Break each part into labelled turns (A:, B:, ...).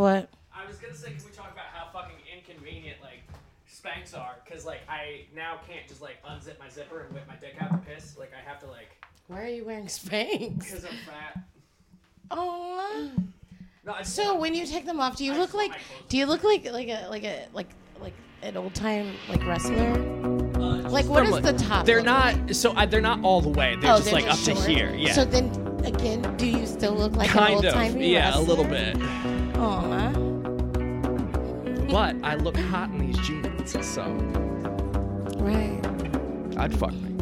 A: What?
B: I was gonna say, can we talk about how fucking inconvenient like spanks are? Cause like I now can't just like unzip my zipper and whip my dick out to piss. Like I have to like
A: Why are you wearing Spanx?
B: because I'm fat.
A: Oh.
B: No, I just
A: So
B: want-
A: when you take them off, do you
B: I
A: look
B: just want
A: like?
B: my clothes
A: Do you look like like a like a like like an old time like wrestler?
B: uh,
A: Like what
C: From
A: is
C: what-
A: the top?
C: They're
A: look
C: not.
A: like?
C: So uh, they're not all the way. They're
A: Oh,
C: just
A: they're
C: like
A: just
C: up
A: short?
C: to here. Yeah.
A: So then again, do you still look like an
C: kind
A: old
C: of.
A: timey
C: Yeah, a little bit.
A: Aw.
C: But I look hot in these jeans, so
A: Right.
C: I'd fuck me.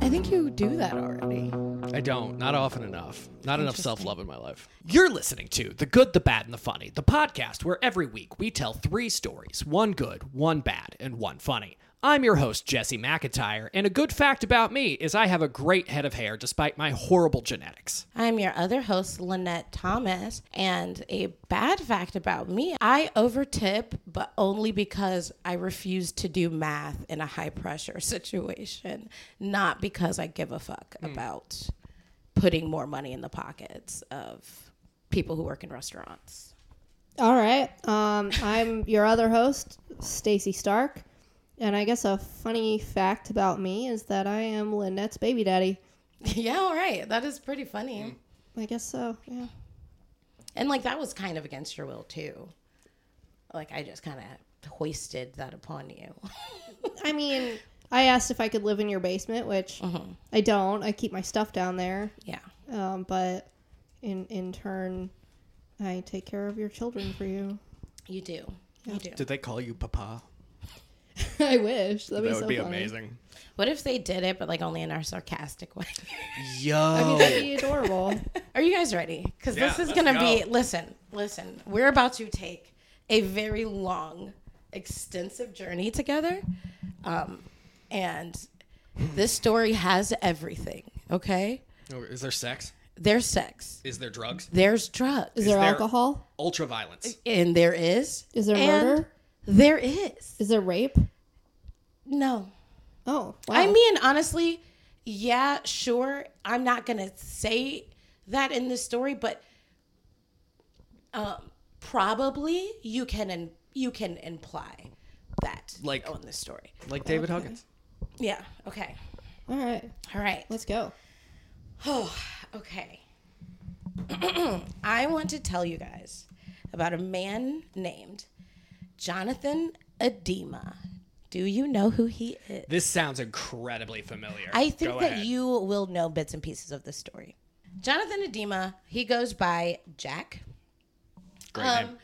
A: I think you do that already.
C: I don't. Not often enough. Not enough self love in my life. You're listening to The Good, the Bad, and the Funny, the podcast where every week we tell three stories one good, one bad, and one funny. I'm your host, Jesse McIntyre, and a good fact about me is I have a great head of hair despite my horrible genetics.
A: I'm your other host, Lynette Thomas, and a bad fact about me I overtip, but only because I refuse to do math in a high pressure situation, not because I give a fuck about putting more money in the pockets of people who work in restaurants.
D: All right. Um, I'm your other host, Stacy Stark. And I guess a funny fact about me is that I am Lynette's baby daddy.
A: yeah, all right. That is pretty funny.
D: I guess so, yeah.
A: And like that was kind of against your will too. Like I just kind of hoisted that upon you.
D: I mean, I asked if I could live in your basement, which I don't. I keep my stuff down there.
A: yeah.
D: Um, but in in turn, I take care of your children for you.
A: You do. You do.
C: Did they call you Papa?
D: I wish that'd be
C: That
D: so
C: be
D: funny.
C: amazing.
A: What if they did it, but like only in our sarcastic way?
C: Yo.
D: I mean, that'd be adorable.
A: Are you guys ready? Because
C: Yeah,
A: this is gonna
C: go.
A: be. Listen, listen. We're about to take a very long, extensive journey together, um, and this story has everything. Okay,
C: Oh, Is there sex?
A: there's sex,
C: Is there drugs?
A: there's drugs,
D: Is there
C: there-
D: alcohol?
C: Ultra violence.
A: and there is.
D: Is there
A: and
D: murder?
A: There is.
D: Is there rape?
A: No.
D: Oh, wow.
A: I mean, honestly, yeah, sure. I'm not gonna say that in this story, but um, probably you can in, you can imply that
C: Like-
A: on this story.
C: Like David Huggins.
A: Yeah. Okay.
D: all right,
A: All right.
D: let's go.
A: Oh, okay. I want to tell you guys about a man named Jonathan Idema. Do you know who he is?
C: This sounds incredibly familiar.
A: I think
C: Go
A: that
C: ahead.
A: you will know bits and pieces of this story. Jonathan Idema, he goes by Jack.
C: Great
A: Um,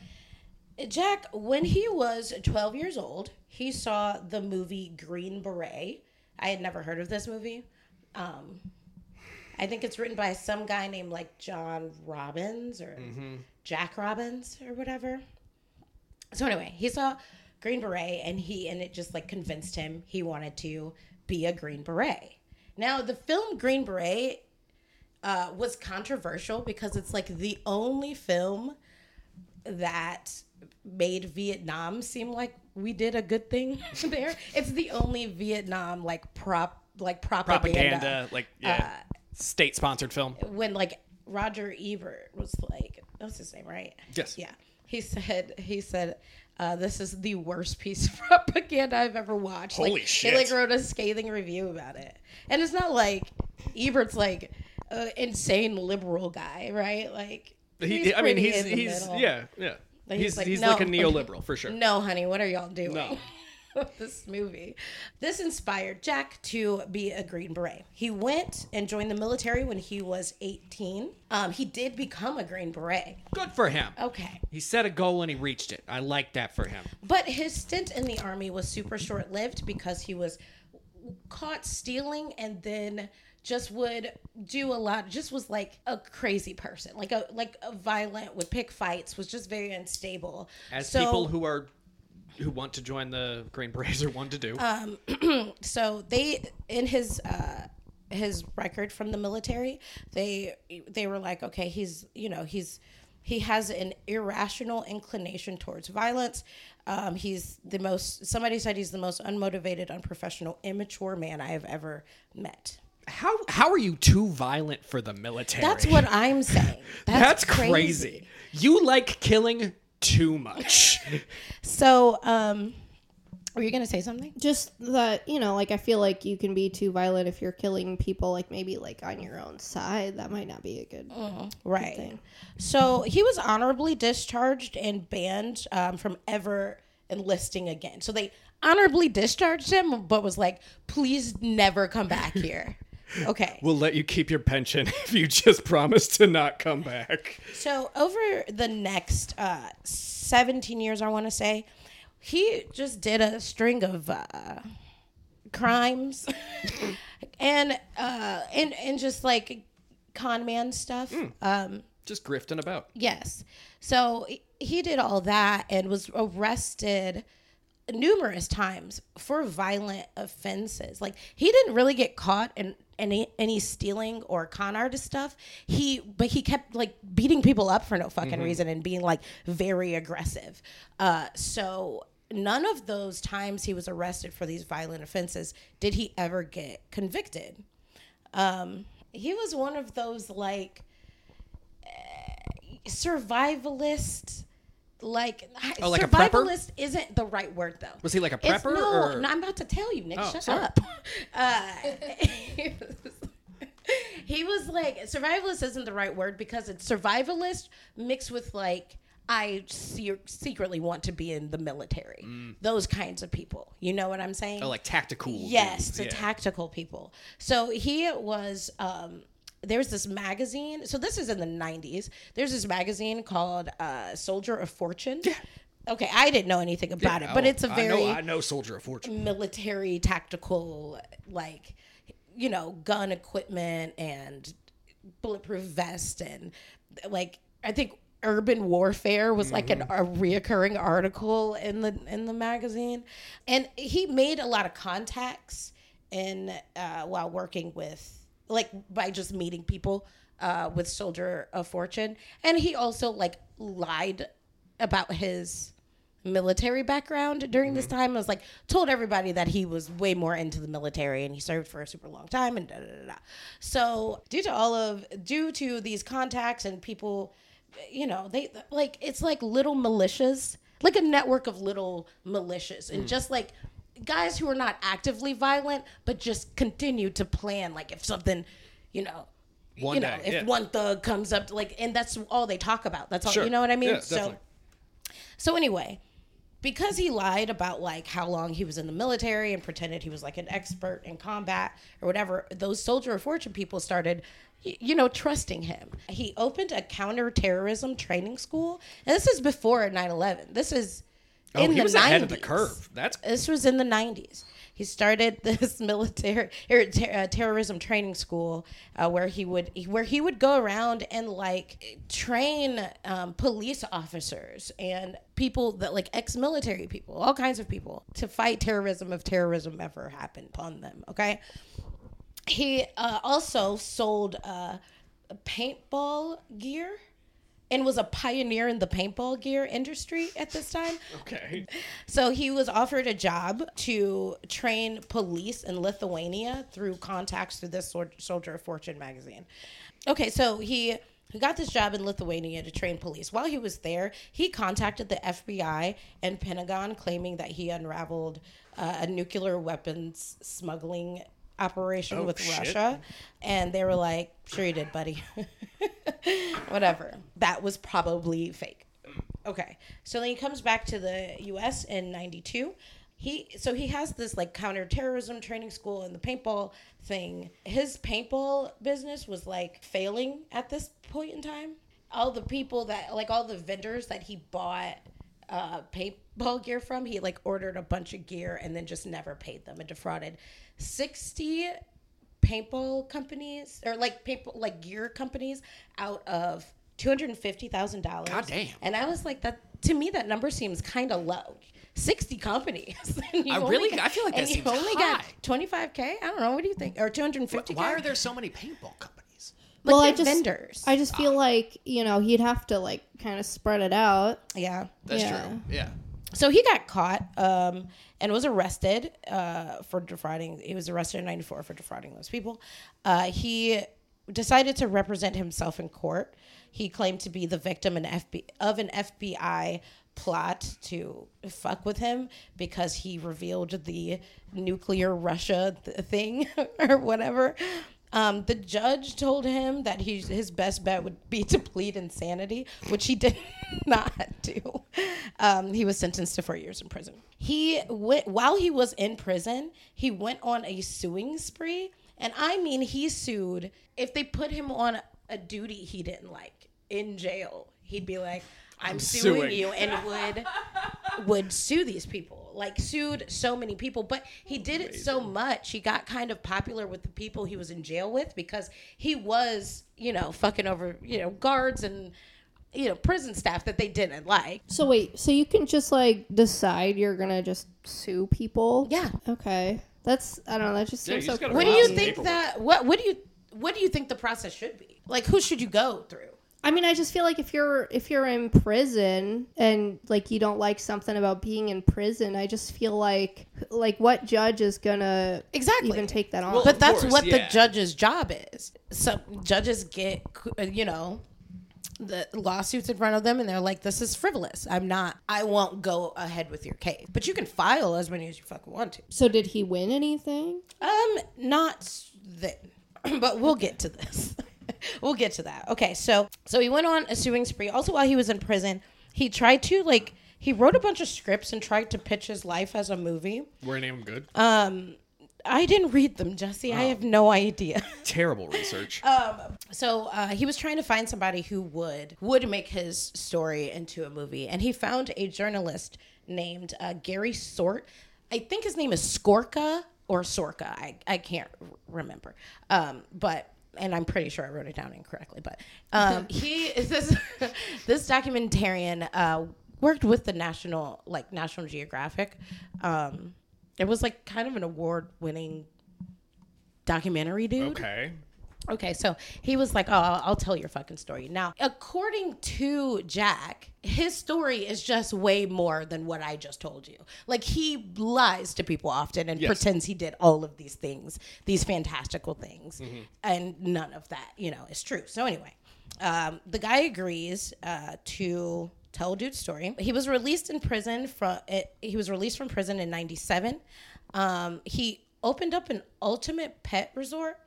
C: name.
A: Jack, when he was 12 years old, he saw the movie Green Beret. I had never heard of this movie. Um, I think it's written by some guy named like John Robbins or Jack Robbins or whatever. So anyway, he saw Green Beret and he and it just like convinced him he wanted to be a Green Beret. Now the film Green Beret uh, was controversial because it's like the only film that made Vietnam seem like we did a good thing there. It's the only Vietnam like prop like propaganda,
C: Propaganda, like yeah, state sponsored film.
A: when like Roger Ebert was like, that's his name, right?
C: Yes.
A: Yeah. He said he said uh, this is the worst piece of propaganda I've ever watched.
C: Holy
A: like,
C: shit.
A: He like wrote a scathing review about it, and it's not like Ebert's like an insane liberal guy, right? Like
C: He, I mean, he's
A: in the
C: he's
A: middle.
C: yeah yeah.
A: But
C: he's
A: he's
C: he's,
A: like,
C: like, a neoliberal for sure.
A: No, honey, what are y'all doing?
C: No.
A: This movie. This inspired Jack to be a Green Beret. He went and joined the military when he was 18. Um, he did become a Green Beret.
C: Good for him.
A: Okay.
C: He set a goal and he reached it. I like that for him.
A: But his stint in the army was super short lived because he was caught stealing and then just would do a lot just was like a crazy person like a like a violent would pick fights was just very unstable
C: As
A: So-
C: people who are who want to join the Green Berets are one to do.
A: Uh, so they in his uh his record from the military they they were like okay he's you know he's he has an irrational inclination towards violence um, he's the most somebody said he's the most unmotivated unprofessional immature man i have ever met
C: How how are you too violent for the military?
A: That's what I'm saying.
C: That's,
A: That's,
C: crazy. You like killing too much.
A: So, um, were you gonna say something?
D: Just that, you know, like I feel like you can be too violent if you're killing people, like maybe like on your own side. That might not be a good.
A: Right.
D: thing.
A: So he was honorably discharged and banned um, from ever enlisting again. So they honorably discharged him, but was like, please never come back here. Okay.
C: we'll let you keep your pension if you just promise to not come back.
A: So over the next uh, 17 years, I want to say, he just did a string of uh, crimes and uh, and and just like con man stuff. Um,
C: Just grifting about.
A: Yes. So he did all that and was arrested numerous times for violent offenses. Like he didn't really get caught in any any stealing or con artist stuff. He but he kept like beating people up for no fucking reason and being like very aggressive. Uh so none of those times he was arrested for these violent offenses did he ever get convicted. Um he was one of those like survivalist like
C: Oh, like
A: survivalist isn't the right word though
C: Was he like a
A: It's-
C: prepper,
A: no,
C: or-
A: no i'm about to tell you nick
C: Oh,
A: shut
C: sorry.
A: up uh, he, was, he was like survivalist isn't the right word because it's survivalist mixed with like i se- secretly want to be in the military those kinds of people you know what i'm saying
C: Mm. Oh, like tactical.
A: Yes, to
C: yeah.
A: tactical people. So he was. Um, there's this magazine. So this is in the 90s. There's this magazine called uh, Soldier of Fortune. Yeah. Okay, I didn't know anything about it, but
C: Oh,
A: it's a very
C: know, I know Soldier of Fortune.
A: military tactical like you know gun equipment and bulletproof vest and like i think urban warfare was like an, a reoccurring article in the in the magazine and he made a lot of contacts in uh, while working with like by just meeting people uh, with soldier of fortune and he also like lied about his military background during this time. I was like told everybody that he was way more into the military and he served for a super long time and da da da. da. So due to all of due to these contacts and people, you know, they like it's like little militias, like a network of little militias, and just like guys who are not actively violent but just continue to plan. Like if something, you know.
C: One
A: you know,
C: day,
A: if
C: yeah.
A: one thug comes up, like, and that's all they talk about. That's all,
C: Sure.
A: you know what I mean?
C: Yeah,
A: so,
C: definitely.
A: so anyway, because he lied about like how long he was in the military and pretended he was like an expert in combat or whatever, those soldier of fortune people started you know trusting him. He opened a counterterrorism training school. And this is before 9/11. This is
C: Oh,
A: in
C: he
A: the
C: was
A: 90s.
C: ahead of the curve. That's
A: This was in the 90s. He started this military er, ter- uh, terrorism training school uh, where he would where he would go around and like train um, police officers and people that like ex-military people, all kinds of people to fight terrorism if terrorism ever happened upon them. Okay. He uh, also sold uh, paintball gear and was a pioneer in the paintball gear industry at this time.
C: okay.
A: So he was offered a job to train police in Lithuania through contacts through this Soldier of Fortune magazine. Okay, so he he got this job in Lithuania to train police. While he was there, he contacted the FBI and Pentagon claiming that he unraveled uh, a nuclear weapons smuggling operation
C: Oh,
A: with
C: shit.
A: Russia. And they were like, sure you did, buddy. Whatever. That was probably fake. Okay. So then he comes back to the US in 92. He so he has this like counterterrorism training school and the paintball thing. His paintball business was like failing at this point in time. All the people that like all the vendors that he bought uh paintball gear from, he like ordered a bunch of gear and then just never paid them and defrauded 60 paintball companies or like paintball like gear companies out of two hundred and fifty thousand dollars.
C: God damn.
A: And I was like, that to me that number seems kind of low. Sixty companies. And you
C: I really-
A: got-
C: I feel like that
A: you
C: seems
A: only got
C: high.
A: twenty five k. I don't know. What do you think? Or two hundred and fifty k.
C: Why are there so many paintball companies?
A: Like
D: well, I just
A: vendors.
D: I just feel ah. like you know he'd have to like kind of spread it out.
A: yeah.
C: That's
D: Yeah.
C: true. Yeah.
A: So he got caught um, and was arrested uh, for defrauding. He was arrested in '94 for defrauding those people. Uh, he decided to represent himself in court. He claimed to be the victim FB, of an FBI plot to fuck with him because he revealed the nuclear Russia th- thing or whatever. Um, the judge told him that he, his best bet would be to plead insanity, which he did not do. Um, he was sentenced to four years in prison. He went while he was in prison. He went on a suing spree, and I mean, he sued. If they put him on a duty he didn't like in jail, he'd be like, "I'm, suing,
C: suing."
A: you," and would would sue these people like sued so many people but he did it so much he got kind of popular with the people he was in jail with because he was you know fucking over you know guards and you know prison staff that they didn't like
D: So wait, so you can just like decide you're gonna just sue people?
A: yeah
D: Okay. That's I don't know. That just
C: Yeah,
D: seems
C: you
D: so.
C: just
A: what do you think
C: paperwork.
A: that what what do you what do you think the process should be like who should you go through
D: I mean, I just feel like if you're if you're in prison and like you don't like something about being in prison, I just feel like like what judge is gonna
A: Exactly.
D: even take that on?
C: Well,
A: but that's
C: course,
A: what the judge's job is. Some judges get, uh, you know, the lawsuits in front of them, and they're like, "This is frivolous. I'm not. I won't go ahead with your case." But you can file as many as you fucking want to.
D: so did he win anything?
A: Um, not then, but we'll get to this. we'll get to that. Okay, so so he went on a suing spree. Also, while he was in prison, he tried to like he wrote a bunch of scripts and tried to pitch his life as a movie.
C: Were any of them good?
A: Um, I didn't read them, Jesse. I have no idea.
C: Terrible research.
A: Um, So uh, he was trying to find somebody who would would make his story into a movie, and he found a journalist named uh, Gary Sort. I think his name is Skorka or Sorka. I, I can't r- remember. Um, but and I'm pretty sure I wrote it down incorrectly. But um, he is this this documentarian uh, worked with the national like National Geographic. Um, it was like kind of an award winning documentary dude.
C: okay.
A: Okay, so he was like, "Oh, I'll, I'll tell your fucking story." Now, according to Jack, his story is just way more than what I just told you. Like he lies to people often and
C: Yes.
A: pretends he did all of these things, these fantastical things,
C: Mm-hmm.
A: and none of that, you know, is true. So anyway, um, the guy agrees uh, to tell a dude's story. He was released in prison from. It, he was released from prison in '97. Um, he opened up an ultimate pet resort.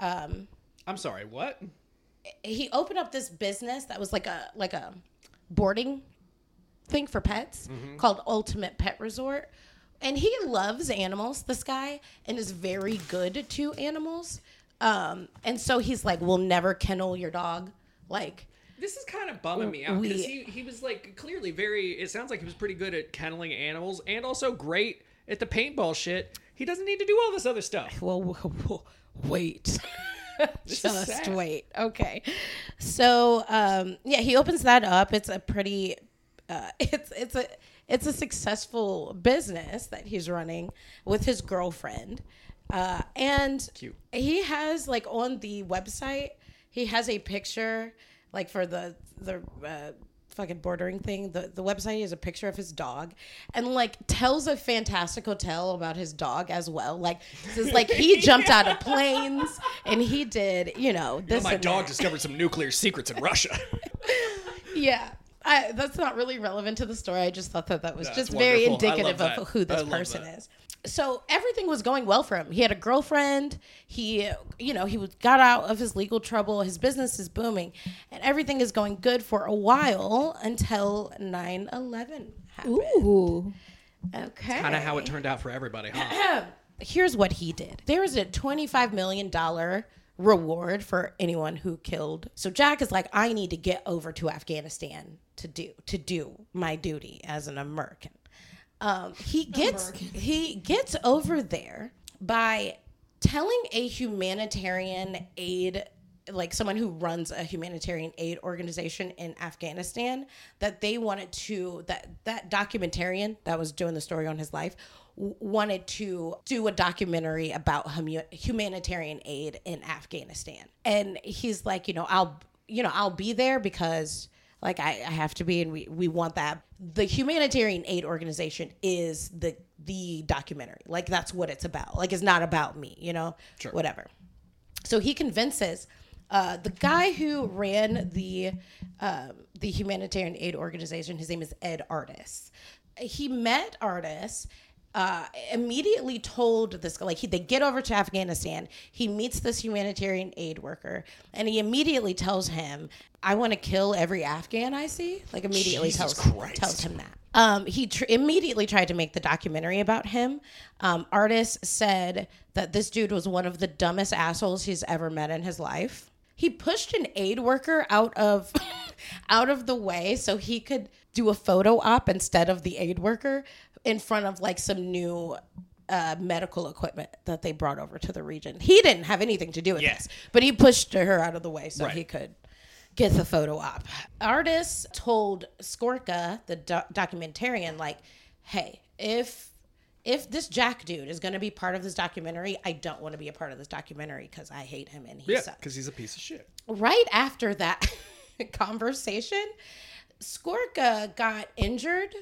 A: Um,
C: I'm sorry. What?
A: he opened up this business that was like a like a boarding thing for pets called Ultimate Pet Resort. And he loves animals, this guy, and is very good to animals. Um, and so he's like, We'll never kennel your dog. Like,
C: This is kind of bumming me out because he, he was like clearly very. It sounds like he was pretty good at kenneling animals and also great at the paintball shit. He doesn't need to do all this other stuff.
A: well, wait. Just wait. Okay. So, um, yeah, he opens that up. It's a pretty, uh, it's it's a it's a successful business that he's running with his girlfriend, uh, and
C: Cute.
A: he has like on the website he has a picture like for the the uh, fucking bordering thing the, the website has a picture of his dog and like tells a fantastical tale about his dog as well like says like he jumped out of planes and he did you know this
C: my dog
A: that.
C: discovered some nuclear secrets in Russia.
A: yeah I, that's not really relevant to the story. I just thought that that was
C: That's
A: just very indicative of who this person
C: that.
A: is. So everything was going well for him. He had a girlfriend. He, you know, he was- got out of his legal trouble. His business is booming, and everything is going good for a while until 9-11 happened.
D: Ooh.
A: Okay,
C: kind of how it turned out for everybody, huh?
A: here's what he did. There was a $25 million reward for anyone who killed. So Jack is like, I need to get over to Afghanistan to do to do my duty as an American. Um, he gets he gets over there by telling a humanitarian aid like someone who runs a humanitarian aid organization in Afghanistan that they wanted to that that documentarian that was doing the story on his life w- wanted to do a documentary about hum- humanitarian aid in Afghanistan. And he's like you know I'll you know I'll be there because Like I, I have to be, and we we want that. The humanitarian aid organization is the the documentary. Like that's what it's about. Like it's not about me, you know.
C: Sure.
A: Whatever. So he convinces uh, the guy who ran the um, the humanitarian aid organization. His name is Ed Artis. He met Artis. Uh, immediately told this guy like he, they get over to Afghanistan. He meets this humanitarian aid worker, and he immediately tells him, "I want to kill every Afghan I see." Like immediately
C: Jesus
A: tells
C: Christ.
A: tells him that. Um, he tr- immediately tried to make the documentary about him. Um, Artis said that this dude was one of the dumbest assholes he's ever met in his life. He pushed an aid worker out of out of the way so he could do a photo op instead of the aid worker in front of like some new uh, medical equipment that they brought over to the region. He didn't have anything to do with
C: Yeah.
A: this, but he pushed her out of the way so
C: Right.
A: he could get the photo op. Artis told Skorka, the do- documentarian, like, "Hey, if if this Jack dude is going to be part of this documentary, I don't want to be a part of this documentary because I hate him and he
C: Yeah,
A: sucks."
C: because he's a piece of shit.
A: right after that conversation, Skorka got injured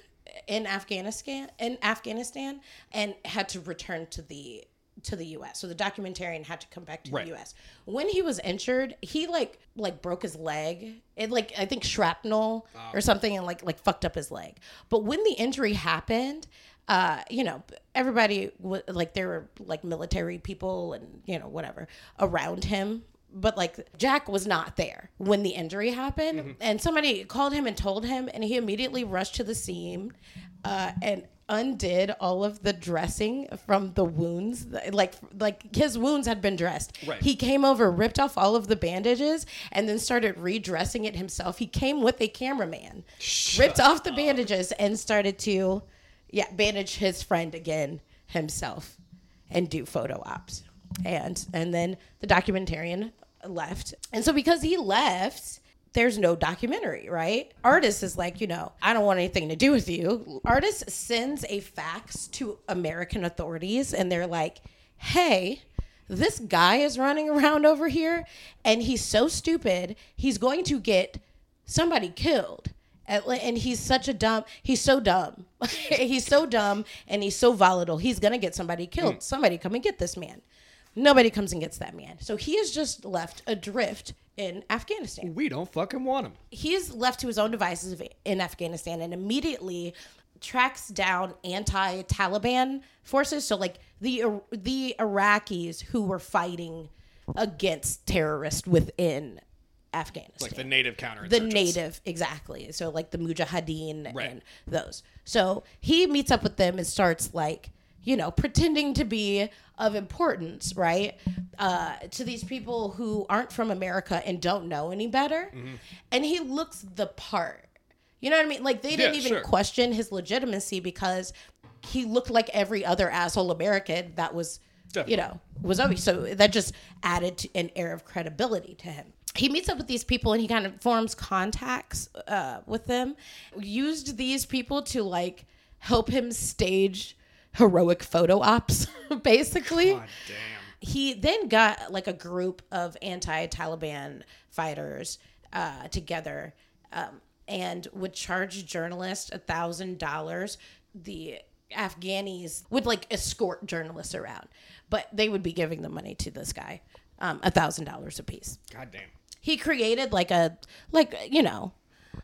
A: in Afghanistan in Afghanistan and had to return to the to the US. So the documentarian had to come back to
C: Right.
A: the US. When he was injured, he like like broke his leg. It like I think shrapnel or something and like like fucked up his leg. But when the injury happened, uh, you know, everybody was like there were like military people and you know whatever around him but like Jack was not there when the injury happened, and somebody called him and told him, and he immediately rushed to the scene uh, and undid all of the dressing from the wounds. Like like his wounds had been dressed.
C: Right.
A: He came over, ripped off all of the bandages, and then started redressing it himself. He came with a cameraman, ripped off the bandages, and started to yeah bandage his friend again himself and do photo ops and and then the documentarian left. And so because he left there's no documentary right? Artis is like you know i don't want anything to do with you. Artis sends a fax to american authorities and they're like hey this guy is running around over here and he's so stupid he's going to get somebody killed. And and he's such a dumb he's so dumb. He's so dumb and he's so volatile. He's gonna get somebody killed. Mm. Somebody come and get this man nobody comes and gets that man so he is just left adrift in afghanistan
C: We don't fucking want him.
A: he is left to his own devices in Afghanistan and immediately tracks down anti-Taliban forces. So like the the Iraqis who were fighting against terrorists within Afghanistan
C: Like the native counter.
A: the native exactly so like the mujahideen
C: Right.
A: and those so he meets up with them and starts like you know pretending to be of importance right? Uh, to these people who aren't from america and don't know any better.
C: Mm-hmm.
A: and he looks the part. You know what i mean? Like they didn't
C: Yeah,
A: even
C: sure.
A: question his legitimacy because he looked like every other asshole american that was you know was obvious so that just added to an air of credibility to him. He meets up with these people and he kind of forms contacts uh, with them used these people to like help him stage heroic photo ops basically
C: God damn.
A: he then got like a group of anti-Taliban fighters uh, together um, and would charge journalists a thousand dollars. The Afghanis would like escort journalists around, but they would be giving the money to this guy, um, a thousand dollars a piece
C: God damn.
A: he created like a like you know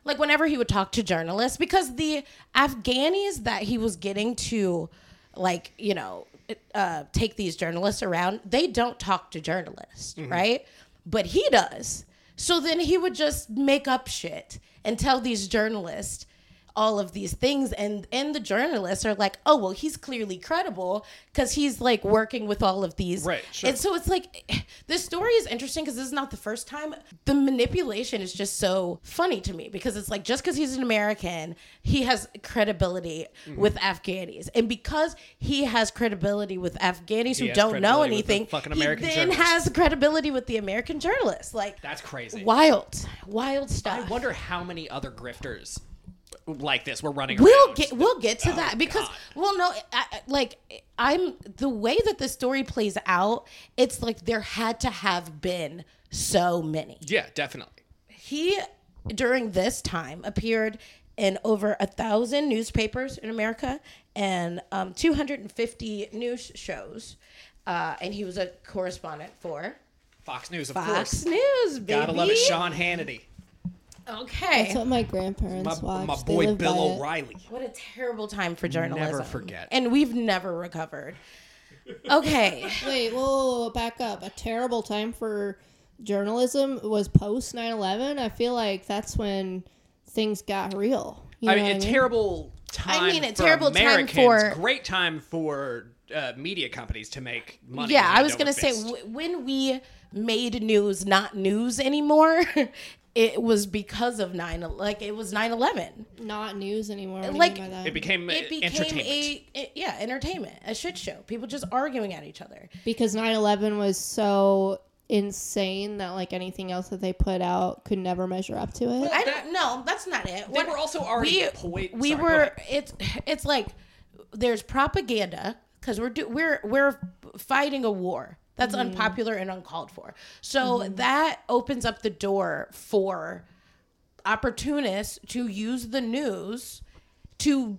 A: like whenever he would talk to journalists because the afghanis that he was getting to like you know uh, take these journalists around. They don't talk to journalists right? But he does. So then he would just make up shit and tell these journalists all of these things and and the journalists are like oh well he's clearly credible because he's like working with all of these
C: Right, sure.
A: and so it's like this story is interesting because this is not the first time the manipulation is just so funny to me because it's like just because he's an american he has credibility
C: Mm-hmm.
A: with afghanis and because he has credibility with afghanis who don't know
C: the
A: anything
C: fucking
A: he then has credibility with the american journalists like
C: That's crazy.
A: wild wild stuff
C: I wonder how many other grifters like this We're running
A: We'll
C: around.
A: get we'll get to
C: Oh,
A: that because
C: God.
A: well no I, like I'm the way that the story plays out it's like there had to have been so many
C: Yeah, definitely.
A: he during this time appeared in over a thousand newspapers in America and um, 250 news shows. Uh, and he was a correspondent for
C: Fox News, of
A: Fox
C: course.
A: Fox News, baby.
C: Gotta love it, Sean Hannity.
A: Okay.
D: That's what my grandparents
C: My,
D: watched.
C: my boy
D: lived by
C: Bill
D: it.
C: O'Reilly.
A: What a terrible time for journalism.
C: Never forget.
A: And we've never recovered. Okay.
D: Wait, whoa, whoa, whoa, back up. A terrible time for journalism was post 9/11. I feel like that's when things got real. You
C: I mean,
D: what
C: a terrible time.
A: I mean, a
C: for
A: terrible time for-
C: great time for uh, media companies to make money.
A: Yeah, I was going to say w- when we made news not news anymore, it was because of 9 like it was 9/11.
D: Not news anymore. What do you
A: Like,
D: that?
C: it became,
A: It became
C: entertainment.
A: a it- yeah, entertainment, a shit show. People just arguing at each other.
D: because 9/11 was so insane that like anything else that they put out could never measure up to it.
A: I don't no, that's not it.
C: They were also already
A: we,
C: poi-
A: we
C: sorry,
A: were it's it's like there's propaganda because we're do, we're we're fighting a war that's
C: Mm-hmm.
A: unpopular and uncalled for. So that opens up the door for opportunists to use the news to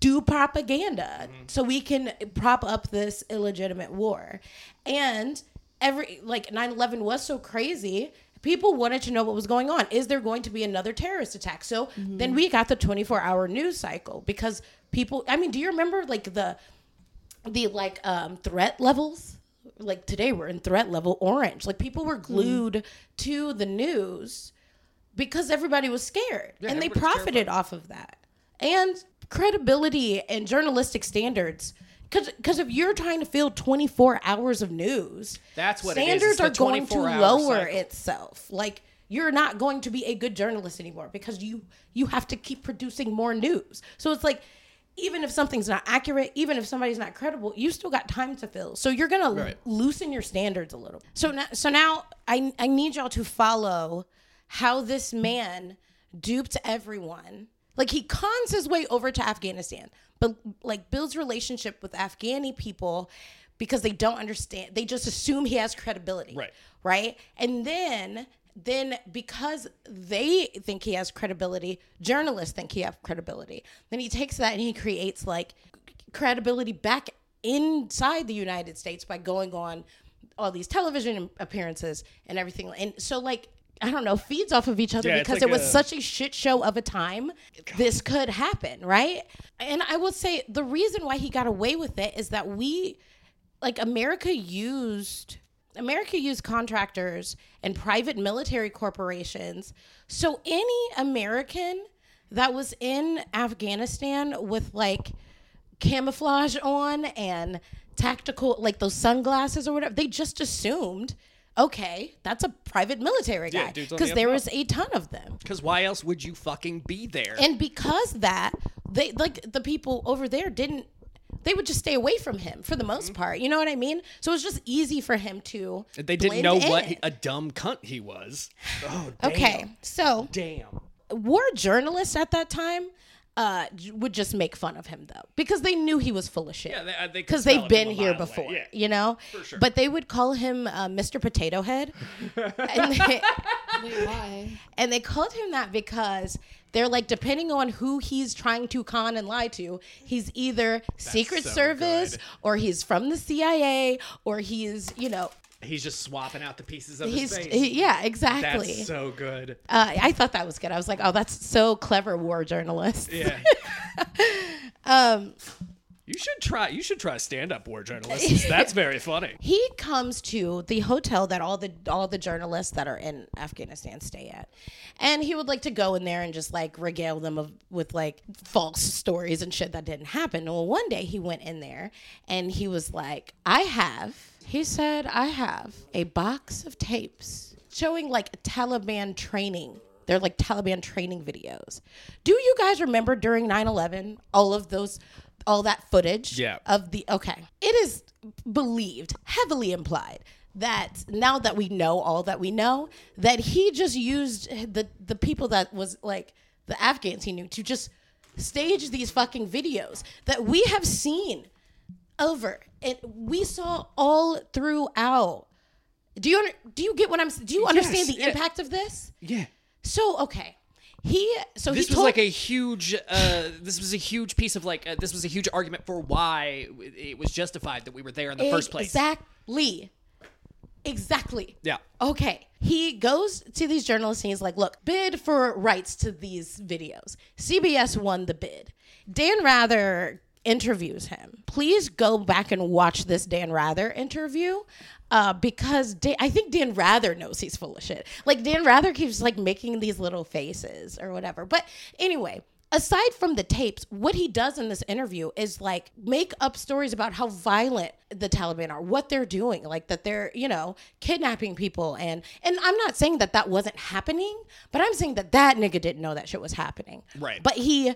A: do propaganda
C: Mm-hmm.
A: so we can prop up this illegitimate war. And every like 9/11 was so crazy, people wanted to know what was going on. Is there going to be another terrorist attack? So then we got the 24-hour news cycle because people I mean, do you remember like the the like um threat levels? Like today we're in threat level orange. Like people were glued to the news because everybody was scared. And they profited off of that. And credibility and journalistic standards because if you're trying to fill 24 hours of news
C: That's what
A: standards are going to lower
C: cycle.
A: itself. Like you're not going to be a good journalist anymore because you you have to keep producing more news. So it's like even if something's not accurate even if somebody's not credible you still got time to fill. So you're gonna
C: Right.
A: loosen your standards a little. So now so now i i need y'all to follow how this man duped everyone. Like he cons his way over to afghanistan but like builds relationship with afghani people because they don't understand they just assume he has credibility.
C: Right.
A: right? And then then because they think he has credibility journalists think he has credibility then he takes that and he creates like credibility back inside the united states by going on all these television appearances and everything. And so like i don't know feeds off of each other
C: Yeah,
A: because
C: like
A: it was
C: a-
A: such a shit show of a time this could happen right? And i will say the reason why he got away with it is that we like America used America used contractors and private military corporations. So any American that was in Afghanistan with like camouflage on and tactical like those sunglasses or whatever, they just assumed okay, that's a private military guy because
C: the
A: there was a ton of them.
C: Because why else would you fucking be there?
A: And because that, they like the people over there didn't. They would just stay away from him for the most part. You know what I mean? So it was just easy for him to.
C: they didn't
A: blend
C: know what
A: in.
C: he- a dumb cunt he was. Oh, damn.
A: Okay, so
C: Damn.
A: war journalists at that time uh, would just make fun of him though because they knew he was full of shit.
C: Yeah, they- uh, they
A: because they've been here before,
C: yeah.
A: you know.
C: sure.
A: But they would call him uh, Mr. Potato Head, and they,
D: Wait, why?
A: and they called him that because they're like depending on who he's trying to con and lie to he's either secret
C: so
A: service
C: good.
A: or he's from the cia or he's you know
C: He's just swapping out the pieces of
A: he's
C: his face.
A: he- yeah exactly
C: That's so good.
A: uh, i thought that was good i was like oh that's so clever war journalist
C: Yeah.
A: um
C: You should try. You should try stand-up war journalists. That's very funny.
A: he comes to the hotel that all the all the journalists that are in Afghanistan stay at, and he would like to go in there and just like regale them of, with like false stories and shit that didn't happen. Well, one day he went in there and he was like, "I have," he said, "I have a box of tapes showing like Taliban training." They're like Taliban training videos. Do you guys remember during 9/11 all of those? All that footage
C: Yeah.
A: of the okay. It is believed, heavily implied that now that we know all that we know, that he just used the the people that was like the Afghans he knew to just stage these fucking videos that we have seen over and we saw all throughout. Do you do you get what I'm do you understand
C: Yes,
A: the
C: yeah.
A: impact of this?
C: Yeah.
A: So okay, he so
C: this
A: he
C: was like a huge uh, this was a huge piece of like uh, this was a huge argument for why it was justified that we were there in the first place
A: Exactly. Exactly.
C: yeah
A: Okay. He goes to these journalists and he's like, look, bid for rights to these videos. CBS won the bid. Dan Rather interviews him. Please go back and watch this Dan Rather interview. Uh, because Dan, I think Dan Rather knows he's full of shit. Like Dan Rather keeps like making these little faces or whatever. But anyway, aside from the tapes, what he does in this interview is like make up stories about how violent the Taliban are, what they're doing, like that they're, you know, kidnapping people and and I'm not saying that that wasn't happening, but I'm saying that that nigga didn't know that shit was happening.
C: Right.
A: But he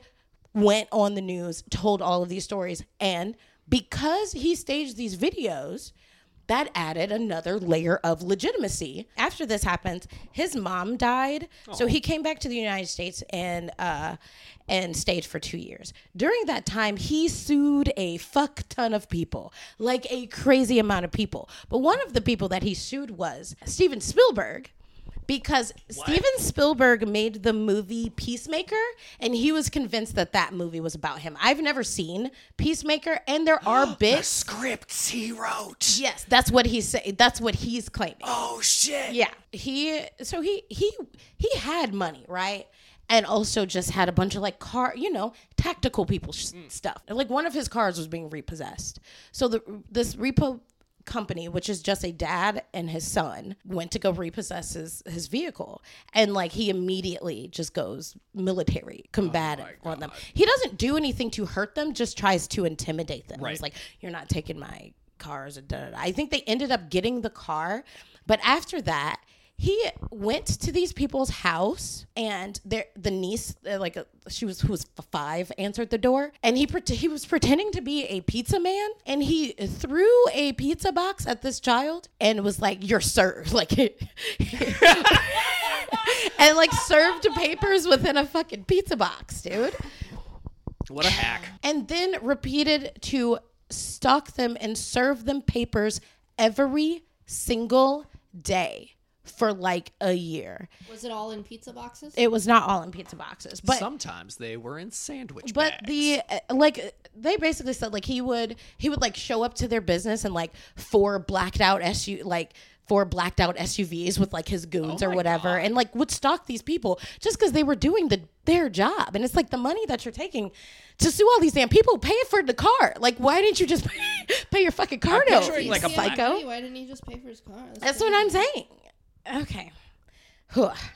A: went on the news, told all of these stories and because he staged these videos, that added another layer of legitimacy. After this happens, his mom died, so he came back to the United States and uh, and stayed for two years. During that time, he sued a fuck ton of people, like a crazy amount of people. But one of the people that he sued was Steven Spielberg. Because Steven Spielberg made the movie Peacemaker, and he was convinced that that movie was about him. I've never seen Peacemaker, and there are bits.
C: scripts he wrote
A: Yes, that's what he's saying. That's what he's claiming.
C: oh shit
A: Yeah, he so he he he had money, right? And also just had a bunch of like car, you know, tactical people sh- mm. stuff. Like one of his cars was being repossessed. So the this repo company, which is just a dad and his son, went to go repossess his his vehicle, and like he immediately just goes military oh combative on them. He doesn't do anything to hurt them, just tries to intimidate them.
C: Right.
A: He's like, "You're not taking my cars." And da, da, da. I think they ended up getting the car, but after that. He went to these people's house, and their the niece, uh, like uh, she was who was five, answered the door, and he he was pretending to be a pizza man, and he threw a pizza box at this child, and was like, "You're served," like, and like served papers within a fucking pizza box, dude.
C: What a hack.
A: And then repeated to stalk them and serve them papers every single day for like a year.
D: Was it all in pizza boxes?
A: It was not all in pizza boxes, but
C: sometimes they were in sandwich
A: but
C: bags.
A: the uh, like they basically said like he would he would like show up to their business and like four blacked out SU like four blacked out SUVs with like his goons
C: Oh
A: or whatever
C: God.
A: and like would stalk these people just because they were doing the their job and it's like the money that you're taking to sue all these damn people pay it for the car like why didn't you just pay, your fucking car
C: I'm
A: note you
C: like, a
A: psycho
D: Why didn't he just pay for his car?
A: that's what I'm saying. Okay.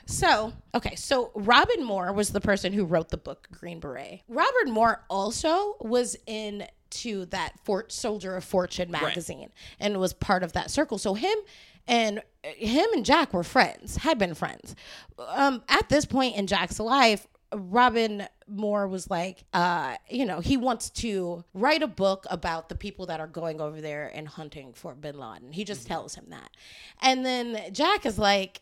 A: So, okay, so Robin Moore was the person who wrote the book Green Beret. Robert Moore also was in to that Fort Soldier of Fortune magazine and was part of that circle. So him and him and Jack were friends, had been friends. Um, at this point in Jack's life, Robin Moore was like, uh, you know, he wants to write a book about the people that are going over there and hunting for bin Laden. He just tells him that. And then Jack is like,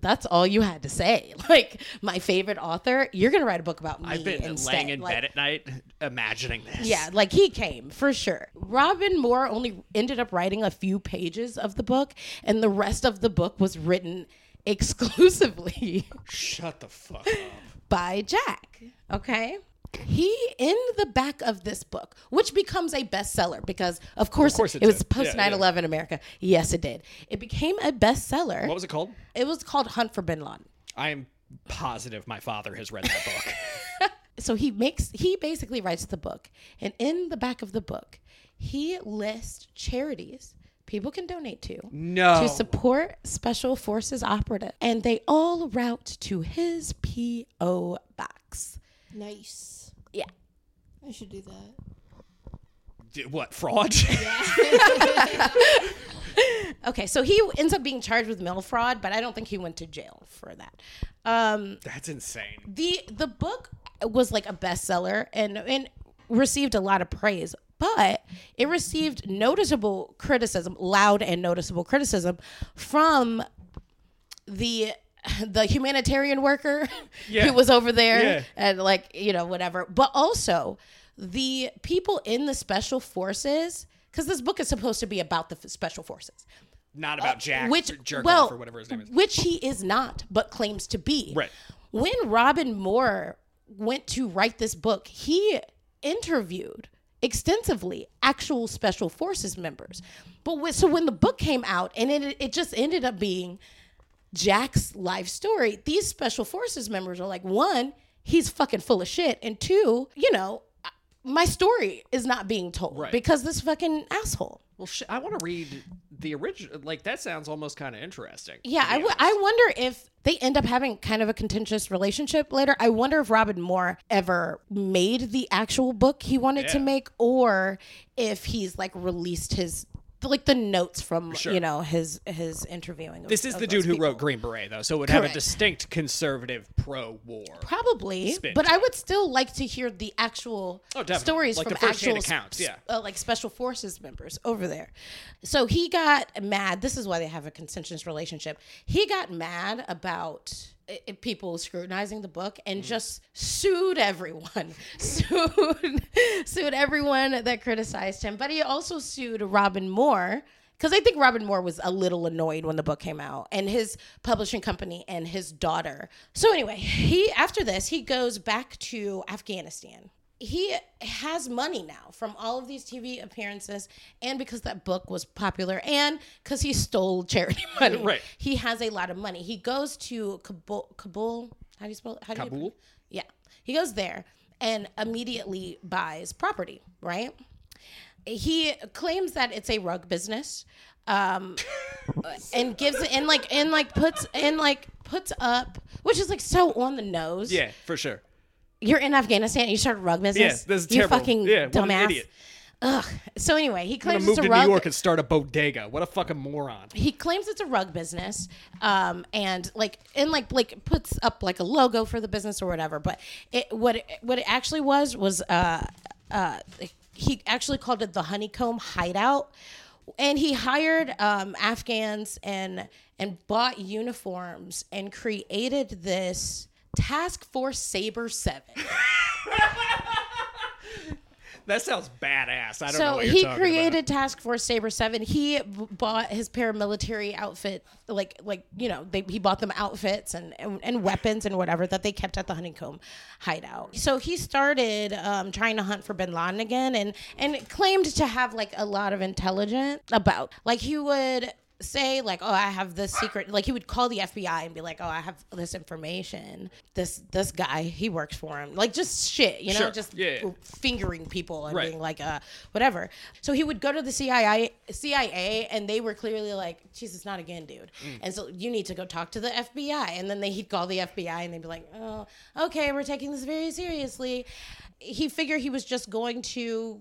A: that's all you had to say. Like, my favorite author, you're going to write a book about me
C: I've been
A: instead.
C: laying in
A: Like,
C: bed at night imagining this.
A: yeah, like he came for sure. Robin Moore only ended up writing a few pages of the book, and the rest of the book was written exclusively
C: Shut the fuck up.
A: By Jack. Okay. He in the back of this book, which becomes a bestseller because of course,
C: course it
A: it, was post
C: Yeah,
A: 9-11 America. Yes, it did. It became a bestseller.
C: What was it called?
A: it was called Hunt for Bin Laden.
C: I am positive my father has read that book.
A: so he makes he basically writes the book and in the back of the book he lists charities people can donate to
C: No.
A: to support special forces operative and they all route to his po box
D: Nice.
A: yeah
D: I should do that.
C: D- what fraud?
A: okay so he ends up being charged with mail fraud but i don't think he went to jail for that um
C: That's insane.
A: the the book was like a bestseller and and received a lot of praise but it received noticeable criticism loud and noticeable criticism from the the humanitarian worker
C: Yeah.
A: who was over there
C: Yeah.
A: and like you know whatever but also the people in the special forces because this book is supposed to be about the f- special forces
C: Not about uh, Jack
A: which well
C: or whatever his name is.
A: which he is not but claims to be
C: Right.
A: when Robin Moore went to write this book, he interviewed extensively actual special forces members. But so when the book came out and it it just ended up being Jack's life story, these special forces members are like, one, he's fucking full of shit, and two, you know, my story is not being told
C: Right.
A: because this fucking asshole.
C: Well, sh- I want to read the original. Like that sounds almost kind of interesting.
A: Yeah, I, w-. I wonder if they end up having kind of a contentious relationship later. I wonder if Robin Moore ever made the actual book he wanted to
C: Yeah.
A: make, or if he's like released his like the notes from
C: Sure.
A: you know his his interviewing. Of,
C: This is the dude who
A: people.
C: wrote Green Beret, though, so it would have a distinct conservative pro-war.
A: Probably, but I would still like to hear the actual
C: Oh,
A: stories
C: Like
A: from actual
C: accounts, yeah.
A: uh, like special forces members over there. So he got mad. This is why they have a contentious relationship. He got mad about i- i- people scrutinizing the book and
C: Mm.
A: just sued everyone. sued sued everyone that criticized him. But he also sued Robin Moore because I think Robin Moore was a little annoyed when the book came out, and his publishing company and his daughter. So anyway, he after this he goes back to Afghanistan. He has money now from all of these TV appearances, and because that book was popular, and because he stole charity money.
C: Right.
A: He has a lot of money. He goes to Kabul. Kabul. How do you spell? How do you
C: Kabul?
A: yeah. He goes there and immediately buys property, right? He claims that it's a rug business. Um and gives it and like and like puts and like puts up which is like so on the nose.
C: Yeah, for sure.
A: You're in Afghanistan and you start a rug business.
C: Yeah, this is terrible.
A: you fucking
C: Yeah, what an
A: dumbass.
C: idiot.
A: Ugh. So anyway, he
C: I'm gonna
A: claims
C: move
A: it's
C: to
A: a rug
C: New York and start a bodega. What a fucking moron.
A: he claims it's a rug business um and like and like like puts up like a logo for the business or whatever but it what it, what it actually was was uh uh he actually called it the honeycomb hideout and he hired um afghans and and bought uniforms and created this task force saber 7
C: That sounds badass. I don't know
A: so he
C: talking
A: created Task Force Saber Seven. He b- bought his paramilitary outfit, like like you know, they, he bought them outfits and, and and weapons and whatever that they kept at the Honeycomb hideout. So he started um, trying to hunt for Bin Laden again, and and claimed to have like a lot of intelligence about, like he would say like oh i have this secret like he would call the fbi and be like oh i have this information this this guy he works for him like just shit you know
C: Sure.
A: just
C: Yeah, yeah.
A: fingering people and
C: Right.
A: being like uh whatever so he would go to the cia cia and they were clearly like jesus not again dude
C: Mm.
A: and so you need to go talk to the fbi and then they, he'd call the fbi and they'd be like oh okay we're taking this very seriously he figured he was just going to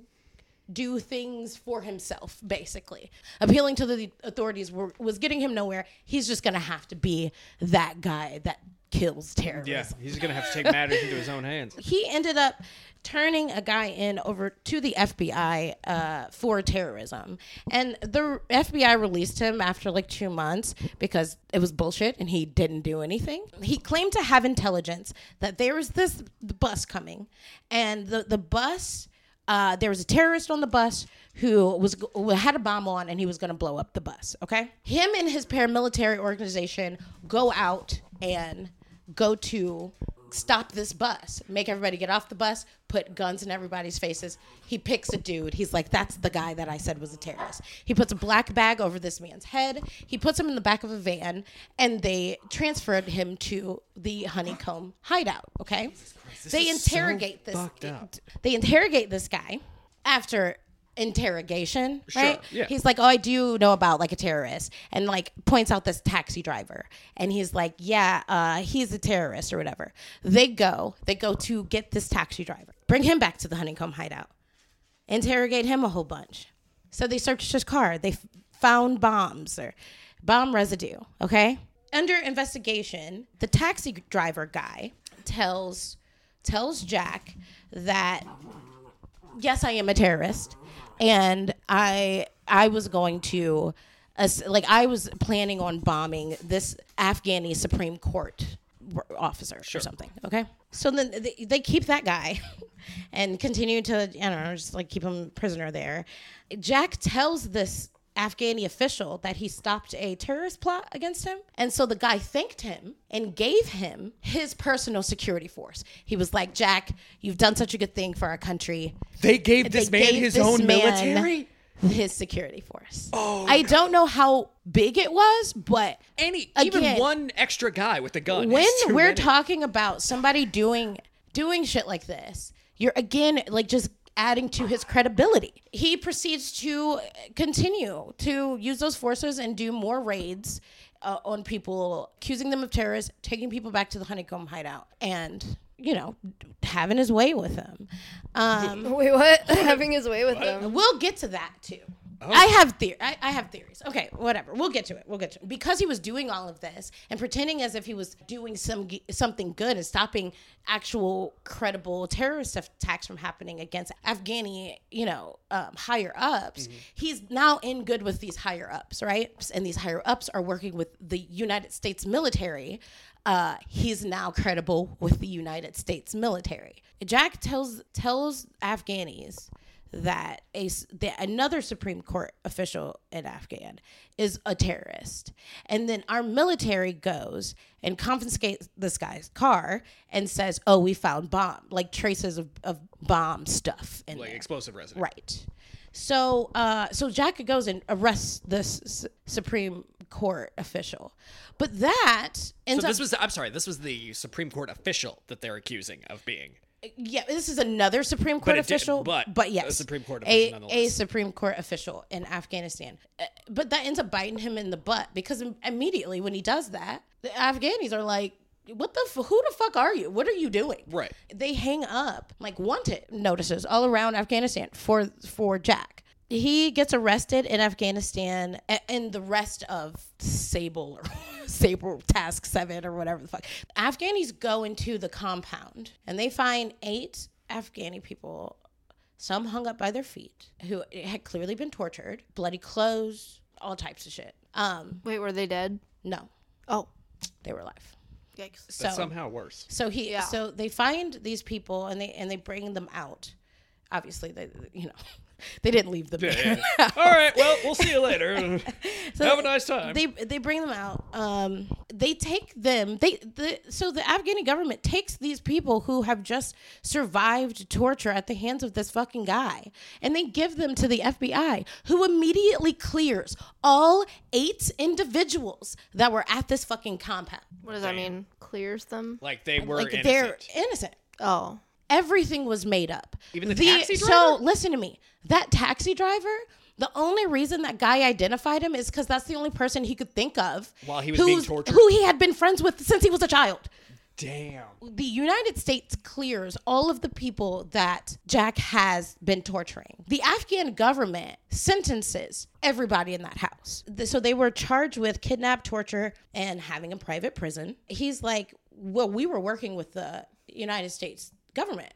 A: do things for himself, basically. Appealing to the authorities were, was getting him nowhere. He's just going to have to be that guy that kills terrorists.
C: Yeah, he's gonna have to take matters into his own hands.
A: He ended up turning a guy in over to the FBI uh, for terrorism. And the FBI released him after like two months because it was bullshit and he didn't do anything. He claimed to have intelligence that there was this bus coming and the, the bus uh, there was a terrorist on the bus who was who had a bomb on and he was going to blow up the bus. Okay, him and his paramilitary organization go out and go to stop this bus, make everybody get off the bus, put guns in everybody's faces. He picks a dude. He's like, "That's the guy that I said was a terrorist." He puts a black bag over this man's head. He puts him in the back of a van, and they transferred him to the honeycomb hideout. Okay, they
C: is so
A: interrogate this they interrogate this guy after interrogation right?
C: yeah.
A: he's like oh i do know about like a terrorist and like points out this taxi driver and he's like yeah uh he's a terrorist or whatever. They go they go to get this taxi driver bring him back to the honeycomb hideout interrogate him a whole bunch. So they searched his car they f- found bombs or bomb residue okay? Under investigation the taxi driver guy tells tells jack that yes, I am a terrorist, and I I was going to, like, I was planning on bombing this Afghani Supreme Court officer or something. Okay, so then they, they keep that guy, and continue to I don't know just like keep him prisoner there. Jack tells this Afghani official that he stopped a terrorist plot against him. And so the guy thanked him and gave him his personal security force. He was like, Jack, you've done such a good thing for our country.
C: They gave this
A: They
C: man
A: gave
C: his
A: this
C: own
A: man
C: military.
A: His security force. Oh, I don't know how big it was, but
C: Any
A: Again,
C: even one extra guy with a gun.
A: when we're
C: many.
A: talking about somebody doing doing shit like this, you're again like just adding to his credibility. He proceeds to continue to use those forces and do more raids uh, on people, accusing them of terrorists, taking people back to the honeycomb hideout, and you know having his way with them. Um,
D: Wait, what? Having his way with them.
A: We'll get to that too. I have theory. I, I have theories. Okay, whatever. We'll get to it. We'll get to it. Because he was doing all of this and pretending as if he was doing some something good and stopping actual credible terrorist attacks from happening against Afghani, you know, um, higher ups. He's now in good with these higher ups, right? And these higher ups are working with the United States military. Uh, he's now credible with the United States military. Jack tells tells Afghanis that a that another Supreme Court official in Afghan is a terrorist, and then our military goes and confiscates this guy's car and says, "Oh, we found bomb, like traces of, of bomb stuff in
C: like
A: there."
C: explosive residue.
A: Right. So, uh, so Jack goes and arrests this S- Supreme Court official, but that ends
C: So
A: up
C: this was I'm sorry, this was the Supreme Court official that they're accusing of being.
A: Yeah, this is another Supreme Court
C: did-
A: official,
C: but
A: but
C: a Supreme Court
A: a,
C: official
A: a
C: nonetheless.
A: Supreme Court official in Afghanistan. Uh, But that ends up biting him in the butt because immediately when he does that, the Afghanis are like, "What the? F- who the fuck are you? What are you doing?"
C: Right.
A: They hang up like wanted notices all around Afghanistan for for Jack. He gets arrested in Afghanistan, a- and the rest of Sable or Sable Task Seven or whatever the fuck. Afghanis go into the compound and they find eight Afghani people, some hung up by their feet, who had clearly been tortured, bloody clothes, all types of shit. Um,
D: Wait, were they dead?
A: no,
D: Oh,
A: they were alive.
D: yikes.
A: So
C: That's somehow worse.
A: so he
D: Yeah.
A: so they find these people and they and they bring them out. Obviously, they you know they didn't leave them. there.
C: All right, well, we'll see you later.
A: So
C: Have a nice time.
A: They they bring them out. Um, they take them. They the so the Afghani government takes these people who have just survived torture at the hands of this fucking guy, and they give them to the FBI, who immediately clears all eight individuals that were at this fucking compound.
D: What does that mean? Clears them?
C: like they were
A: like
C: innocent.
A: they're innocent.
D: Oh.
A: Everything was made up.
C: Even the taxi driver.
A: So listen to me. That taxi driver. The only reason that guy identified him is because that's the only person he could think of
C: While he was being tortured?
A: Who he had been friends with since he was a child.
C: Damn.
A: The United States clears all of the people that Jack has been torturing. The Afghan government sentences everybody in that house. So they were charged with kidnap, torture, and having a private prison. He's like, well, we were working with the United States government.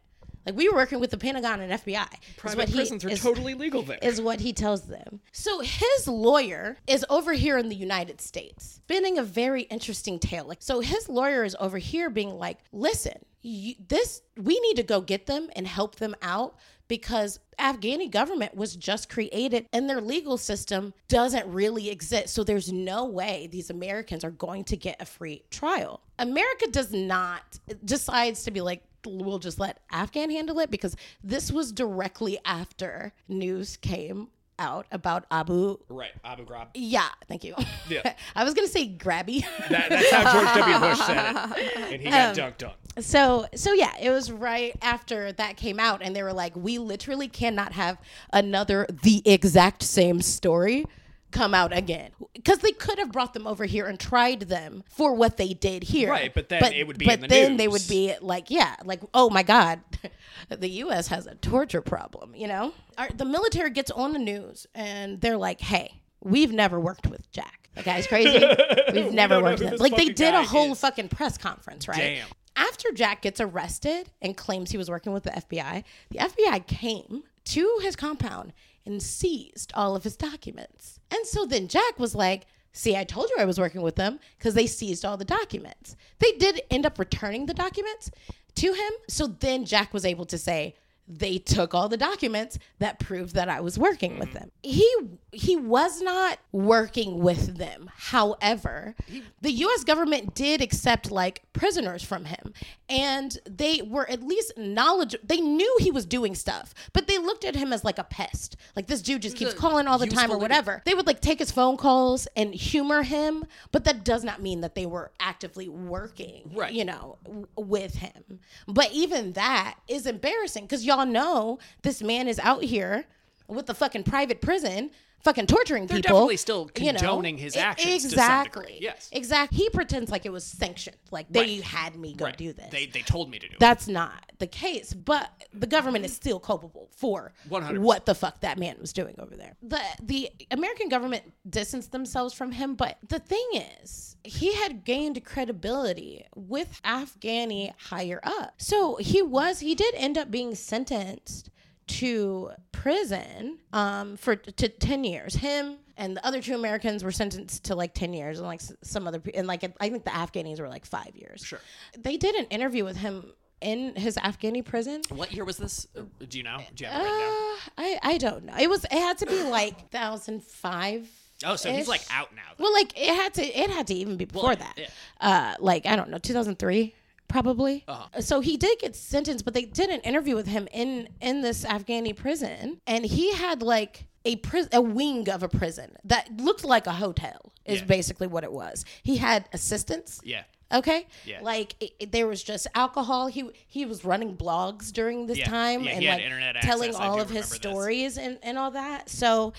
A: Like we were working with the Pentagon and FBI.
C: Private
A: what he-
C: prisons are
A: is-
C: totally legal there.
A: is what he tells them. So his lawyer is over here in the United States, spinning a very interesting tale. Like, so his lawyer is over here being like, "Listen, you, this we need to go get them and help them out." Because Afghani government was just created and their legal system doesn't really exist. So there's no way these Americans are going to get a free trial. America does not decides to be like, we'll just let Afghan handle it because this was directly after news came out about Abu.
C: right, Abu Ghraib.
A: Yeah, thank you.
C: Yeah.
A: I was gonna say grabby.
C: That, that's how George W. Bush said it, and he got
A: Um,
C: dunked on.
A: so so yeah, it was right after that came out, and they were like, we literally cannot have another the exact same story come out again. Because they could have brought them over here and tried them for what they did here.
C: Right, but then it would be
A: but
C: in the
A: then they would be like yeah like oh my god the us has a torture problem you know? Our, the military gets on the news and they're like hey we've never worked with jack. That guy's crazy. We've never
C: don't
A: worked with him. like they did a whole
C: is.
A: fucking press conference right?
C: Damn.
A: after Jack gets arrested and claims he was working with the FBI, the FBI came to his compound and seized all of his documents. And so then Jack was like, See, I told you I was working with them because they seized all the documents. They did end up returning the documents to him. So then Jack was able to say, they took all the documents that proved that I was working with mm-hmm. them. He he was not working with them. However, the US government did accept like prisoners from him and they were at least knowledgeable. They knew he was doing stuff, but they looked at him as like a pest. Like this dude just keeps calling all the time or whatever. They would like take his phone calls and humor him, but that does not mean that they were actively working,
C: Right.
A: you know, w- with him. But even that is embarrassing because y'all know this man is out here with the fucking private prison. Fucking torturing
C: They're
A: people.
C: definitely still
A: you know.
C: condoning his actions
A: Exactly.
C: yes.
A: Exactly. He pretends like it was sanctioned. Like they
C: Right.
A: had me go
C: Right.
A: do this.
C: They they told me to do it.
A: That's not the case, but the government is still culpable for
C: 100%.
A: what the fuck that man was doing over there. The the American government distanced themselves from him, but the thing is, he had gained credibility with Afghani higher up. So he was he did end up being sentenced to prison um for to 10 years him and the other two americans were sentenced to like 10 years and like s- some other and like i think the afghanis were like five years
C: Sure.
A: they did an interview with him in his afghani prison
C: What year was this? Uh, Do you know? Do you have it
A: uh, i i don't know it was it had to be like 2005
C: Oh, so he's like out now. though.
A: well like it had to it had to even be before that
C: yeah.
A: uh like i don't know 2003 probably
C: Uh-huh.
A: so he did get sentenced but they did an interview with him in in this afghani prison and he had like a prison a wing of a prison that looked like a hotel is
C: Yeah.
A: basically what it was he had assistants
C: Yeah.
A: Okay.
C: Yeah.
A: Like it, it- there was just alcohol. He he was running blogs during this
C: Yeah.
A: time
C: Yeah,
A: and like telling
C: access.
A: All of his
C: this.
A: stories and and all that. So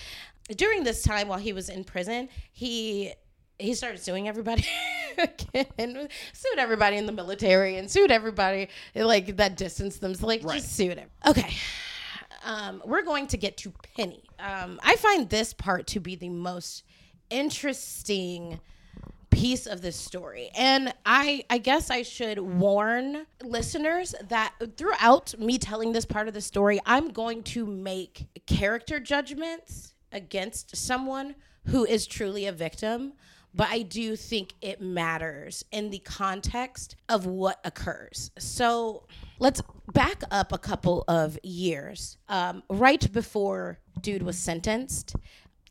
A: during this time while he was in prison, he he started suing everybody again, sued everybody in the military and sued everybody like that distanced them. So, like
C: Right.
A: just sued him. Okay. Um, we're going to get to Penny. Um, I find this part to be the most interesting piece of this story. And I I guess I should warn listeners that throughout me telling this part of the story, I'm going to make character judgments against someone who is truly a victim. But I do think it matters in the context of what occurs. So let's back up a couple of years. Um, right before Dude was sentenced,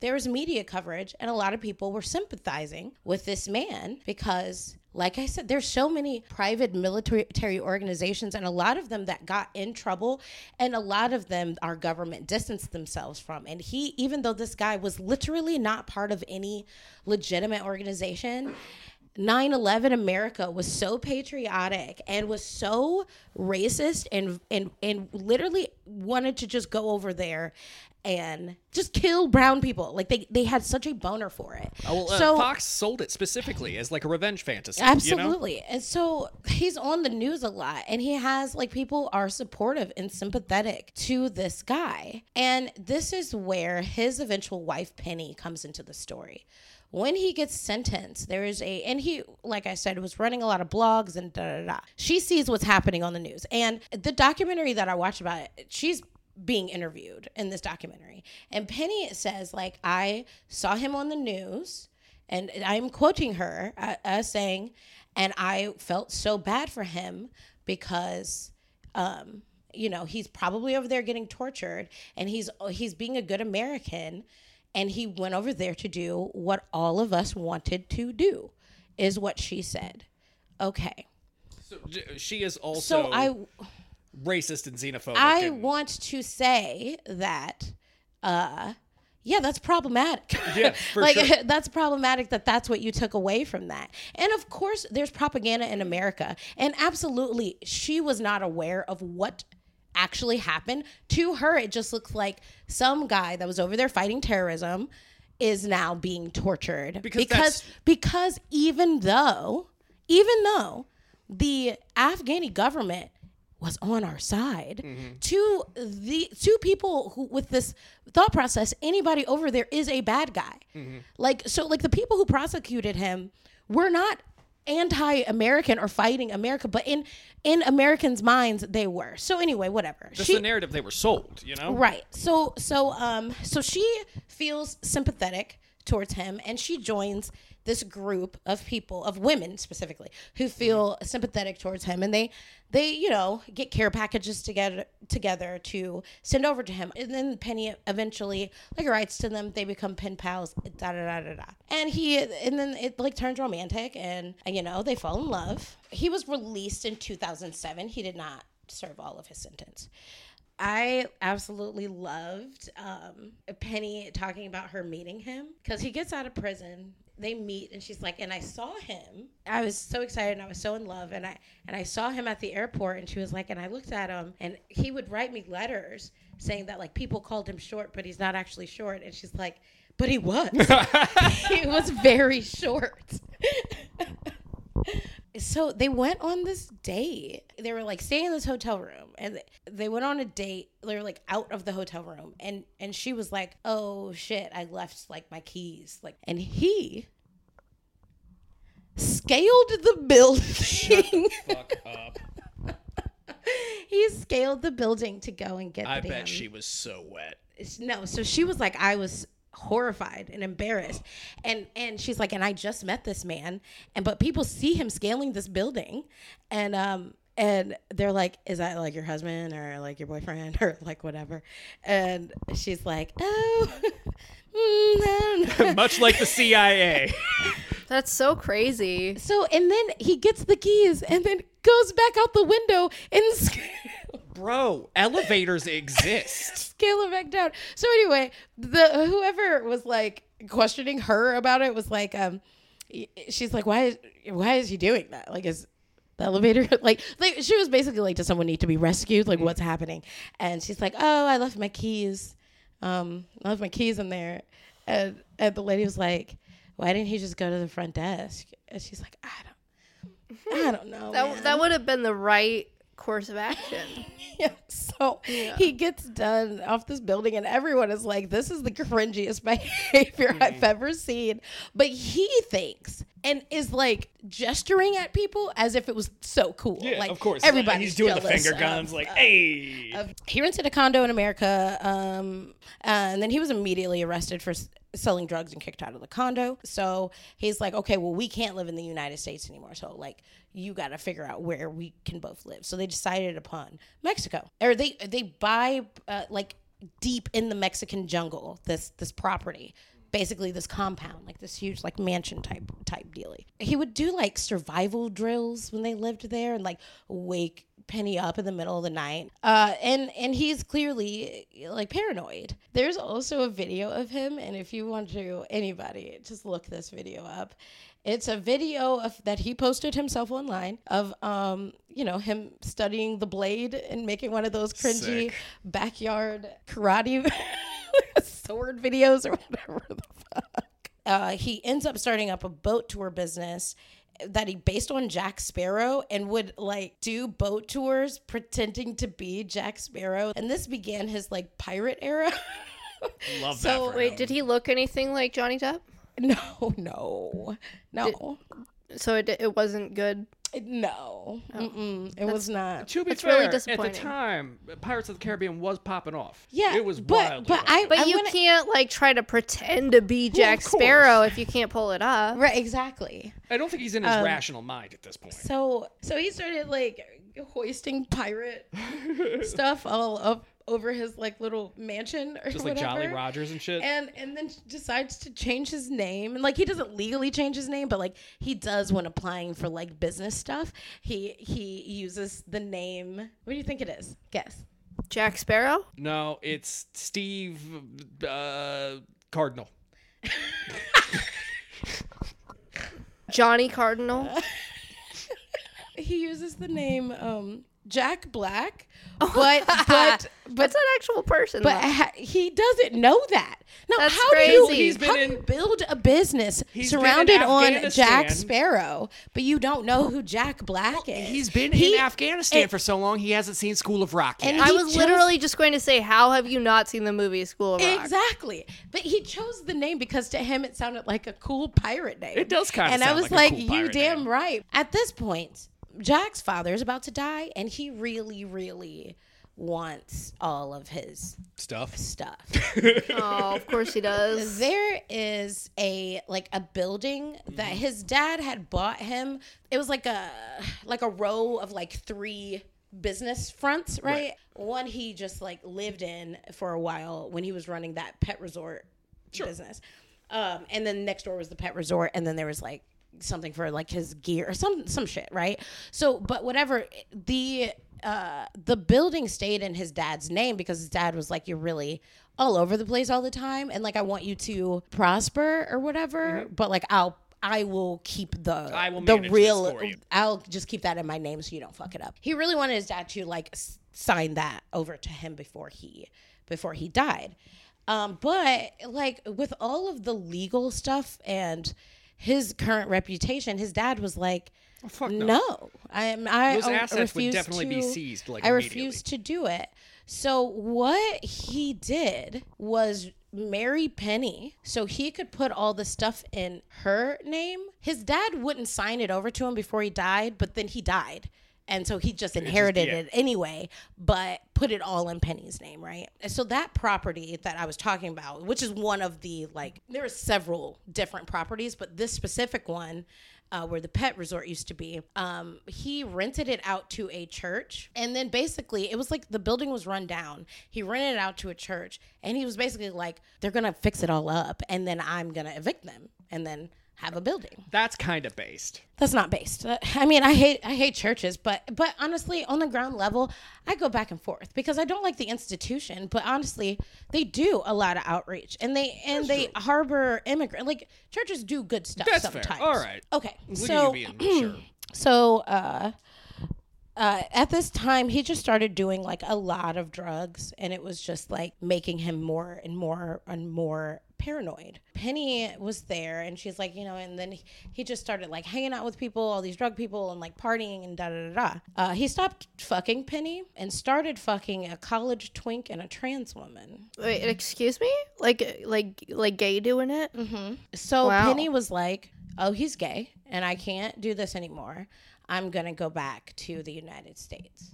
A: there was media coverage and a lot of people were sympathizing with this man because like i said there's so many private military organizations and a lot of them that got in trouble and a lot of them our government distanced themselves from. And he even though this guy was literally not part of any legitimate organization 9/11 America was so patriotic and was so racist and and and literally wanted to just go over there and just kill brown people. Like they they had such a boner for it.
C: Oh, well, uh, Fox sold it specifically as like a revenge fantasy. You know?
A: Absolutely. And so he's on the news a lot and he has like people are supportive and sympathetic to this guy. And this is where his eventual wife Penny comes into the story. When he gets sentenced, there is a and he like I said was running a lot of blogs and da da da. She sees what's happening on the news. And the documentary that I watched about it, she's being interviewed in this documentary. And Penny says like I saw him on the news and I'm quoting her uh, uh, saying, and I felt so bad for him because, um, you know, he's probably over there getting tortured, and he's he's being a good American, and he went over there to do what all of us wanted to do, is what she said. Okay,
C: So, she is also
A: so I
C: racist and xenophobic.
A: I
C: and-
A: want to say that, uh, yeah, that's problematic.
C: Yeah, for
A: like
C: sure.
A: that's problematic that that's what you took away from that. And of course, there's propaganda in America, and absolutely, she was not aware of what actually happened to her. It just looks like some guy that was over there fighting terrorism is now being tortured
C: Because
A: because because even though even though the Afghani government was on our side. To the to people who with this thought process anybody over there is a bad guy. Like so like the people who prosecuted him were not anti-american or fighting america but in in americans minds they were. So anyway whatever.
C: That's
A: She-
C: the narrative they were sold, you know?
A: Right. So so um so she feels sympathetic towards him and she joins this group of people of women specifically who feel sympathetic towards him. And they they you know get care packages together together to send over to him. And then penny eventually like writes to them. They become pen pals da da da da da. And he and then it like turns romantic and, and you know they fall in love. He was released in 2007 he did not serve all of his sentence. I absolutely loved um, Penny talking about her meeting him because he gets out of prison. They meet and she's like, and I saw him. I was so excited and I was so in love and I and I saw him at the airport and she was like, and I looked at him and he would write me letters saying that like people called him short, but he's not actually short. And she's like, but he was. he was very short. so they went on this date. They were like staying in this hotel room, and they went on a date. They were like out of the hotel room, and and she was like, "Oh shit, I left like my keys." Like, and he scaled the building.
C: Fuck up.
A: he scaled the building to go and get.
C: I
A: the
C: bet
A: damn-
C: she was so wet.
A: no so she was like i was horrified and embarrassed and and she's like and i just met this man and but people see him scaling this building and um and they're like is that like your husband or like your boyfriend or like whatever and she's like oh mm, I don't know."
C: Much like the CIA.
D: That's so crazy.
A: so and then he gets the keys and then goes back out the window and sc-
C: Bro, elevators exist.
A: scale it back down. So anyway, the whoever was like questioning her about it was like, um, she's like, why is why is he doing that? Like, is the elevator like like she was basically like, does someone need to be rescued? Like, what's happening? And she's like, oh, I left my keys. Um, I left my keys in there, and and the lady was like, why didn't he just go to the front desk? And she's like, I don't, I don't know.
D: That
A: man."
D: that would have been the right course of action.
A: Yeah. So he gets done off this building, and everyone is like, "This is the cringiest behavior
C: Mm-hmm.
A: I've ever seen." But he thinks and is like gesturing at people as if it was so cool. like of course everybody's
C: He's doing the finger
A: of-
C: guns, like,
A: of-
C: hey.
A: of- he rented a condo in America, um, uh, and then he was immediately arrested for s- selling drugs and kicked out of the condo. So he's like, okay, well, we can't live in the United States anymore. So like, you got to figure out where we can both live. So they decided upon Mexico, or they they buy uh, like deep in the Mexican jungle this this property. Basically, this compound, like this huge, like mansion type type dealy. He would do like survival drills when they lived there, and like wake Penny up in the middle of the night. Uh, and and he's clearly like paranoid. There's also a video of him, and if you want to, anybody, just look this video up. It's a video of that he posted himself online of um you know him studying the blade and making one of those cringy
C: Sick.
A: backyard karate sword videos or whatever the fuck. Uh, he ends up starting up a boat tour business that he based on Jack Sparrow and would like do boat tours pretending to be Jack Sparrow. And this began his like pirate era.
C: Love
A: so-
C: that. For
D: Wait,
C: him.
D: did he look anything like Johnny Depp?
A: no, no, no,
D: So it it wasn't good.
A: No. Mm-mm, it was not.
C: To be
D: That's
C: fair,
D: really
C: at the
D: disappointing.
C: time, Pirates of the Caribbean was popping off.
A: Yeah,
C: it was
A: but
C: wild.
A: but I
D: But
A: I
D: you
A: wanna-
D: can't like try to pretend to be Jack
C: course.
D: Sparrow if you can't pull it off.
A: right exactly.
C: I don't think he's in his
A: Um,
C: rational mind at this point.
A: So so he started like hoisting pirate stuff all up over his like little mansion or
C: Just like. Jolly Rogers and shit.
A: and and then decides to change his name and like he doesn't legally change his name but like he does when applying for like business stuff he he uses the name what do you think it is guess
D: Jack Sparrow?
C: no, it's Steve uh, Cardinal.
D: Johnny Cardinal?
A: he uses the name um jack black
D: Oh.
A: but but but
D: That's an actual person.
A: but ha- he doesn't know that. No,
D: That's
A: how do you.
D: He's
C: been
A: how do
C: in-
A: build a business
C: He's been in
A: surrounded on Jack Sparrow, but you don't know who Jack Black is?
C: He's been
A: He-
C: in Afghanistan
A: and-
C: for so long, he hasn't seen School of Rock yet.
A: and
D: I was
A: chose-
D: literally just going to say, how have you not seen the movie School of Rock?
A: Exactly. But he chose the name because to him it sounded like a cool pirate name.
C: It does kinda
A: And I was
C: like
A: like,
C: a cool
A: you damn
C: name."
A: right. At this point, Jack's father is about to die and he really, really wants all of his
C: Stuff.
A: stuff.
D: Oh, of course he does.
A: there is a like a building that his dad had bought him. It was like a like a row of like three business fronts, right? One he just like lived in for a while when he was running that pet resort business. Um, and then next door was the pet resort, and then there was like something for like his gear or some some shit, right? So, but whatever the uh the building stayed in his dad's name because his dad was like, "You're really all over the place all the time, and like I want you to prosper or whatever, but like I'll." I will keep the
C: I will
A: the real. I'll just keep that in my name so you don't fuck it up. He really wanted his dad to like s- sign that over to him before he before he died. Um, but like with all of the legal stuff and his current reputation, his dad was like, oh,
C: fuck
A: no.
C: no.
A: I'm I
C: Those
A: I
C: assets would definitely be seized, like,
A: I refuse to do it. So what he did was marry Penny so he could put all the stuff in her name. His dad wouldn't sign it over to him before he died, but then he died. And so he just inherited
C: yeah.
A: it anyway, but put it all in Penny's name, right? And so that property that I was talking about, which is one of the like, there are several different properties, but this specific one, uh, where the pet resort used to be, um, he rented it out to a church. And then basically, it was like the building was run down. He rented it out to a church, and he was basically like, they're going to fix it all up, and then I'm going to evict them and then have a building.
C: That's kind of based.
A: That's not based. Uh, I mean, I hate I hate churches, but but honestly, on the ground level, I go back and forth because I don't like the institution, but honestly, they do a lot of outreach and they and they harbor immigrant like churches do good stuff
C: That's fair.
A: sometimes.
C: All right.
A: Okay.
C: Look
A: so
C: at you being sure.
A: so uh uh, at this time, he just started doing like a lot of drugs, and it was just like making him more and more and more paranoid. Penny was there, and she's like, you know, and then he, he just started like hanging out with people, all these drug people, and like partying and da da da da. Uh, he stopped fucking Penny and started fucking a college twink and a trans woman.
D: Wait, excuse me? Like like like gay doing it? Mm-hmm.
A: So
D: Wow.
A: Penny was like, "Oh, he's gay, and I can't do this anymore. I'm gonna go back to the United States."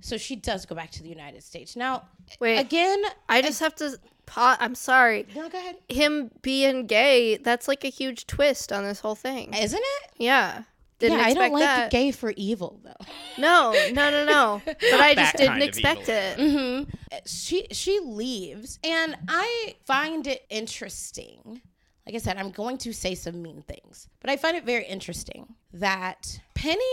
A: So she does go back to the United States. Now,
D: Wait.
A: again,
D: I just have to pa- I'm sorry.
A: no, go ahead.
D: Him being gay, that's like a huge twist on this whole thing.
A: Isn't it?
D: Yeah. Didn't
A: yeah, I don't like
D: that.
A: gay for evil though.
D: No, no, no, no. But I just didn't expect
C: evil.
D: it.
A: Mm-hmm. She she leaves, and I find it interesting. Like I said, I'm going to say some mean things, but I find it very interesting that Penny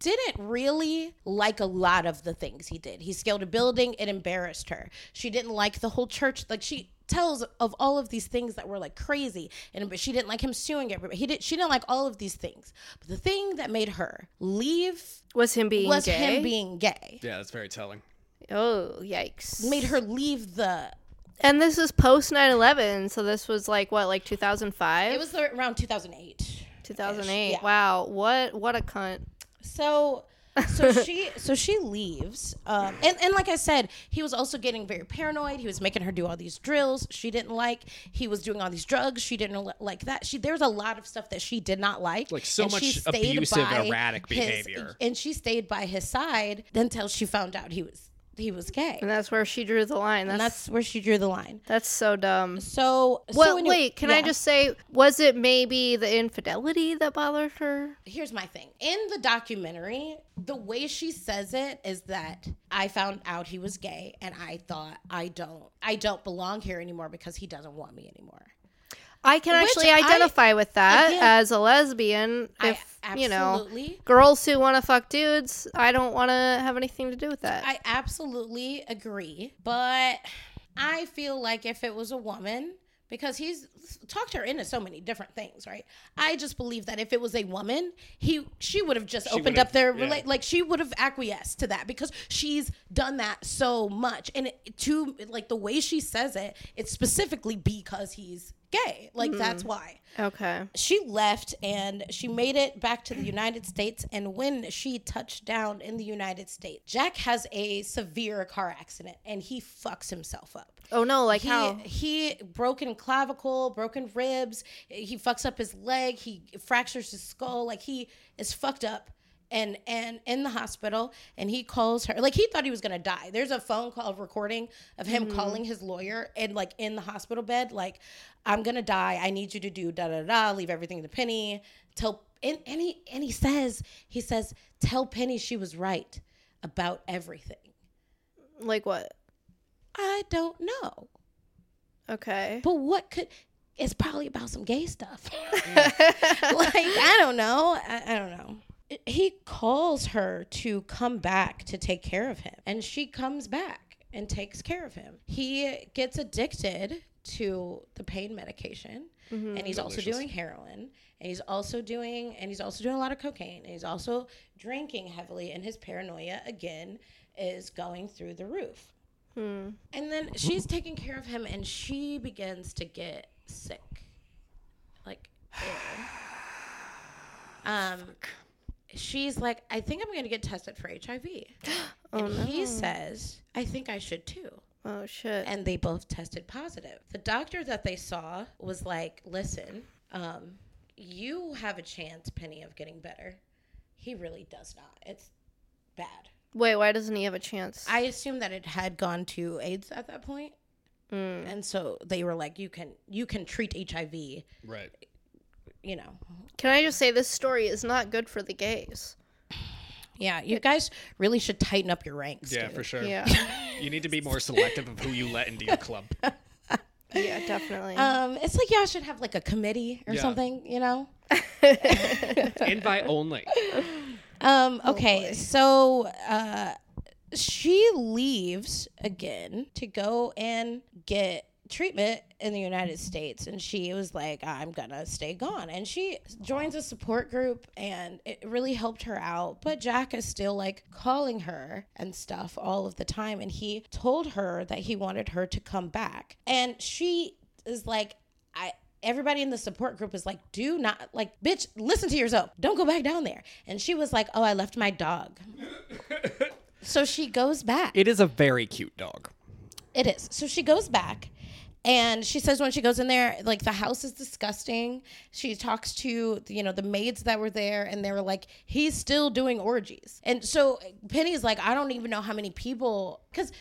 A: didn't really like a lot of the things he did. He scaled a building, it embarrassed her. She didn't like the whole church. Like she tells of all of these things that were like crazy and but she didn't like him suing everybody. He did she didn't like all of these things. But the thing that made her leave
D: Was him being
A: was
D: gay?
A: him being gay.
C: Yeah, that's very telling.
D: oh, yikes.
A: Made her leave the
D: And this is post 9/11, so this was like what, like 2005?
A: It was around 2008.
D: 2008.
A: yeah.
D: Wow, what what a cunt.
A: So so she so she leaves um, and, and like i said he was also getting very paranoid. He was making her do all these drills she didn't like. He was doing all these drugs she didn't like that. She there's a lot of stuff that she did not like.
C: Like, so much abusive, erratic
A: his-
C: behavior.
A: and she stayed by his side until she found out he was he was gay
D: And that's where she drew the line. That's
A: and
D: that's,
A: where she drew the line That's
D: so dumb.
A: so
D: Well,
A: so anyway-
D: wait, can I just say was it maybe the infidelity that bothered her?
A: here's my thing in the documentary the way she says it is that i found out he was gay and i thought i don't i don't belong here anymore because he doesn't want me anymore
D: I can
A: Which
D: actually
A: I-
D: identify with that
A: again-
D: as a lesbian.
A: I
D: If you know, girls who want to fuck dudes, I don't want to have anything to do with that.
A: i absolutely agree but i feel like if it was a woman because he's talked her into so many different things, right? I just believe that if it was a woman, he she would have just opened up their
C: yeah.
A: like she would have acquiesced to that because she's done that so much, and it, to like the way she says it, it's specifically because he's gay. Like mm-hmm. that's why
D: okay.
A: she left and she made it back to the United States. And when she touched down in the United States, Jack has a severe car accident and he fucks himself up.
D: Oh no, like
A: He,
D: how?
A: he broken clavicle, broken ribs. He fucks up his leg. He fractures his skull. Like he is fucked up. And and in the hospital and he calls her like he thought he was gonna die. There's a phone call recording of him mm-hmm. calling his lawyer and like in the hospital bed like i'm gonna die. I need you to do da da da leave everything to penny. Tell and, and he and he says he says tell penny she was right about everything.
D: Like what?
A: i don't know.
D: Okay.
A: but what could it's probably about some gay stuff. Like i don't know. I, I don't know he calls her to come back to take care of him. And she comes back and takes care of him. He gets addicted to the pain medication and he's also doing heroin and he's also doing and he's also doing a lot of cocaine and he's also drinking heavily and his paranoia again is going through the roof. And then she's taking care of him and she begins to get sick. Like ill. Um she's like, I think I'm gonna get tested for HIV. and he says, I think I should too.
D: Oh shit.
A: And they both tested positive. The doctor that they saw was like, Listen, um, you have a chance, Penny, of getting better. He really does not. It's bad.
D: Wait, why doesn't he have a chance?
A: I assume that it had gone to AIDS at that point.
D: Mm.
A: and so they were like you can you can treat hiv
C: Right.
A: You know
D: Can I just say this story is not good for the gays?
A: yeah you guys really should tighten up your ranks
C: Yeah,
A: dude.
C: for sure.
D: Yeah.
C: You need to be more selective of who you let into your club.
D: yeah, definitely.
A: um it's like y'all should have like a committee or
C: Yeah.
A: something you know
C: Invite only.
A: um
D: Oh,
A: okay so uh she leaves again to go and get treatment in the United States and she was like I'm going to stay gone. And she joins a support group and it really helped her out. But Jack is still like calling her and stuff all of the time and he told her that he wanted her to come back. And she is like I everybody in the support group is like do not like bitch listen to yourself. Don't go back down there. And she was like oh I left my dog. So she goes back.
C: It is a very cute dog.
A: it is. So she goes back and she says when she goes in there, like the house is disgusting. She talks to you know the maids that were there, and they were like, he's still doing orgies. And so Penny's like, I don't even know how many people because.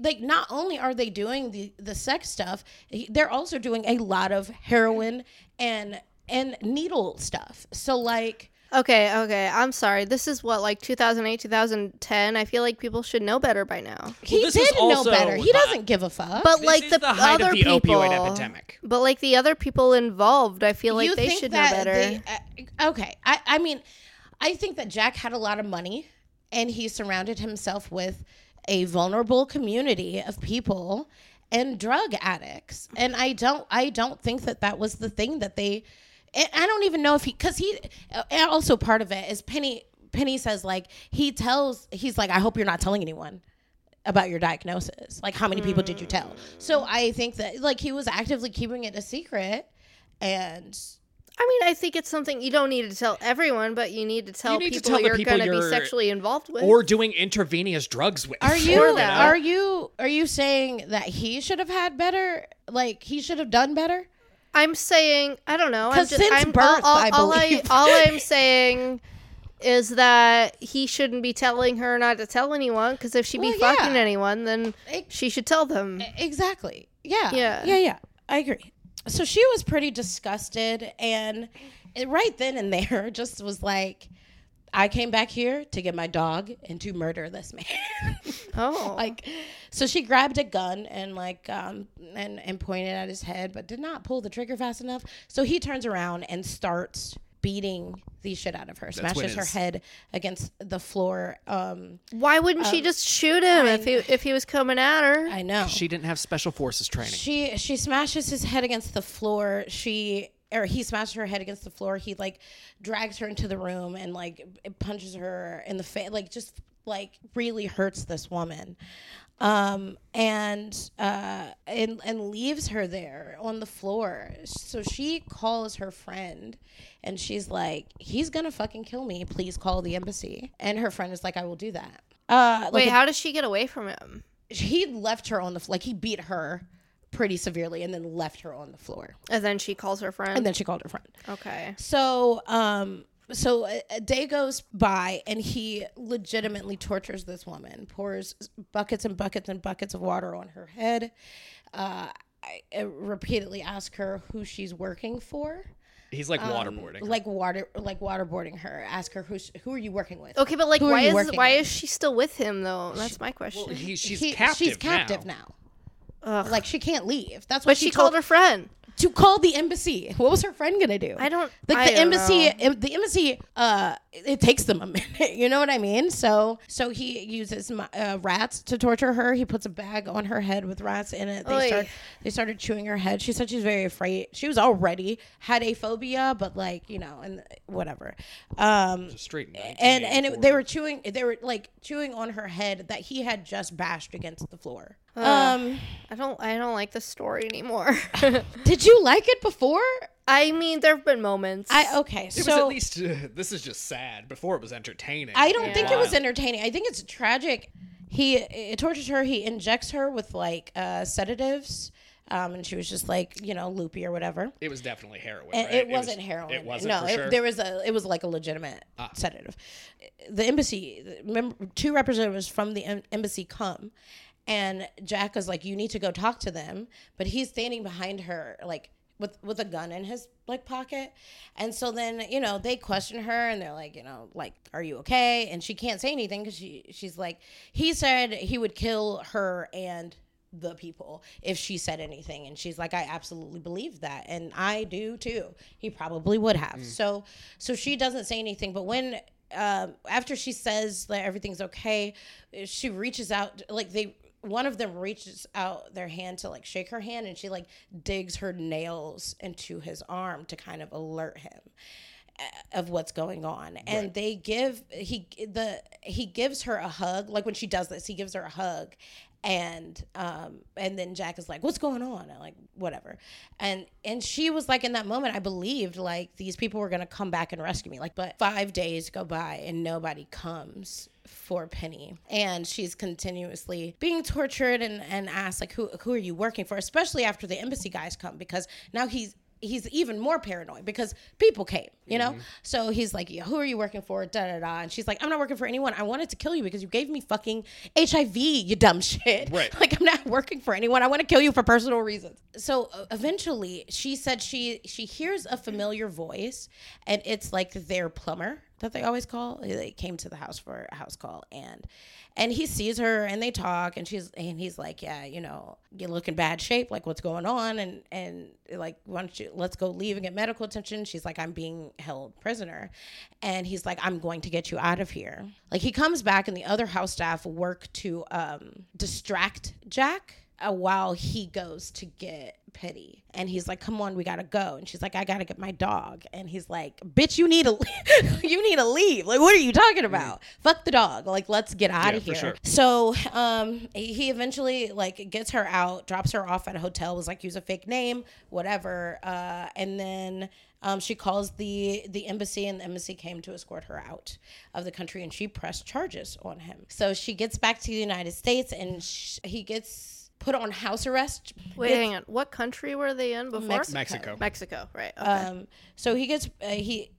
A: Like not only are they doing the the sex stuff, they're also doing a lot of heroin and and needle stuff. So like,
D: okay, okay. I'm sorry. This is what like 2008, 2010. I feel like people should know better by now.
A: he
C: this is
A: did know
C: also
A: better. He doesn't give a fuck.
D: But
C: This
D: like
C: is
D: the,
C: the height of
D: other
C: the
D: people,
C: opioid epidemic.
D: But like the other people involved, I feel like they should know better.
A: they- uh, okay, I, I mean, I think that Jack had a lot of money, and he surrounded himself with a vulnerable community of people and drug addicts. And I don't, I don't think that that was the thing that they. And I don't even know if he, because he, uh, and also part of it is Penny. Penny says like he tells, he's like, I hope you're not telling anyone about your diagnosis. Like, how many people did you tell? So mm-hmm. I think that like he was actively keeping it a secret, and
D: I mean, I think it's something you don't need to tell everyone, but you need to tell
C: need to
D: people
C: tell
D: you're
C: people
D: going to be sexually involved with.
C: Or doing intravenous drugs with.
A: Are
D: Or
A: you
D: that.
A: are you are you saying that he should have had better? Like he should have done better?
D: I'm saying, I don't know. I'm
A: 'Cause
D: just,
A: since
D: I'm,
A: birth,
D: all, all,
A: I
D: all I,
A: believe.
D: all I'm saying is that he shouldn't be telling her not to tell anyone. Because if she be
A: yeah.
D: fucking anyone, then
A: Ex-
D: she should tell them.
A: Exactly. Yeah.
D: Yeah.
A: Yeah. Yeah. I agree. So she was pretty disgusted, and right then and there, just was like, I came back here to get my dog and to murder this man.
D: Oh,
A: like, so she grabbed a gun and like um and and pointed at his head, but did not pull the trigger fast enough. So he turns around and starts beating the shit out of her,
C: when
A: smashes her head against the floor. Um,
D: why wouldn't she just shoot him if he if he was coming at her?
A: I know
C: She didn't have special forces training.
A: she she smashes his head against the floor. She or he smashes her head against the floor. He like drags her into the room and like punches her in the face. Like just like really hurts this woman. Um and uh and and leaves her there on the floor. So she calls her friend and she's like, He's gonna fucking kill me. Please call the embassy. And her friend is like, I will do that. Uh like
D: Wait,
A: a-
D: how does she get away from him?
A: he left her on the like he beat her pretty severely and then left her on the floor
D: And then she calls her friend.
A: and then she called her friend
D: okay.
A: so um so a, a day goes by and he legitimately tortures this woman, pours buckets and buckets and buckets of water on her head. Uh, I, I repeatedly ask her who she's working for.
C: He's like waterboarding.
A: Um, Like water, like waterboarding her. Ask her who's who are you working with?
D: Okay, but like,
A: Who
D: why is why
A: with?
D: is she still with him though? That's my question.
C: Well, he, she's
A: He-
C: captive.
A: she's captive
C: now.
A: now.
D: Ugh.
A: Like she can't leave. That's what
D: but she called her friend.
A: to call the embassy. What was her friend gonna do?
D: I don't-
A: like
D: I
A: the
D: don't
A: embassy.
D: know.
A: The embassy. Uh, it takes them a minute. You know what I mean? So, so he uses uh, rats to torture her. He puts a bag on her head with rats in it. They
D: Oy.
A: start. They started chewing her head. She said she's very afraid. She was already had a phobia, but like you know, and whatever. Um,
C: Straight.
A: and and it, they were chewing. They were like chewing on her head that he had just bashed against the floor. Um,
D: I don't I don't like the story anymore.
A: did you like it before?
D: I mean, there have been moments.
A: I okay.
C: It
A: so
C: was at least. Uh, this is just sad. Before it was entertaining.
A: I don't think it was entertaining. I think it's tragic. He it tortures her. He injects her with like uh, sedatives, um, and she was just like you know loopy or whatever.
C: It was definitely heroin. Right?
A: it
C: was-
A: wasn't heroin.
C: It wasn't.
A: No,
C: for
A: it,
C: sure? Ah.
A: there was a. It was like a legitimate sedative. The embassy, two representatives from the embassy come, and Jack is like, "You need to go talk to them," but he's standing behind her, like with with a gun in his like pocket, and so then you know they question her, and they're like, you know, like, "Are you okay?" And she can't say anything because she she's like, he said he would kill her and the people if she said anything. And she's like i absolutely believe that. And i do too. He probably would have. So so she doesn't say anything. But when um after she says that everything's okay she reaches out like they one of them reaches out their hand to like shake her hand and she like digs her nails into his arm to kind of alert him uh, of what's going on. And they give he the he gives her a hug. Like when she does this he gives her a hug and um and then jack is like what's going on? And like whatever. And and she was like in that moment i believed like these people were gonna come back and rescue me. Like but five days go by and nobody comes for penny. And she's continuously being tortured and and asked like who who are you working for? Especially after the embassy guys come because now he's he's even more paranoid because people came, you know? So he's like, yeah, who are you working for? Da da da. And she's like, I'm not working for anyone. I wanted to kill you because you gave me fucking HIV, you dumb shit.
C: Right.
A: Like, I'm not working for anyone. I want to kill you for personal reasons. So uh, eventually she said she she hears a familiar voice and it's like their plumber that they always call. They came to the house for a house call and and he sees her and they talk and she's and he's like yeah you know you look in bad shape like what's going on? And and like why don't you let's go leave and get medical attention. She's like i'm being held prisoner. And he's like i'm going to get you out of here. Like he comes back and the other house staff work to um distract jack uh, while he goes to get Penny. And he's like, "Come on, we gotta go." And she's like, "I gotta get my dog." And he's like, "Bitch, you need to, you need to leave. Like, what are you talking about? Fuck the dog. Like, let's get out of
C: for
A: here."
C: sure.
A: So, um, he eventually like gets her out, drops her off at a hotel, was like, use a fake name, whatever. Uh, and then um, she calls the the embassy, and the embassy came to escort her out of the country, and she pressed charges on him. So she gets back to the United States, and sh- he gets put on house arrest.
D: Wait,
A: Gets-
D: hang on. What country were they in before?
A: Mexico.
C: Mexico.
D: Mexico, right? Okay.
A: Um, so he gets uh, he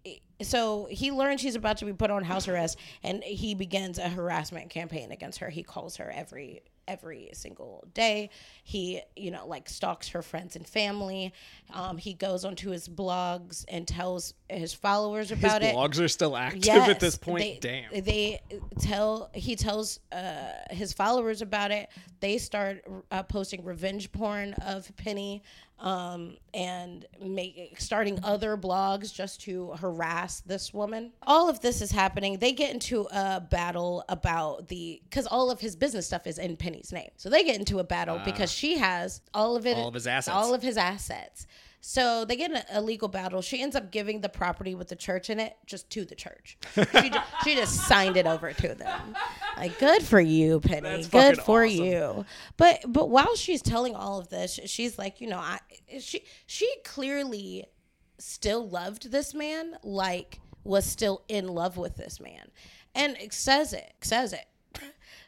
A: so he learns she's about to be put on house arrest, and he begins a harassment campaign against her. He calls her every every single day. He you know like stalks her friends and family. Um, he goes onto his blogs and tells his followers
C: His
A: about it.
C: blogs are still active
A: Yes,
C: at this point.
A: They,
C: Damn.
A: They tell he tells uh, his followers about it. They start uh, posting revenge porn of Penny, um, and make starting other blogs just to harass this woman. All of this is happening. They get into a battle about the because all of his business stuff is in Penny's name. So they get into a battle because she has all of it,
C: All of his assets.
A: all of his assets. So they get in a, a legal battle. She ends up giving the property with the church in it just to the church. She just, she just signed it over to them. Like good for you, Penny.
C: That's
A: good for
C: awesome.
A: you. But but while she's telling all of this, she's like, you know, I she she clearly still loved this man, like was still in love with this man, and it says it says it.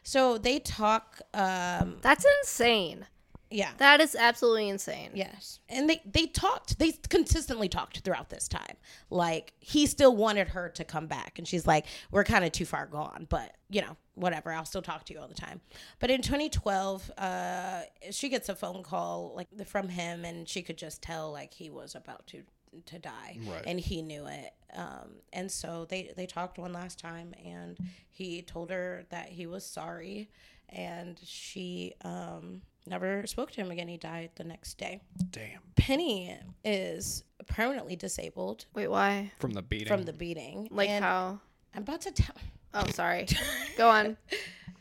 A: So they talk. Um,
D: That's insane.
A: Yeah.
D: That is absolutely insane.
A: Yes. And they they talked. They consistently talked throughout this time. Like he still wanted her to come back and she's like, "We're kind of too far gone, but, you know, whatever. I'll still talk to you all the time." But in 2012, uh she gets a phone call like from him and she could just tell like he was about to to die
C: Right.
A: and he knew it um, and so they they talked one last time and he told her that he was sorry and she um, never spoke to him again he died the next day
C: Damn.
A: penny is permanently disabled
D: Wait, why?
C: From the beating.
A: from the beating
D: Like
A: and
D: how?
A: i'm about to tell
D: Oh, sorry. Go on.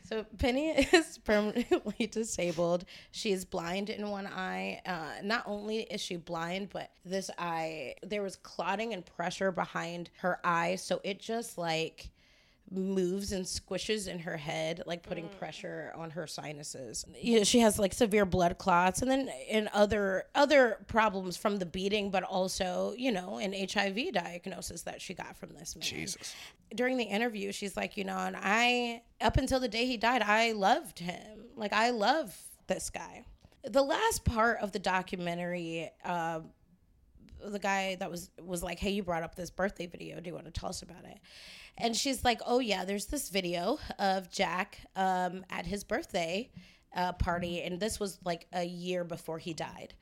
A: So Penny is permanently disabled. She is blind in one eye. Uh, not only is she blind, but this eye there was clotting and pressure behind her eye, so it just like moves and squishes in her head, like putting pressure on her sinuses. You know, she has like severe blood clots, and then in other other problems from the beating, but also you know an HIV diagnosis that she got from this man
C: Jesus.
A: during the interview, she's like, you know, and I, up until the day he died, I loved him. Like, I love this guy. The last part of the documentary, uh, the guy that was was like, "Hey, you brought up this birthday video. Do you want to tell us about it?" And she's like, "Oh yeah, there's this video of Jack um, at his birthday uh, party, and this was like a year before he died."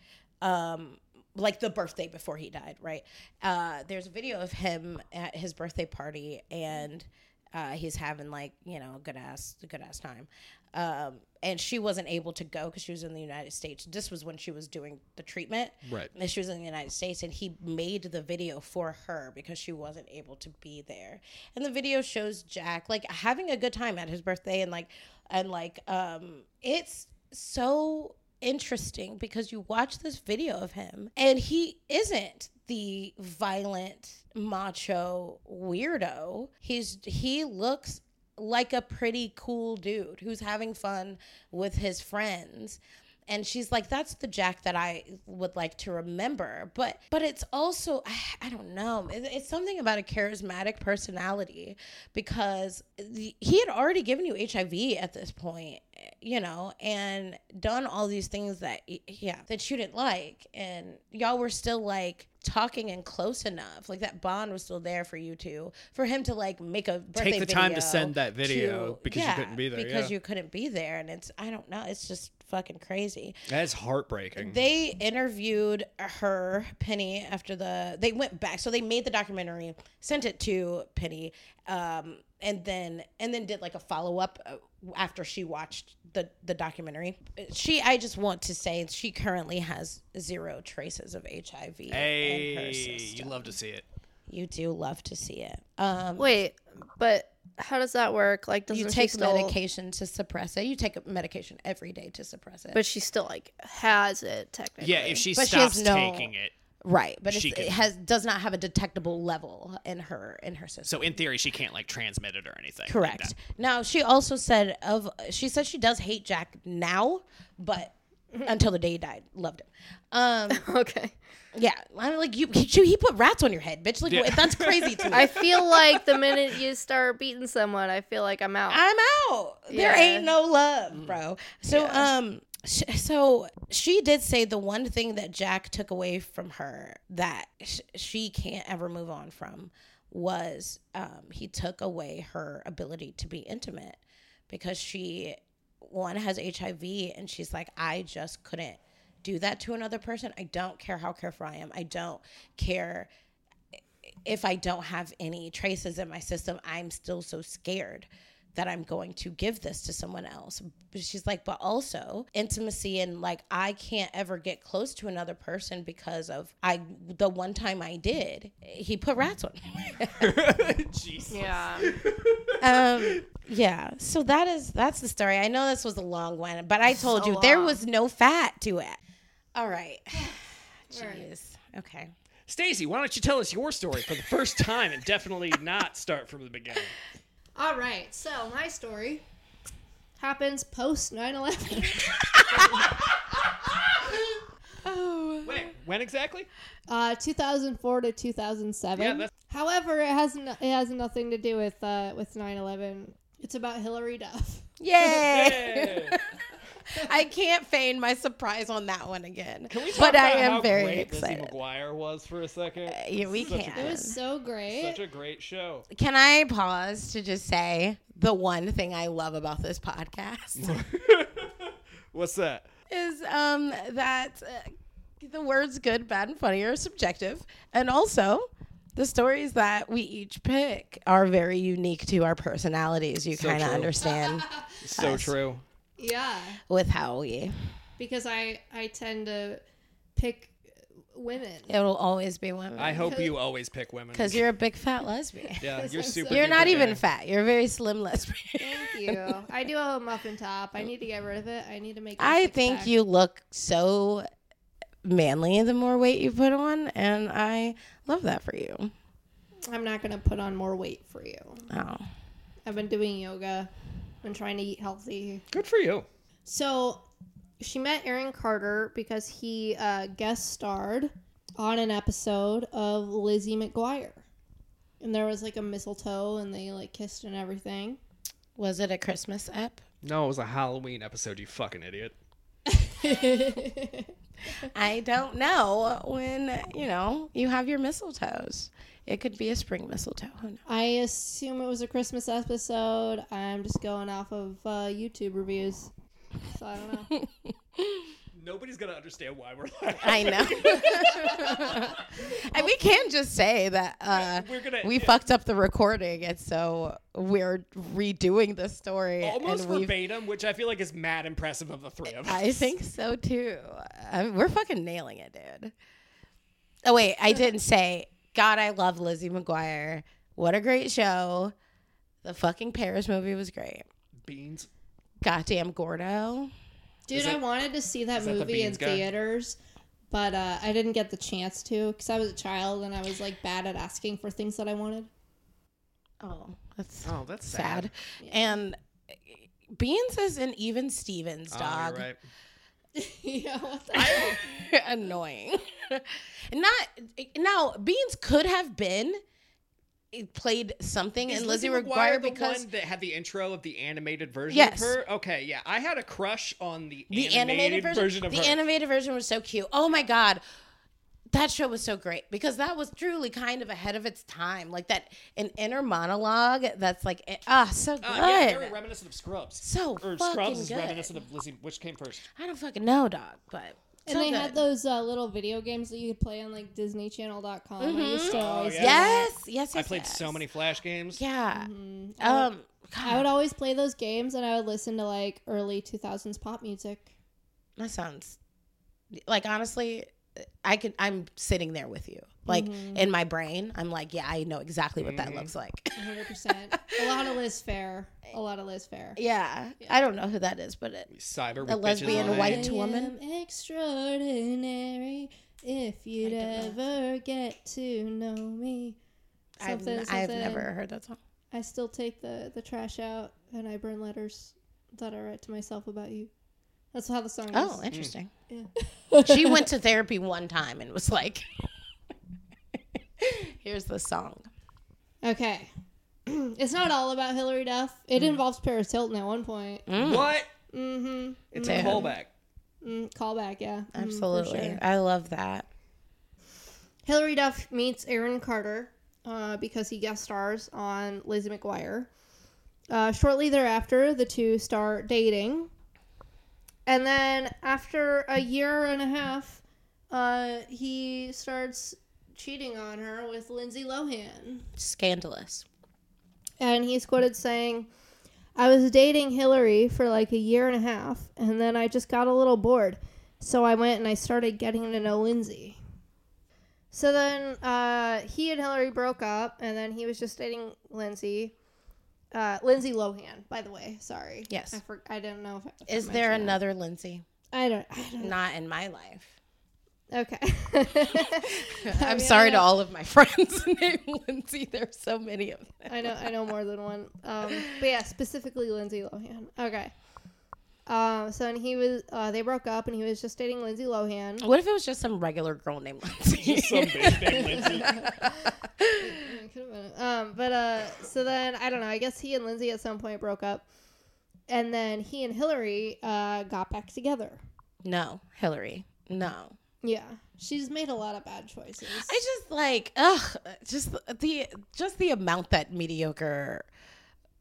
A: Um, like the birthday before he died, right? Uh, there's a video of him at his birthday party, and uh, he's having like you know a good ass a good ass time. Um, and she wasn't able to go because she was in the United States. This was when she was doing the treatment.
C: Right.
A: And she was in the United States, and he made the video for her because she wasn't able to be there. And the video shows Jack like having a good time at his birthday, and like, and like, um, it's so interesting because you watch this video of him, and he isn't the violent macho weirdo. He's he looks like a pretty cool dude who's having fun with his friends. And she's like that's the jack that i would like to remember. But but it's also i, don't know. It- it's something about a charismatic personality because the, he had already given you hiv at this point you know and done all these things that yeah that you didn't like. And y'all were still like talking and close enough like that bond was still there for you two for him to like make a birthday take
C: the time to send that video because you couldn't be there,
A: because
C: yeah.
A: you couldn't be there and it's i don't know it's just fucking crazy
C: That is heartbreaking.
A: they interviewed her penny after the they went back so they made the documentary sent it to penny um and then and then did like a follow-up uh, after she watched the the documentary she i just want to say she currently has zero traces of hiv in her
C: hey, you
A: system.
C: love to see it.
A: you do love to see it um
D: Wait, but how does that work? Like, doesn't
A: you
D: she
A: take
D: still,
A: medication to suppress it you take a medication every day to suppress it
D: but she still like has it technically.
C: Yeah, if she
A: But she has
C: stops
A: no-
C: taking it,
A: Right, but
C: She
A: it's,
C: can-
A: it has does not have a detectable level in her in her system.
C: so in theory, she can't like transmit it or anything.
A: Correct.
C: that.
A: now she also said of she says she does hate Jack now, but until the day he died, loved him. Um,
D: okay.
A: yeah, I'm like you. He, he put rats on your head, bitch. Like
C: Yeah.
A: that's crazy to me.
D: I feel like the minute you start beating someone, I feel like I'm out.
A: I'm out. There ain't no love, bro. So um sh- so she did say the one thing that Jack took away from her that sh- she can't ever move on from was um he took away her ability to be intimate because she one has HIV and she's like I just couldn't do that to another person. I don't care how careful I am. I don't care if I don't have any traces in my system, I'm still so scared that I'm going to give this to someone else. But she's like, but also intimacy and like I can't ever get close to another person because of I the one time I did, he put rats on me.
C: Jeez.
D: yeah.
A: um yeah. So that is that's the story. I know this was a long one, but I told
D: So
A: you there was no fat to it. All right. Jeez. Okay.
C: Stacy, why don't you tell us your story for the first time and definitely not start from the beginning?
D: All right. So my story happens post 9/11.
A: Oh.
C: When, when exactly?
D: Uh, 2004 to 2007.
C: Yeah, that's-
D: However, it has no, it has nothing to do with uh, with 9/11. It's about Hilary Duff.
A: Yay.
C: Yay.
A: I can't feign my surprise on that one again.
C: Can we talk
A: but I
C: about
A: am
C: how
A: very
C: great Lizzie
A: excited.
C: McGuire was for a second?
A: Yeah, we
C: Such a
A: can.
C: great-
D: It was so great.
C: Such a great show.
A: Can I pause to just say the one thing I love about this podcast
C: What's that?
A: is um that uh, the words good, bad, and funny are subjective, and also the stories that we each pick are very unique to our personalities. You
C: So
A: kind of understand
C: So
A: Us.
C: true.
D: Yeah,
A: with Howie.
D: because I I tend to pick women.
A: It'll always be women.
C: I hope you always pick women.
A: because you're a big fat lesbian.
C: yeah, you're
D: I'm
C: super.
D: so-
A: You're
C: duper
A: not even fat. You're a very slim lesbian.
D: Thank you. I do have a muffin top. I need to get rid of it. I need to make. a
A: I
D: six
A: think
D: pack.
A: you look so manly the more weight you put on, and I love that for you.
D: I'm not gonna put on more weight for you.
A: Oh,
D: I've been doing yoga. Been trying to eat healthy.
C: Good for you.
D: So she met Aaron Carter because he uh, guest starred on an episode of Lizzie McGuire. And there was like a mistletoe and they like kissed and everything.
A: was it a Christmas ep?
C: No, it was a Halloween episode. You fucking idiot.
A: I don't know when you know you have your mistletoes. It could be a spring mistletoe. Who knows?
D: I assume it was a Christmas episode. I'm just going off of uh, YouTube reviews. So I don't know.
C: Nobody's gonna understand why we're laughing.
A: I know. and we can just say that uh,
C: We're gonna-
A: we
C: yeah.
A: fucked up the recording, and so we're redoing the story.
C: Almost
A: and
C: verbatim, which I feel like is mad impressive of the three of us.
A: I think so too. I mean, we're fucking nailing it, dude. Oh wait, I didn't say. God, I love Lizzie McGuire. What a great show. The fucking Paris movie was great.
C: beans.
A: Goddamn Gordo.
D: Dude,
C: Is
D: I wanted to see that
C: is that the
D: movie in
C: guy?
D: theaters, but uh, I didn't get the chance to because I was a child and I was like bad at asking for things that I wanted.
A: Oh, that's
C: Oh, that's
A: sad.
C: sad.
A: And Beans is an even Stevens
C: Oh,
A: dog.
C: you're right.
D: yeah, the
A: Annoying. Not now. Beans could have been eh, played something
C: Is
A: in Lizzie,
C: McGuire
A: McGuire
C: the
A: because
C: one that had the intro of the animated version
A: Yes.
C: of her? Okay, yeah. I had a crush on the,
A: the
C: animated,
A: animated, version,
C: of
A: the
C: her.
A: animated version was so cute. Oh my god. That show was so great because that was truly kind of ahead of its time. Like that an inner monologue that's like eh, ah so good.
C: Uh, yeah, very reminiscent of Scrubs.
A: so
C: Or
A: fucking
C: Scrubs is
A: good.
C: reminiscent of Lizzie. Which came first?
A: I don't fucking know, dog, but
D: And
A: so
D: they
A: good.
D: had those uh, little video games that you could play on like DisneyChannel.com. I used to
C: Oh,
D: always
C: yeah.
D: do.
A: Yes, yes, yes.
C: I played
A: yes.
C: so many Flash games.
A: Yeah.
D: Mhm.
A: Um.
D: I would always play those games and I would listen to like early 2000s pop music.
A: That sounds like honestly, I could. I'm sitting there with you, like
D: Mm-hmm.
A: in my brain. I'm like, yeah, I know exactly what that looks like.
D: 100%. a lot of Liz Phair. A lot of Liz Phair.
A: yeah, I don't know who that is, but it.
C: Cyber
A: A lesbian
C: on it.
A: white
D: I
A: woman?
D: am extraordinary if you'd
A: I don't
D: ever get to know me.
A: I've,
D: Something,
A: I've never heard that song.
D: I still take the, the trash out and I burn letters that I write to myself about you. That's how the song is.
A: Oh, interesting.
D: Yeah.
A: she went to therapy one time and was like, "Here's the song."
D: Okay. it's not all about Hilary Duff. It
A: Mm.
D: involves Paris Hilton at one point.
C: What?
D: Mm-hmm.
C: It's
A: Dude.
C: a callback.
D: Mm, callback, yeah. For
A: Absolutely,
D: sure.
A: I love that.
D: Hilary Duff meets Aaron Carter uh, because he guest stars on Lizzie McGuire. Uh, shortly thereafter, the two start dating. And then after a year and a half, uh, he starts cheating on her with Lindsay Lohan.
A: Scandalous.
D: And he's quoted saying, I was dating Hilary for like a year and a half, and then I just got a little bored. So I went and I started getting to know Lindsay. So then uh, he and Hilary broke up, and then he was just dating Lindsay. Uh, Lindsay Lohan, by the way. Sorry.
A: Yes.
D: I, for- I didn't know if.
A: Is there
D: that.
A: another Lindsay?
D: I don't. I don't.
A: Not in my life.
D: Okay.
A: I'm
D: mean,
A: sorry to all of my friends named Lindsay. There's so many of them.
D: I know I know more than one. Um, but yeah, specifically Lindsay Lohan. Okay. Um, so and he was uh, they broke up and he was just dating Lindsay Lohan.
A: What if it was just some regular girl named Lindsay?
C: Just some bitch named Lindsay.
D: It could've been. Um, but uh, so then I don't know. I guess he and Lindsay at some point broke up, and then he and Hilary uh, got back together.
A: No, Hilary. No.
D: Yeah, she's made a lot of bad choices.
A: I just like ugh, just the just the amount that mediocre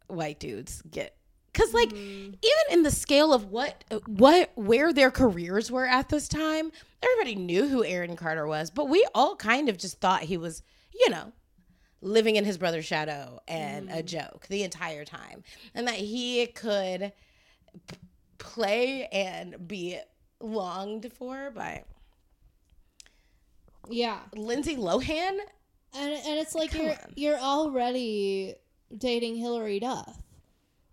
A: white dudes get. Cause like mm. even in the scale of what what where their careers were at this time, everybody knew who Aaron Carter was, but we all kind of just thought he was, you know, living in his brother's shadow and a mm. joke the entire time, and that he could p- play and be longed for by
D: yeah,
A: Lindsay Lohan.
D: and and it's like
A: Come
D: you're
A: on.
D: you're already dating Hilary Duff,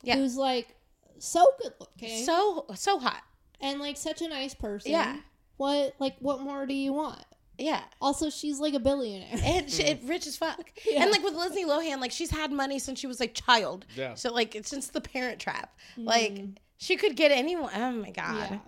A: Yeah.
D: who's like so good looking
A: So so hot.
D: and like such a nice person.
A: Yeah.
D: What like what more do you want?
A: Yeah.
D: Also, she's like a billionaire.
A: And she, it rich as fuck.
D: Yeah.
A: And like with Lindsay Lohan, like she's had money since she was like a child.
C: Yeah.
A: So like since the parent trap. Mm-hmm. Like she could get anyone. Oh my god.
D: Yeah.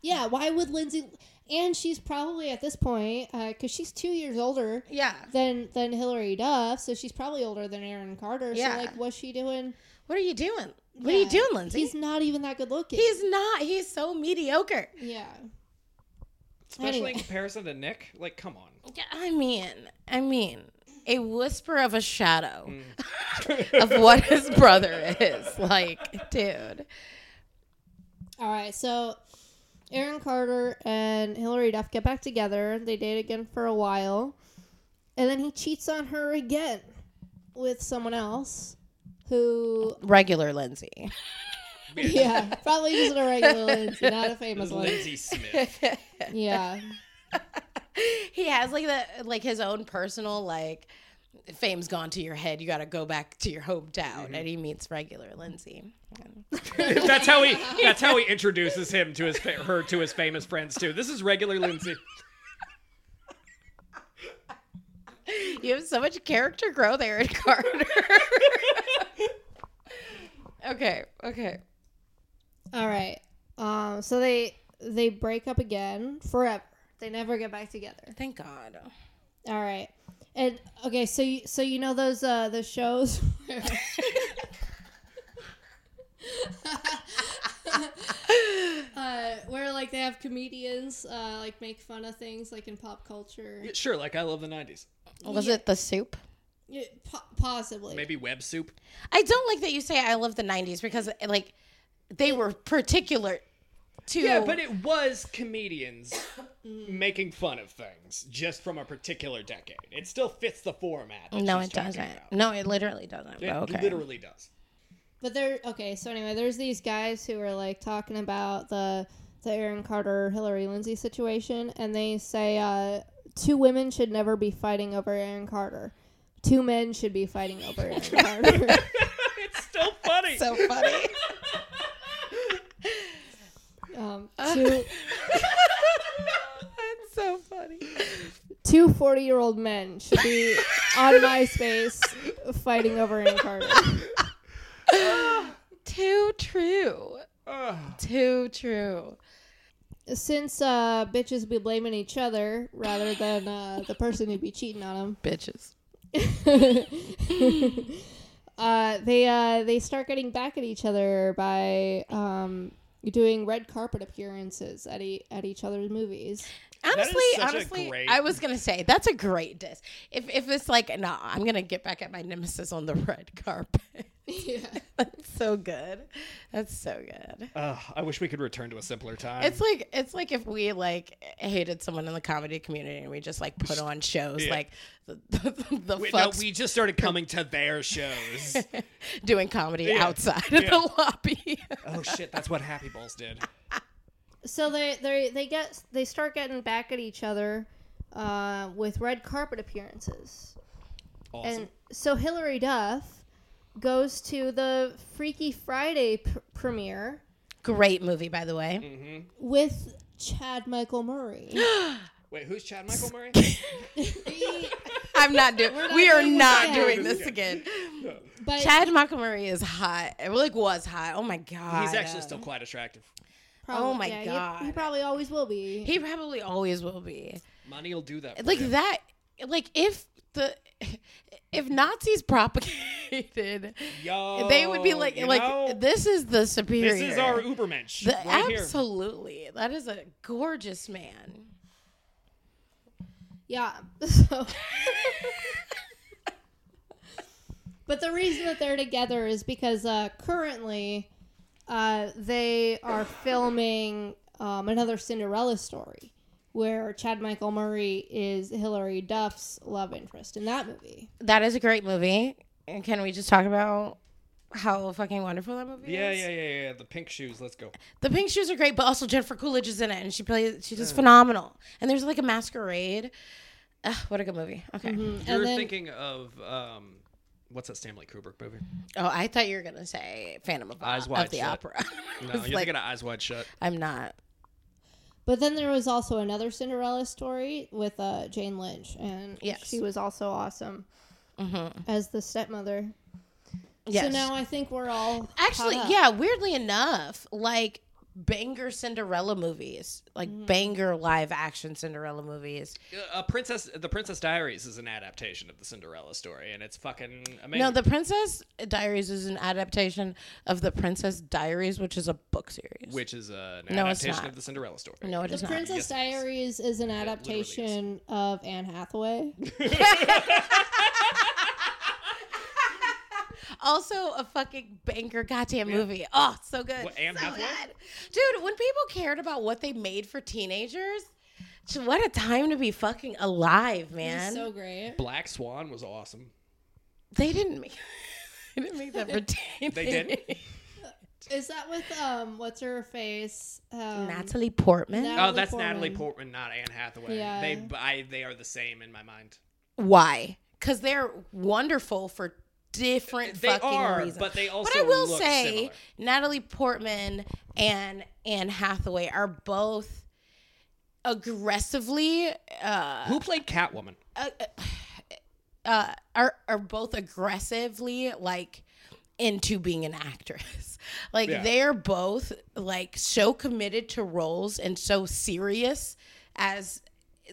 D: Yeah, why would Lindsay and she's probably at this point uh, because she's two years older
A: Yeah.
D: than than Hilary Duff, so she's probably older than Aaron Carter.
A: Yeah.
D: So like, what's she doing?
A: What are you doing? What are you doing, Lindsay?
D: He's not even that good looking.
A: He's not. He's so mediocre.
D: yeah.
C: Especially
D: Anyway.
C: in comparison to Nick. Like, come on.
A: Yeah, I mean, I mean, a whisper of a shadow mm. of what his brother is. Like, dude.
D: All right, so Aaron Carter and Hilary Duff get back together. They date again for a while, and then he cheats on her again with someone else. Who,
A: Regular Lindsay.
D: yeah, probably just a regular Lindsay, not a famous one.
C: Lindsay Smith.
D: Yeah,
A: he has like the like his own personal like fame's gone to your head. You got to go back to your hometown, mm-hmm. and he meets regular Lindsay.
C: that's how he. That's how he introduces him to his her to his famous friends too. This is regular Lindsay.
A: You have so much character growth, Aaron Carter. okay, okay.
D: All right. Um, so they they break up again forever. They never get back together.
A: Thank God.
D: All right. And okay, so you so you know those uh the shows where uh, where like they have comedians uh like make fun of things like in pop culture.
C: Sure, like I love the '90s.
A: Was
D: Yeah.
A: it the soup?
D: Yeah, po- possibly.
C: Maybe web soup.
A: I don't like that you say I love the '90s because like they were particular to.
C: Yeah, but it was comedians making fun of things just from a particular decade. It still fits the format. that
A: no,
C: she's
A: it
C: talking
A: doesn't.
C: about.
A: No, it literally doesn't.
C: It
A: but okay.
C: literally does.
D: But there, okay. So anyway, there's these guys who are like talking about the the Aaron Carter Hilary Lindsay situation, and they say uh, two women should never be fighting over Aaron Carter. Two men should be fighting over Aaron Carter.
C: it's still funny.
A: so funny.
D: um, two
A: That's so funny.
D: two 40 year old men should be on MySpace fighting over Aaron Carter.
A: Too true.
C: Ugh.
A: Too true.
D: Since uh, bitches be blaming each other rather than uh, the person who'd be cheating on
A: Bitches.
D: them. uh, they uh, they start getting back at each other by um, doing red carpet appearances at e- at each other's movies.
A: Honestly, honestly,
C: great-
A: I was gonna say that's a great diss. If if it's like, no, I'm gonna get back at my nemesis on the red carpet.
D: Yeah.
A: that's so good. That's so good.
C: Ugh, I wish we could return to a simpler time.
A: It's like it's like if we like hated someone in the comedy community and we just like put on shows
C: Yeah.
A: like the the, the
C: Wait, no, we just started coming to their shows.
A: doing comedy
C: Yeah.
A: outside of the lobby.
C: oh shit, that's what Happy Balls did.
D: So they they they get they start getting back at each other uh, with red carpet appearances.
C: Awesome.
D: And so Hilary Duff goes to the Freaky Friday pr- premiere
A: Great movie, by the way.
C: Mm.
D: with Chad Michael Murray.
C: Wait, who's Chad Michael Murray?
A: I'm not doing. We are
D: doing
A: not
D: this
A: doing this again.
D: but
A: Chad Michael Murray is hot. It like was hot. Oh my god.
C: He's actually still quite attractive.
D: probably-
A: Oh my
D: yeah,
A: God.
D: he, probably always will be.
A: He probably always will be.
C: Money will do that. for
A: Like
C: you.
A: that. like if the if Nazis propagated,
C: Yo,
A: they would be like like
C: know,
A: this is the superior.
C: this is our Ubermensch
A: The-
C: right here.
A: absolutely. That is a gorgeous man.
D: Yeah. So. but the reason that they're together is because uh, currently uh, they are filming um, another Cinderella story where Chad Michael Murray is Hilary Duff's love interest in that movie.
A: That is a great movie. And can we just talk about how fucking wonderful that movie
C: Yeah,
A: is?
C: yeah, yeah, yeah. Yeah. The pink shoes. Let's go.
A: The pink shoes are great, but also Jennifer Coolidge is in it, and she plays. She's just phenomenal. And there's like a masquerade. Ugh, what a good movie. Okay.
C: You're
D: And then-
C: thinking of um, what's that Stanley Kubrick movie?
A: Oh, I thought you were gonna say Phantom of,
C: Eyes
A: of the
C: Shut.
A: Opera.
C: No,
A: I
C: you're
A: like,
C: thinking of Eyes Wide Shut.
A: I'm not.
D: But then there was also another Cinderella story with uh, Jane Lynch, and
A: Yes.
D: she was also awesome
A: Mm-hmm.
D: as the stepmother.
A: Yes.
D: So now I think we're all
A: Actually, yeah. Weirdly enough, like banger Cinderella movies, like
C: Mm-hmm.
A: banger live action Cinderella movies.
C: Uh, Princess, The Princess Diaries is an adaptation of the Cinderella story, and it's fucking amazing.
A: No, The Princess Diaries is an adaptation of The Princess Diaries, which is a book series.
C: which is uh, an
A: No, it's
C: adaptation
A: not.
C: of the Cinderella story.
A: no, it
D: The
A: is not.
D: The Princess
C: Yes.
D: Diaries is an
C: literally is.
D: adaptation of Anne Hathaway.
A: Also, a fucking banker goddamn movie. Oh, so good.
C: What, Anne
A: so
C: Hathaway?
A: good. Dude, when people cared about what they made for teenagers, what a time to be fucking alive, man.
D: So great.
C: Black Swan was awesome.
A: they didn't make they didn't make that for teenagers.
C: They didn't?
D: Is that with um what's her face? Um,
A: Natalie Portman.
D: Nat-
C: Oh, that's
D: Portman.
C: Natalie Portman, not Anne Hathaway.
D: Yeah.
C: They, I, they are the same in my mind.
A: Why? Because they're wonderful for different
C: They
A: fucking
C: are,
A: reasons.
C: but they also
A: But I will say,
C: similar.
A: Natalie Portman and Anne Hathaway are both aggressively uh,
C: Who played Catwoman?
A: uh, are are both aggressively like into being an actress. Like
C: Yeah.
A: they're both like so committed to roles and so serious as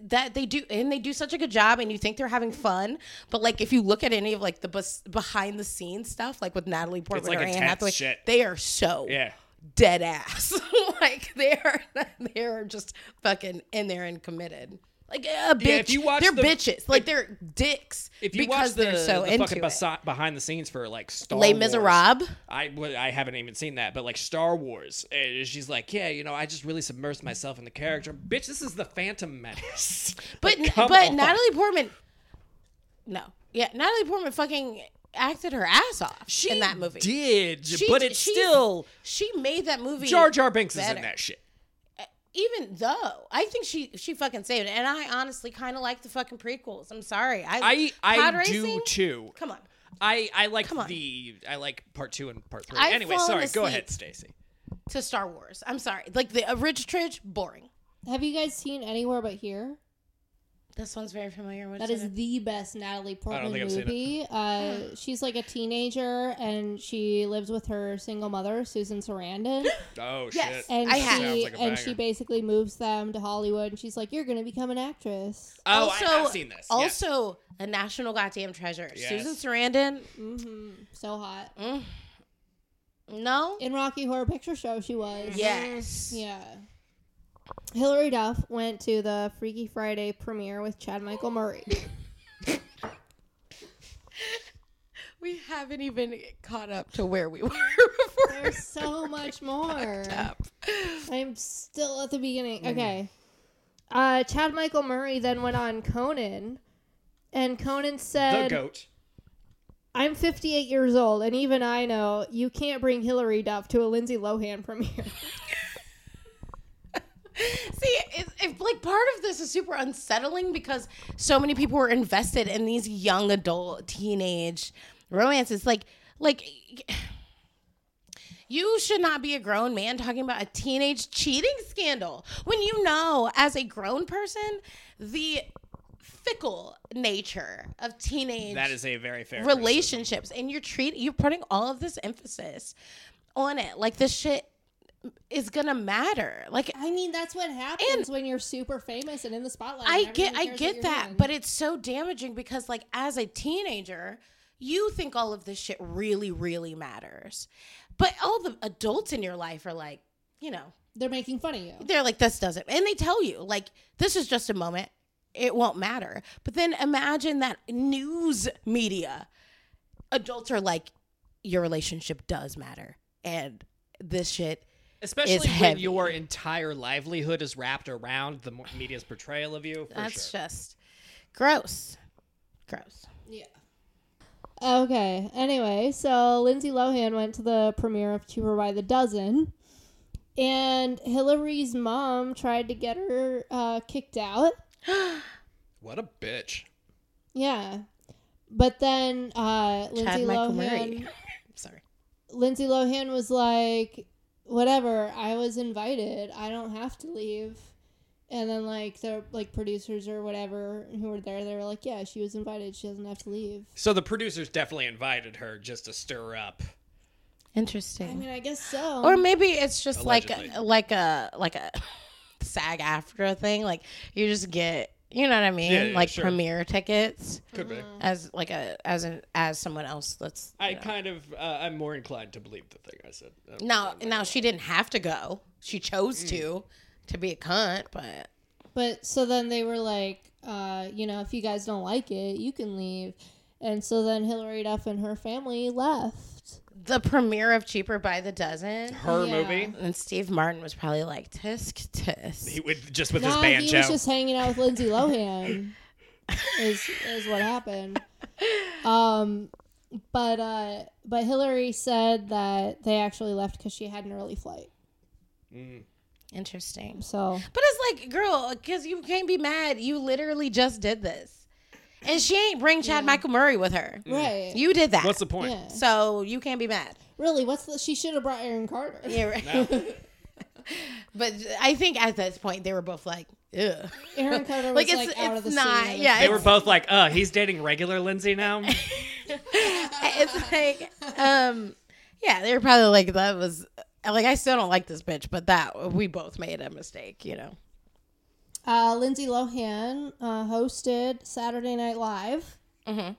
A: that they do and they do such a good job and you think they're having fun but like if you look at any of like the bes- behind the scenes stuff like with Natalie Portman
C: like
A: or Anne Hathaway
C: shit.
A: they are so
C: Yeah.
A: dead ass like they are they are just fucking in there and committed like uh, a bitch
C: if you watch
A: they're
C: the-
A: bitches like they're dicks
C: If you
A: because
C: watch the,
A: so
C: the fucking besi- behind the scenes for like Star
A: Les
C: Wars, I I haven't even seen that, but like Star Wars, she's like, yeah, you know, I just really submersed myself in the character. Bitch, this is the Phantom Menace.
A: But
C: Like,
A: but
C: on.
A: Natalie Portman, no, yeah, Natalie Portman fucking acted her ass off
C: she
A: in that movie.
C: did,
A: She-
C: but it's
A: she-
C: still
A: she made that movie.
C: Jar Jar Binks is in that shit.
A: Even though I think she she fucking saved it, and I honestly kind of like the fucking prequels. I'm sorry,
C: I I
A: Pod
C: do
A: racing?
C: too.
A: Come on,
C: I I like the I like part two and part 3
A: I've
C: anyway, sorry, go ahead, Stacy.
A: to Star Wars. I'm sorry, like the original Tridge, boring.
D: Have you guys seen Anywhere But Here?
A: This one's very familiar. Which
D: That is the best Natalie Portman
C: think I've seen it.
D: movie. Uh, she's like a teenager and she lives with her single mother, Susan Sarandon.
C: Oh
A: Yes.
C: shit,
D: And
A: I
D: she
A: have.
C: Like
D: and she basically moves them to Hollywood and she's like, You're gonna become an actress.
C: Oh, I have seen this. yes.
A: Also, a national goddamn treasure.
C: Yes.
A: Susan Sarandon.
D: hmm So hot.
A: No.
D: In Rocky Horror Picture Show she was.
A: Yes.
D: Yeah. Hilary Duff went to the Freaky Friday premiere with Chad Michael Murray.
A: We haven't even caught up to where we were before.
D: There's so much more.
A: up.
D: I'm still at the beginning. Okay. Uh, Chad Michael Murray then went on Conan, and Conan
C: the
D: said,
C: goat.
D: I'm 58 years old, and even I know you can't bring Hilary Duff to a Lindsay Lohan premiere.
A: See, it's, if like part of this is super unsettling because so many people were invested in these young adult teenage romances. Like, like you should not be a grown man talking about a teenage cheating scandal when you know, as a grown person, the fickle nature of teenage
C: That is a very fair
A: relationships, and you're treating you're putting all of this emphasis on it. Like this shit is gonna matter. Like
D: I mean, that's what happens when you're super famous and in the spotlight.
A: I get I get that,
D: doing.
A: but it's so damaging because like as a teenager, you think all of this shit really really matters. But all the adults in your life are like, you know,
D: they're making fun of you.
A: they're like this doesn't and they tell you like this is just a moment. It won't matter. But then imagine that news media adults are like your relationship does matter and this shit
C: Especially when
A: heavy.
C: your entire livelihood is wrapped around the media's portrayal of you. For
A: that's
C: sure.
A: just gross. Gross.
D: Yeah. Okay. Anyway, so Lindsay Lohan went to the premiere of Cheaper by the Dozen, and Hilary's mom tried to get her uh, kicked out.
C: What a bitch.
D: Yeah. But then uh, Lindsay
A: Chad
D: Lohan,
A: Murray. Sorry.
D: Lindsay Lohan was like, "Whatever, I was invited. I don't have to leave." And then like the like producers or whatever who were there, they were like, "Yeah, she was invited. She doesn't have to leave."
C: So the producers definitely invited her just to stir up.
A: Interesting.
D: I mean, I guess so.
A: or maybe it's just
C: Allegedly.
A: like a, like a like a SAG-AFTRA thing. Like you just get you know what I mean,
C: Yeah, yeah,
A: like
C: sure.
A: premiere tickets
C: Could be.
A: as like a as an as someone else. That's
C: I
A: know.
C: kind of, uh, I'm more inclined to believe the thing I said. Uh,
A: now now she didn't have to go. She chose
C: Mm.
A: to to be a cunt, but
D: But so then they were like, uh, you know, if you guys don't like it, you can leave. And so then Hilary Duff and her family left.
A: The premiere of Cheaper by the Dozen.
C: Her
D: Yeah.
C: movie.
A: And Steve Martin was probably like tisk tisk.
C: He would just with
D: Nah,
C: his
D: he
C: banjo.
D: was just hanging out with Lindsay Lohan. is is what happened. Um, but uh, but Hilary said that they actually left because she had an early flight.
A: Interesting.
D: So
A: But it's like, girl, because you can't be mad. You literally just did this, and she ain't bring Chad Michael Murray with her.
D: right,
A: You did that.
C: What's the point?
D: yeah,
A: so you can't be mad.
D: really, what's the? She should have brought Aaron Carter.
A: Yeah, right. but I think at this point they were both like, ugh.
D: Aaron Carter was
A: Like
D: like,
A: it's
D: out of the
A: not.
D: scene.
A: Yeah,
C: They were both like, uh, he's dating regular Lindsay now.
A: it's like, um, yeah, they were probably like that was like I still don't like this bitch, but that we both made a mistake, you know.
D: Uh, Lindsay Lohan uh, hosted Saturday Night Live,
A: Mhm.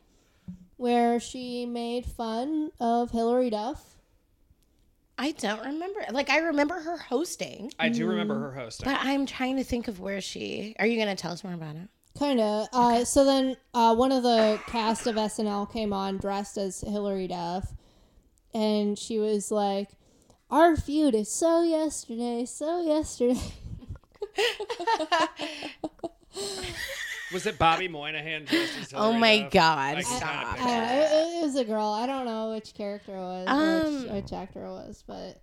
D: where she made fun of Hilary Duff.
A: I don't remember. Like I remember her hosting,
C: I do remember her hosting.
A: but I'm trying to think of where she. Are you gonna tell us more about it?
D: Kind of. Uh, so then uh, one of the cast of SNL came on dressed as Hilary Duff, and she was like, "Our feud is so yesterday, so yesterday."
C: Was it Bobby Moynihan dressed as
A: Oh my
C: Duff?
A: God,
C: I can
A: stop.
C: kinda
D: Uh,
C: it.
D: it, it was a girl. I don't know which character it was, which,
A: Um,
D: which actor it was, but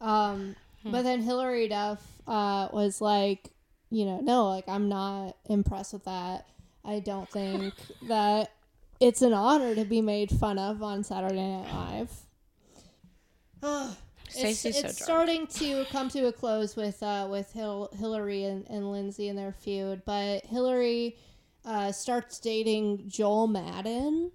D: um,
A: Hmm.
D: but then Hilary Duff uh was like, you know, no, like I'm not impressed with that. I don't think that it's an honor to be made fun of on Saturday Night Live. Ugh. It's
A: Stacey's so
D: it's
A: drunk.
D: starting to come to a close with uh, with Hil- Hilary and, and Lindsay and their feud, but Hilary uh, starts dating Joel Madden,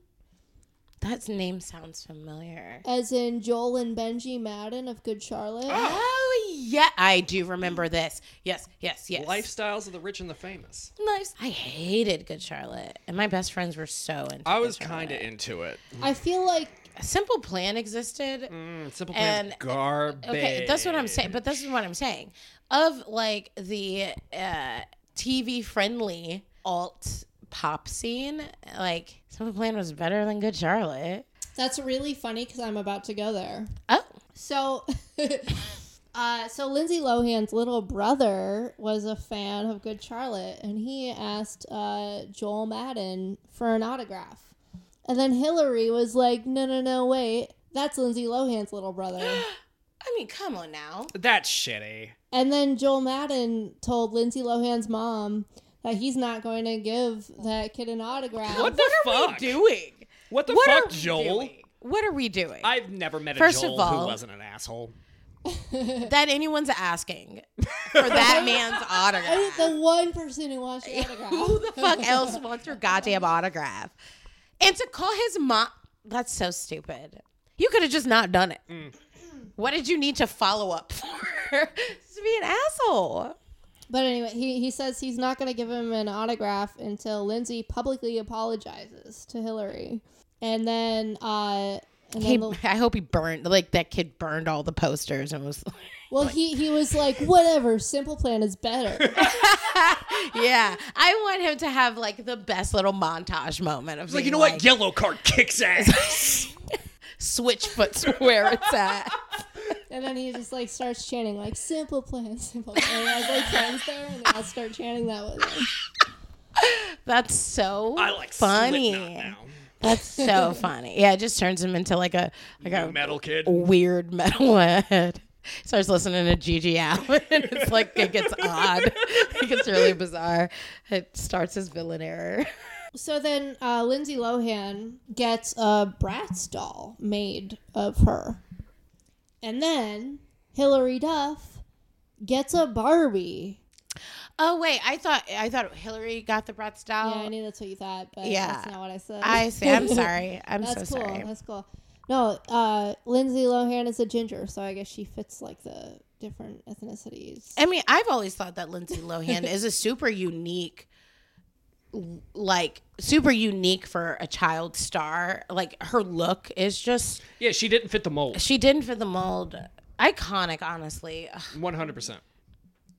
A: That name sounds familiar.
D: as in Joel and Benji Madden of Good Charlotte.
A: Oh yeah, I do remember this. Yes, yes, yes.
C: Lifestyles of the rich and the famous.
A: Lives. I hated Good Charlotte, and my best friends were so into. It.
C: I was kind of into it.
D: I feel like
A: A Simple Plan existed.
C: Mm, Simple Plan's
A: And-
C: garbage.
A: Okay, that's what I'm saying. But this is what I'm saying. Of like the uh, TV friendly alt pop scene, like Simple Plan was better than Good Charlotte.
D: that's really funny because I'm about to go there.
A: Oh,
D: So, uh, so Lindsay Lohan's little brother was a fan of Good Charlotte, and he asked uh, Joel Madden for an autograph. And then Hilary was like, "No, no, no, wait, that's Lindsay Lohan's little brother."
A: I mean, come on now.
C: That's shitty.
D: and then Joel Madden told Lindsay Lohan's mom that he's not going to give that kid an autograph.
C: What the
A: What are
C: fuck?
A: we doing?
C: What the
A: What
C: fuck, Joel?
A: doing? What are we doing?
C: I've never met a
A: First of
C: Joel
A: all-
C: who wasn't an asshole.
A: that anyone's asking for that man's
D: I
A: autograph.
D: mean, the one person who wants your autograph.
A: Who the fuck else wants your goddamn autograph? And to call his mom, that's so stupid. You could have just not done it.
C: Mm.
A: What did you need to follow up for? to be an asshole.
D: But anyway, he, he says he's not going to give him an autograph until Lindsay publicly apologizes to Hilary. And then, uh, and
A: He,
D: the-
A: I hope he burned like that kid burned all the posters and was
D: well, he, he was like, whatever, Simple Plan is better.
A: yeah. I want him to have like the best little montage moment of
C: Like, you know what? Yellowcard kicks ass.
A: Switchfoot's where it's at.
D: and then he just like starts chanting like Simple Plan, Simple Plan. And he has like friends there, and they all start chanting that with him.
A: That's so
C: I like
A: funny. That's so funny. Yeah, it just turns him into like a like
C: New
A: a
C: metal kid.
A: weird metal metalhead. Starts listening to GG Allin. it's like it gets odd. It gets really bizarre. It starts as villain error.
D: So then uh, Lindsay Lohan gets a Bratz doll made of her. And then Hilary Duff gets a Barbie.
A: Oh wait, I thought I thought Hilary got the Bratz doll.
D: Yeah, I knew that's what you thought, but
A: Yeah.
D: that's not what I said.
A: I see. I'm sorry. I'm sorry.
D: that's
A: so
D: cool.
A: sorry.
D: That's cool. No, uh, Lindsay Lohan is a ginger, so I guess she fits like the different ethnicities.
A: I mean, I've always thought that Lindsay Lohan is a super unique, like super unique for a child star. Like her look is just
C: Yeah, she didn't fit the mold.
A: she didn't fit the mold. Iconic, honestly.
C: 100%.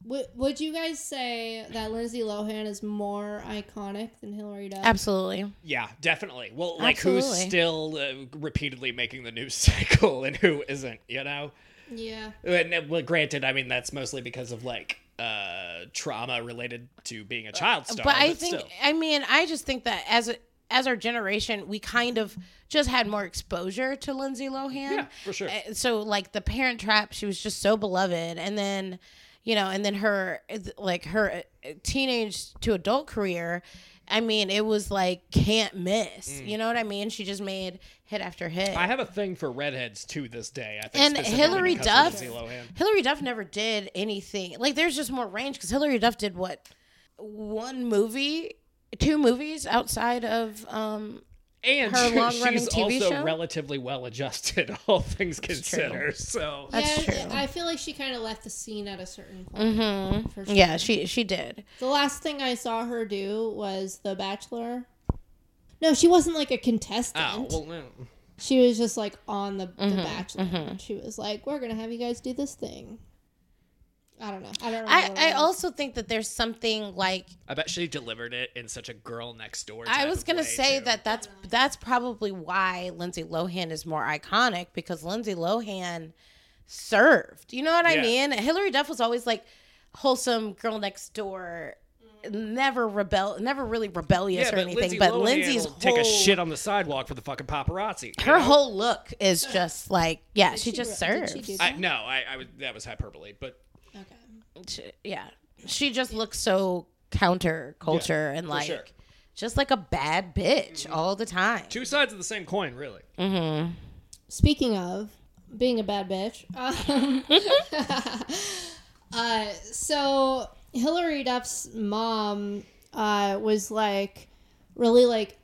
D: Would Would you guys say that Lindsay Lohan is more iconic than Hilary Duff?
A: Absolutely.
C: Yeah, definitely. Well, like who's still uh, repeatedly making the news cycle and who isn't, you know?
D: Yeah.
C: And, uh, well, granted, I mean that's mostly because of like uh trauma related to being a child star.
A: but I think
C: still.
A: I mean I just think that as a, as our generation we kind of just had more exposure to Lindsay Lohan.
C: Yeah, for sure.
A: Uh, So like the Parent Trap, she was just so beloved, and then you know, and then her like her uh, teenage to adult career. I mean, it was like can't miss. You know what I mean? She just made hit after hit.
C: Mm. I have a thing for redheads to this day. I think
A: and
C: Hilary
A: Duff, Hilary Duff never did anything. Like, there's just more range because Hilary Duff did what one movie, two movies outside of um.
C: And
A: her long-running
C: she's
A: TV
C: also
A: show?
C: relatively well adjusted, all things considered. So
A: That's
D: yeah,
A: true.
D: I feel like she kind of left the scene at a certain point. For sure.
A: Yeah, she she did.
D: The last thing I saw her do was The Bachelor. No, she wasn't like a contestant.
C: oh well, no.
D: She was just like on the,
A: Mm-hmm,
D: the Bachelor. And she was like, "We're gonna have you guys do this thing." I don't know. I don't. Remember
A: I I also think that there's something like
C: I bet she delivered it in such a girl next door.
A: I was gonna say
C: too.
A: that that's that's probably why Lindsay Lohan is more iconic because Lindsay Lohan served. You know what I
C: Yeah.
A: mean? Hilary Duff was always like wholesome girl next door, never rebel, never really rebellious
C: Yeah,
A: or anything.
C: Lindsay
A: but
C: Lohan
A: Lindsay's
C: will
A: whole
C: take a shit on the sidewalk for the fucking paparazzi.
A: her
C: know?
A: whole look is just like yeah,
D: Did
A: she, just
D: re-
A: serves.
D: She
C: I, no, I, I was that was hyperbole, but
D: okay.
A: She- yeah, she just looks so counter culture and like.
C: sure.
A: Just like a bad bitch all the time.
C: two sides of the same coin, really.
D: Speaking of being a bad bitch, um, uh, so Hilary Duff's mom uh, was like really like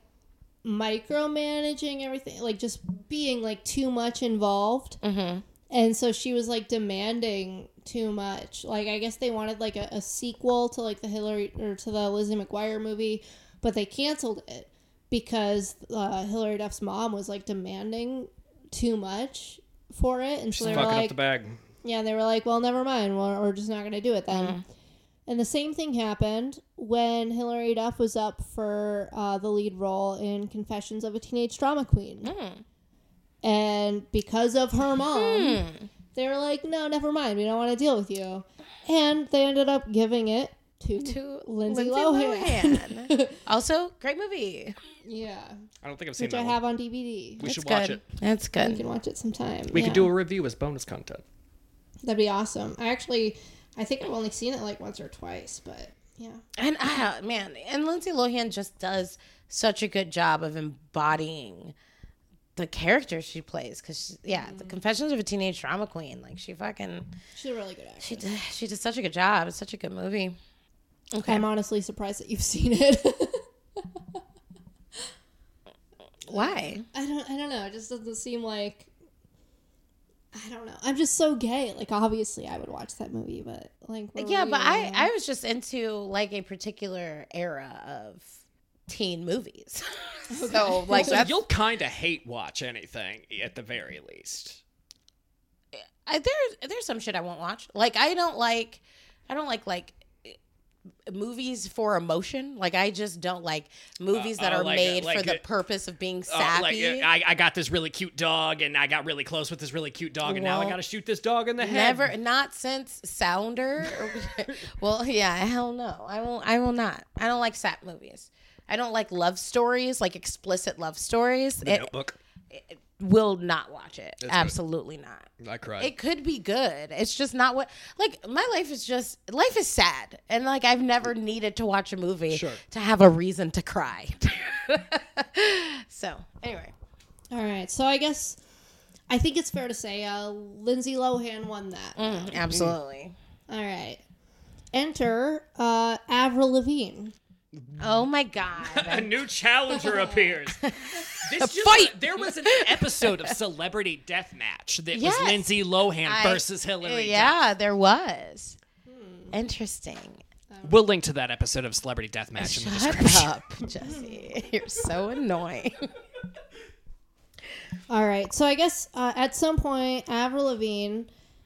D: micromanaging everything, like just being like too much involved. Mm-hmm. And so she was like demanding too much. Like I guess they wanted like a, a sequel to like the Hilary or to the Lizzie McGuire movie, but they canceled it because uh, Hilary Duff's mom was like demanding too much for it, and so they were
C: fucking
D: like,
C: up the bag.
D: yeah, they were like, well, never mind. We're, we're just not going to do it then. And the same thing happened when Hilary Duff was up for uh, the lead role in Confessions of a Teenage Drama Queen. And because of her mom, hmm. they were like, no, never mind. We don't want to deal with you. And they ended up giving it to,
A: To
D: Lindsay,
A: Lindsay
D: Lohan.
A: Lohan. also, great movie.
D: yeah.
C: I don't think I've seen
D: Which
C: that
D: I
C: one.
D: have on DVD.
C: We
A: It's
C: should watch
A: good.
C: it.
A: That's
D: You
A: good.
D: can watch it sometime.
C: We
D: yeah.
C: could do a review as bonus content.
D: That'd be awesome. I actually, I think I've only seen it like once or twice, but yeah.
A: And I, man, and Lindsay Lohan just does such a good job of embodying the character she plays. Because, yeah, the mm. Confessions of a Teenage Drama Queen, like, she fucking,
D: She's a really good actress.
A: she did, she did such a good job. It's such a good movie. Okay.
D: I'm honestly surprised that you've seen it.
A: Why?
D: I don't. I don't know. It just doesn't seem like. I don't know. I'm just so gay. Like obviously I would watch that movie, but like
A: Yeah, but I I was just into like a particular era of teen movies. so like
C: so you'll kind of hate watch anything eh, at the very least.
A: I, there's there's some shit I won't watch. Like I don't like I don't like like eh, movies for emotion. Like I just don't like movies uh, that
C: oh,
A: are
C: like, uh,
A: made
C: like,
A: for the
C: uh,
A: purpose of being
C: Uh,
A: sappy.
C: like I, I got this really cute dog, and I got really close with this really cute dog, and now I got to shoot this dog in the head.
A: Never, not since Sounder. well, yeah, hell no. I won't. I will not. I don't like sap movies. I don't like love stories, like explicit love stories.
C: The
A: It,
C: Notebook.
A: will not watch it.
C: good.
A: Absolutely not.
C: I cried.
A: It could be good. It's just not what. Like my life is just life is sad, and like I've never needed to watch a movie
C: Sure.
A: to have a reason to cry. so anyway,
D: All right. So I guess I think it's fair to say uh Lindsay Lohan won that.
A: Mm, absolutely.
D: All right. Enter uh Avril Lavigne.
A: Oh my god.
C: a new challenger appears. This just,
A: fight!
C: There was an episode of Celebrity Deathmatch that
A: Yes.
C: was Lindsay Lohan
A: I-
C: versus Hilary. Duff.
A: Yeah, there was. Interesting.
C: We'll link to that episode of Celebrity Deathmatch in the description.
A: Shut up, Jesse. You're so annoying.
D: All right. So I guess uh, at some point Avril Lavigne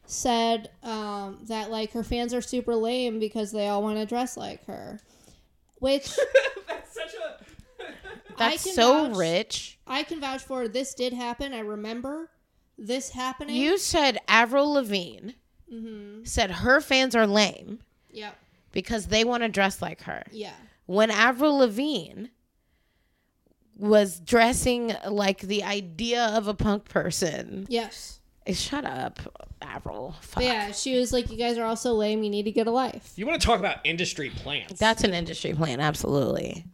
D: said um, that like her fans are super lame because they all want to dress like her, which
C: That's such a.
A: That's so
D: vouch-
A: rich.
D: I can vouch for. This did happen. I remember this happening.
A: You said Avril Lavigne mm-hmm. said her fans are lame
D: yeah.
A: because they want to dress like her.
D: Yeah.
A: When Avril Lavigne was dressing like the idea of a punk person,
D: Yes.
A: Shut up, Avril. Fuck.
D: Yeah, she was like, "You guys are all so lame. You need to get a life."
C: You want to talk about industry plants?
A: That's an industry plan, absolutely.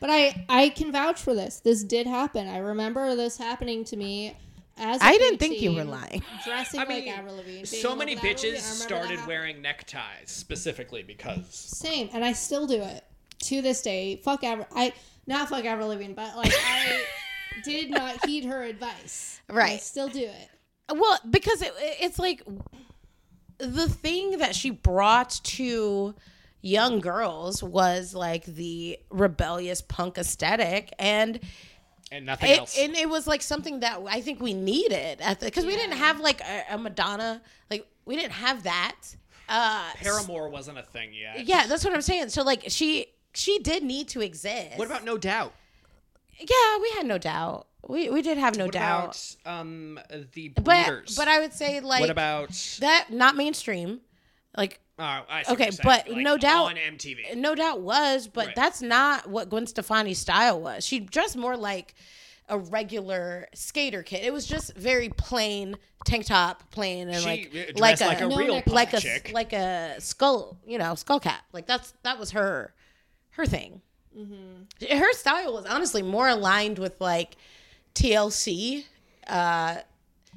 D: But I I can vouch for this. This did happen. I remember this happening to me. As a
A: I didn't think you were lying.
D: Dressing
C: I mean,
D: like Avril Lavigne.
C: so many
D: love
C: bitches
D: Lavigne. I remember that
C: started wearing neckties specifically because.
D: Same, and I still do it to this day. Fuck Avril. I not fuck Avril Lavigne, but like I did not heed her advice. I
A: Right.
D: still do it.
A: Well, because it, it's like the thing that she brought to young girls was like the rebellious punk aesthetic and
C: And nothing
A: it,
C: else.
A: and it was like something that I think we needed at the because we didn't have like a, a Madonna like we didn't have that uh
C: Paramore wasn't a thing yet.
A: yeah that's what I'm saying so like she she did need to exist
C: What about No Doubt?
A: yeah we had no doubt we we did have no
C: What
A: doubt
C: about um the
A: but
C: Breeders?
A: but I would say like
C: what about?
A: that not mainstream like
C: Oh, I see
A: Okay, but
C: Like,
A: no doubt-
C: on MTV.
A: no doubt was, but
C: Right.
A: that's not what Gwen Stefani's style was. She dressed more like a regular skater kid. It was just very plain tank top, plain and
C: She
A: like like a,
C: like a
D: No
C: real
A: like a
C: chick.
A: like a skull, you know, skull cap. Like that's that was her her thing.
C: Mm-hmm.
A: Her style was honestly more aligned with like TLC. Uh,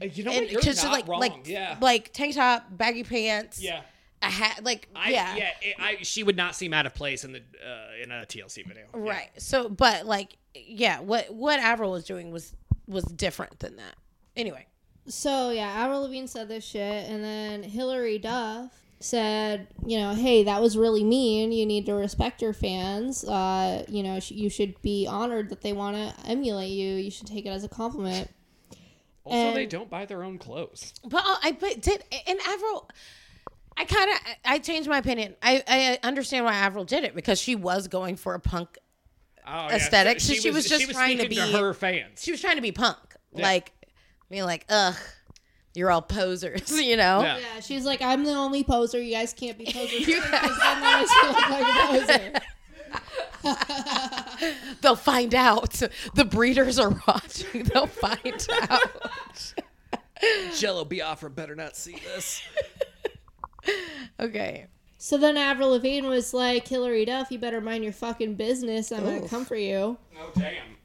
C: you know
A: and
C: what? You're not
A: like
C: wrong.
A: like
C: yeah.
A: like tank top, baggy pants,
C: yeah.
A: a hat, like
C: I,
A: yeah,
C: yeah, it, I, she would not seem out of place in the uh, in a TLC video. Yeah.
A: Right. So, but like, yeah, what what Avril was doing was was different than that. Anyway,
D: So yeah, Avril Lavigne said this shit, and then Hilary Duff said, you know, hey, that was really mean. You need to respect your fans. Uh, you know, sh- you should be honored that they want to emulate you. You should take it as a compliment.
C: Also, they don't buy their own clothes.
A: but uh, I but did and Avril. I kind of I changed my opinion. I I understand why Avril did it because she was going for a punk.
C: Oh,
A: Aesthetic, so she was just
C: she was
A: trying to
C: speaking
A: be-
C: her fans.
A: She was trying to be punk,
C: Yeah.
A: like being like, ugh, you're all posers, you know.
C: Yeah.
D: Yeah, she's like, I'm the only poser. You guys can't be posers because then I look like a poser.
A: They'll find out. The breeders are watching. They'll find out.
C: Jello Biafra better not see this.
A: Okay.
D: So then Avril Lavigne was like, Hilary Duff, you better mind your fucking business. I'm gonna come for you.
C: Oh damn.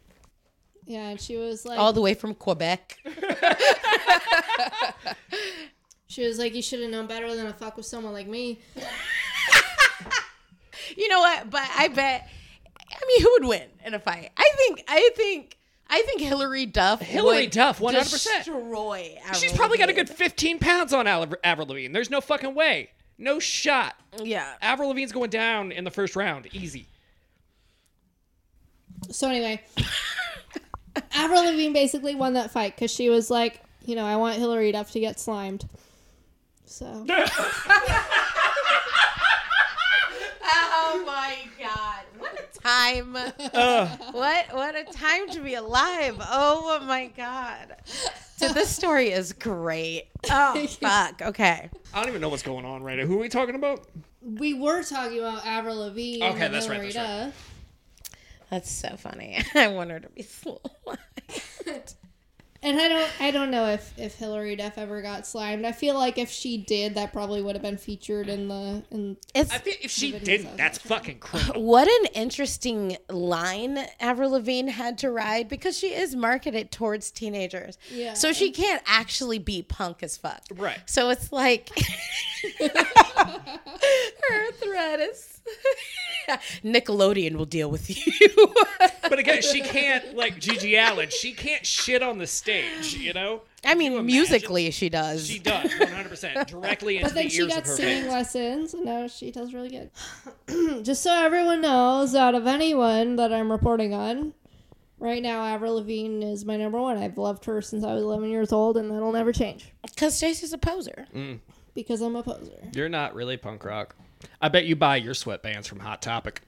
D: Yeah, and she was like,
A: All the way from Quebec.
D: she was like, you should have known better than to fuck with someone like me.
A: You know what? But I bet. I mean, who would win in a fight? I think. I think. I think Hilary Duff.
C: Hilary
A: would
C: Duff, 100%.
A: Destroy.
C: She's probably got a good 15 pounds on Al- Avril Lavigne. There's no fucking way. No shot.
A: Yeah.
C: Avril Lavigne's going down in the first round. Easy.
D: So anyway, Avril Lavigne basically won that fight because she was like, you know, I want Hilary Duff to get slimed. So
A: Oh my god! What a time! what what a time to be alive! Oh my god! So this story is great. Oh fuck! Okay.
C: I don't even know what's going on right now. Who are we talking about?
D: we were talking about Avril Lavigne.
C: Okay,
D: and
C: that's right,
D: Hilary
C: that's right.
D: Duff.
A: That's so funny. I want her to be slow.
D: And I don't, I don't know if if Hilary Duff ever got slimed. I feel like if she did, that probably would have been featured in the in.
A: It's
C: I think if she didn't, that's
D: that.
C: fucking criminal.
A: what an interesting line Avril Lavigne had to ride because she is marketed towards teenagers.
D: Yeah.
A: So she can't actually be punk as fuck.
C: Right.
A: So it's like her threat is Nickelodeon will deal with you.
C: But again, she can't like GG Allin. She can't shit on the stage. You know.
A: I mean, musically she does.
C: She does 100 percent directly into
D: But then
C: the
D: she got singing
C: fans.
D: lessons, and now she does really good. Just so everyone knows, out of anyone that I'm reporting on, right now Avril Lavigne is my number one. I've loved her since I was 11 years old, and that'll never change
A: Because Stacey's a poser. Mm.
D: because I'm a poser.
C: You're not really punk rock. I bet you buy your sweatbands from Hot Topic.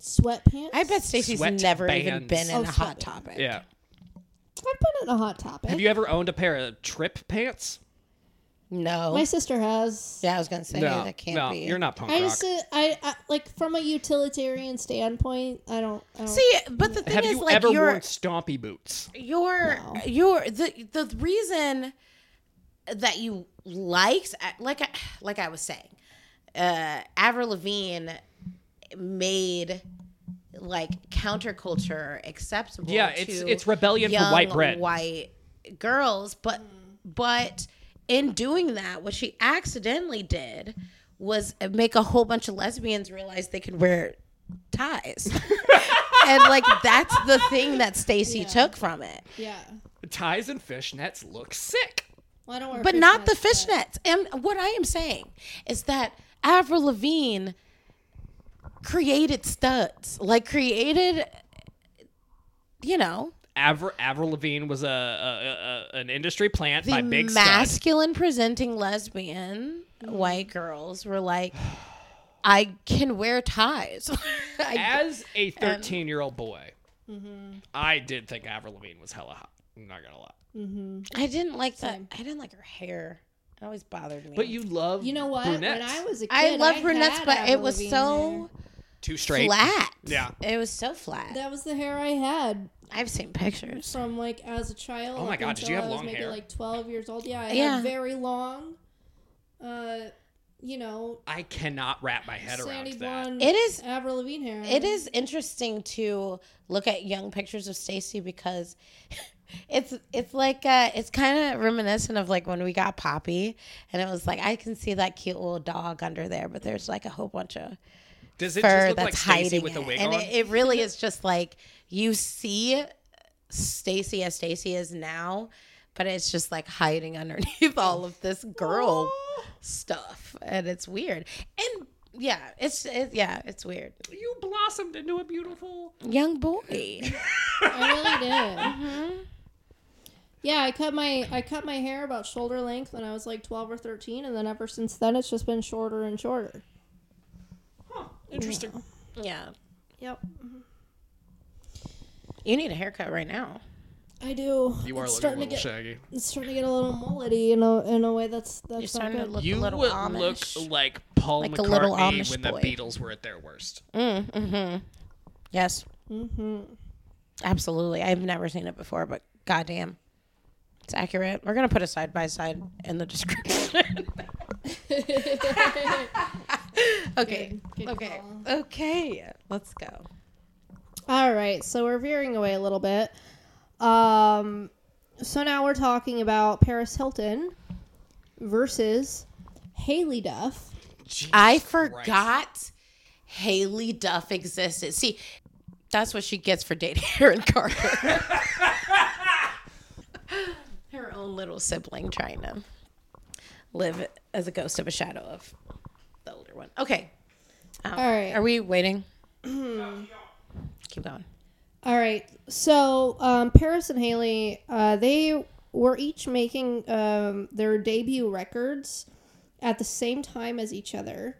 D: Sweatpants.
A: I bet Stacy's
C: Sweat
A: never even
C: bands.
A: been in
D: Oh,
A: a hot
D: bands.
A: topic.
C: Yeah.
D: I've been in a hot topic.
C: Have you ever owned a pair of trip pants?
A: No.
D: My sister has.
A: yeah, I was gonna say
C: no,
A: that can't
C: no,
A: be.
C: you're not punk
D: I
C: rock.
D: just, uh, I, I like from a utilitarian standpoint. I don't. I don't
A: See, but the thing
C: Have
A: is,
C: you
A: like,
C: ever
A: you're,
C: worn stompy boots?
A: you're,
D: No.
A: you're the the reason that you liked like, I, like I was saying, uh, Avril Lavigne made like counterculture acceptable.
C: Yeah, it's-
A: to
C: it's rebellion for white bread.
A: white girls, but but in doing that, what she accidentally did was make a whole bunch of lesbians realize they could wear ties. and like that's the thing that Stacy
D: Yeah.
A: took from it.
D: Yeah.
C: Ties and fishnets look sick.
D: Well, I don't wear
A: But not the
D: fishnets, but-
A: fishnets. And what I am saying is that Avril Lavigne created studs. Like created you know,
C: Avril, Avril Lavigne was a, a, a an industry plant
A: the
C: by Big Stud.
A: masculine presenting lesbian white girls were like I can wear ties. I,
C: As a 13 year old boy, I did think Avril Lavigne was hella hot. I'm not gonna lie. Mm-hmm.
A: I didn't like that. I didn't like her hair. It always bothered me.
C: But you love
D: You know what?
C: brunettes.
D: When I was a kid,
A: I love brunettes,
D: had
A: but it
D: Avril
A: was
D: Lavigne
A: so
D: hair.
C: too straight.
A: flat.
C: Yeah.
A: It was so flat.
D: That was the hair I had
A: I've seen pictures.
D: from like as a child.
C: Oh my
D: up
C: God, did
D: until
C: you have
D: I was
C: long
D: maybe
C: hair?
D: Like twelve years old. Yeah, I
A: Yeah.
D: had very long. Uh, you know,
C: I cannot wrap my head
D: sandy
C: around that.
D: blonde.
A: It is
D: Avril Lavigne hair.
A: It is interesting to look at young pictures of Stacy because it's it's like uh, it's kind of reminiscent of like when we got Poppy, and it was like I can see that cute little dog under there, but there's like a whole bunch of
C: Does it
A: fur
C: just look
A: that's
C: like Stacy
A: hiding
C: with a
A: it.
C: wig
A: and
C: on?
A: it, it really is just like you see Stacy as Stacy is now, but it's just like hiding underneath all of this girl stuff, and it's weird. And yeah, it's it, yeah, it's weird.
C: you blossomed into a beautiful.
A: Young boy.
D: I really did.
A: Mm-hmm.
D: Yeah, I cut my I cut my hair about shoulder length when I was like twelve or thirteen, and then ever since then it's just been shorter and shorter.
C: Interesting.
A: Yeah.
D: Yep,
A: You need a haircut right now.
D: I do.
C: You are
D: it's
C: looking a
D: starting
C: little
D: to get
C: shaggy.
D: it's starting to get a little mullety in a in a way that's that's
A: You're
D: not
A: starting to look
C: You
A: a little
C: would
A: Amish.
C: look like Paul
A: Like a
C: McCartney
A: little Amish
C: when
A: boy.
C: the Beatles were at their worst.
A: Mm, mm-hmm. Yes.
D: mm-hmm.
A: Absolutely. I've never seen it before, but goddamn. It's accurate. We're gonna put a side by side in the description. okay.
D: Good- good
A: okay.
D: call.
A: Okay. Let's go.
D: All right, so we're veering away a little bit. Um, so now we're talking about Paris Hilton versus Haylie Duff.
C: Jesus
A: I
C: Christ.
A: forgot Haylie Duff existed. See, that's what she gets for dating Aaron Carter. own little sibling trying to live as a ghost of a shadow of the older one. Okay. Um,
D: All right.
A: Are we waiting? Keep going.
D: All right. So um, Paris and Haylie, uh, they were each making um, their debut records at the same time as each other.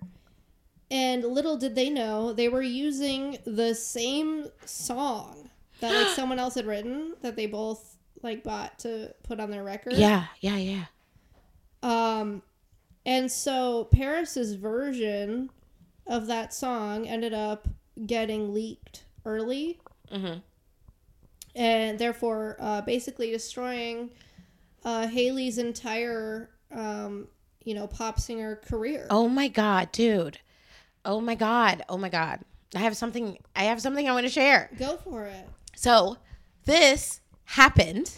D: And little did they know, they were using the same song that like someone else had written that they both like bought to put on their record.
A: Yeah, yeah, yeah.
D: Um, and so Paris's version of that song ended up getting leaked early,
A: Mhm.
D: and therefore uh, basically destroying uh, Haylie's entire, um, you know, pop singer career.
A: Oh my god, dude. Oh my god. Oh my god. I have something I have something I want to share.
D: Go for it.
A: So, this happened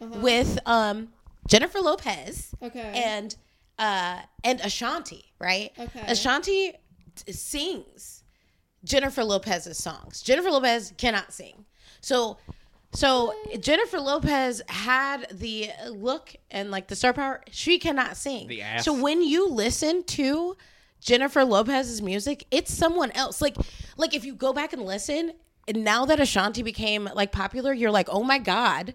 D: Uh-huh.
A: with um Jennifer Lopez
D: Okay.
A: and uh and Ashanti, right?
D: Okay.
A: Ashanti t- sings Jennifer Lopez's songs. Jennifer Lopez cannot sing. So so Jennifer Lopez had the look and like the star power. She cannot sing.
C: The ass.
A: So when you listen to Jennifer Lopez's music, it's someone else. Like like if you go back and listen, and now that Ashanti became like popular, you're like, "Oh my god.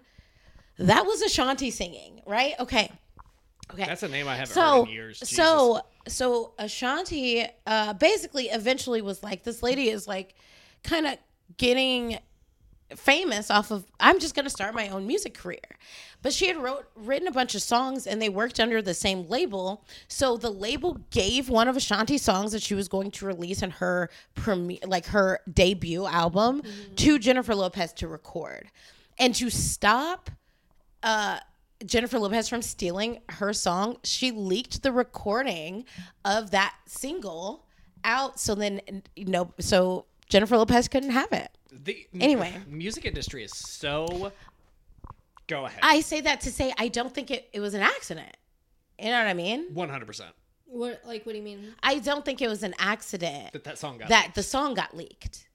A: That was Ashanti singing, right?" Okay. Okay.
C: That's a name I haven't
A: so
C: heard in years. Jesus.
A: so so Ashanti uh basically eventually was like this lady is like kind of getting famous off of I'm just going to start my own music career. But she had wrote written a bunch of songs and they worked under the same label. So the label gave one of Ashanti's songs that she was going to release in her premiere like her debut album to Jennifer Lopez to record. And to stop uh Jennifer Lopez from stealing her song, she leaked the recording of that single out. So then, you know, so Jennifer Lopez couldn't have it.
C: the
A: anyway.
C: music industry is so. Go ahead.
A: I say that to say I don't think it, it was an accident. You know what I mean?
C: One hundred percent
D: what? Like, what do you mean?
A: I don't think it was an accident
C: that that song got
A: that the song got leaked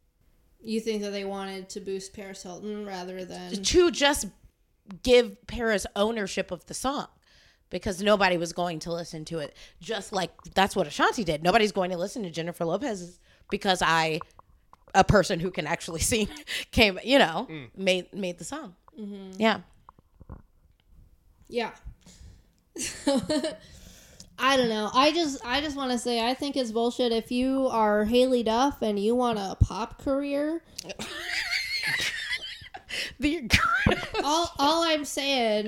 D: You think that they wanted to boost Paris Hilton rather than
A: to just give Paris ownership of the song because nobody was going to listen to it. Just like that's what Ashanti did. Nobody's going to listen to Jennifer Lopez because I, a person who can actually sing, came, you know, mm. made made the song. Mm-hmm. Yeah.
D: Yeah. I don't know. I just I just want to say I think it's bullshit if you are Haylie Duff and you want a pop career.
A: The
D: All all I'm saying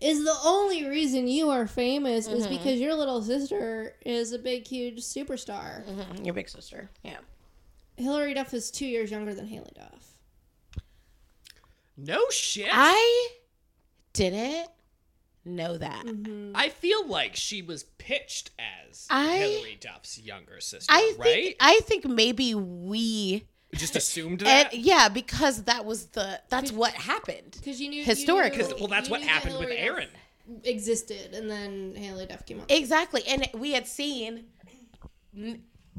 D: is the only reason you are famous is
A: Mm-hmm.
D: because your little sister is a big huge superstar.
A: your big sister. Yeah.
D: Hilary Duff is 2 years younger than Haylie Duff.
C: no shit.
A: I didn't know that. Mm-hmm.
C: I feel like she was pitched as
A: I-
C: Hilary Duff's younger sister,
A: I
C: right?
A: think I think maybe we
C: Just assumed
A: and
C: that.
A: yeah because that was the that's what happened.
D: Cuz you knew
A: Historically.
D: you knew-
C: well, that's what
D: knew that
C: happened with Aaron.
D: existed and then Haylie Duff came out.
A: Exactly. And we had seen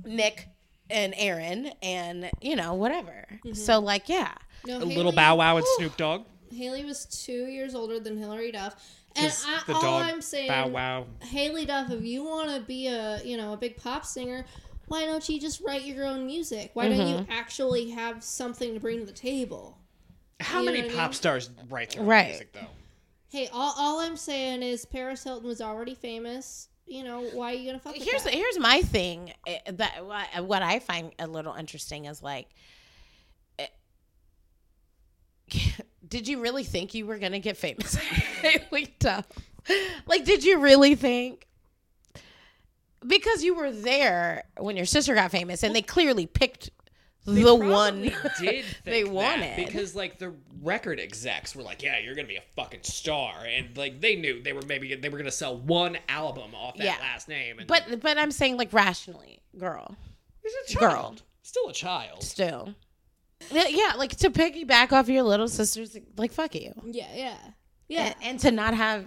A: Nick and Aaron and, you know, whatever. Mm-hmm. So, like, yeah.
D: No,
C: A
D: Haylie-
C: little Bow Wow and Snoop Dogg.
D: Haylie was 2 years older than Hilary Duff. And I,
C: the
D: all
C: dog
D: I'm saying
C: Bow Wow.
D: Haylie Duff, if you want to be a you know a big pop singer, why don't you just write your own music? Why don't
A: Mm-hmm.
D: you actually have something to bring to the table?
C: How
D: You
C: many
D: what I
C: pop
D: mean?
C: stars write their own
A: Right.
C: music though?
D: Hey, all, all I'm saying is Paris Hilton was already famous. You know why are you gonna fuck with
A: Here's
D: that?
A: here's my thing eh, that what- what I find a little interesting is like eh, did you really think you were going to get famous? Duff? Like did you really think because you were there when your sister got famous and they clearly picked the one
C: did
A: they wanted.
C: because like the record execs were like, yeah, you're gonna be a fucking star, and like they knew they were maybe they were gonna sell one album off that
A: Yeah.
C: last name. And
A: But but I'm saying like rationally, girl,
C: he's a
A: girl.
C: still a child.
A: still. Yeah, yeah, like to piggyback off your little sister's, like fuck you,
D: Yeah, yeah, yeah.
A: and, and to not have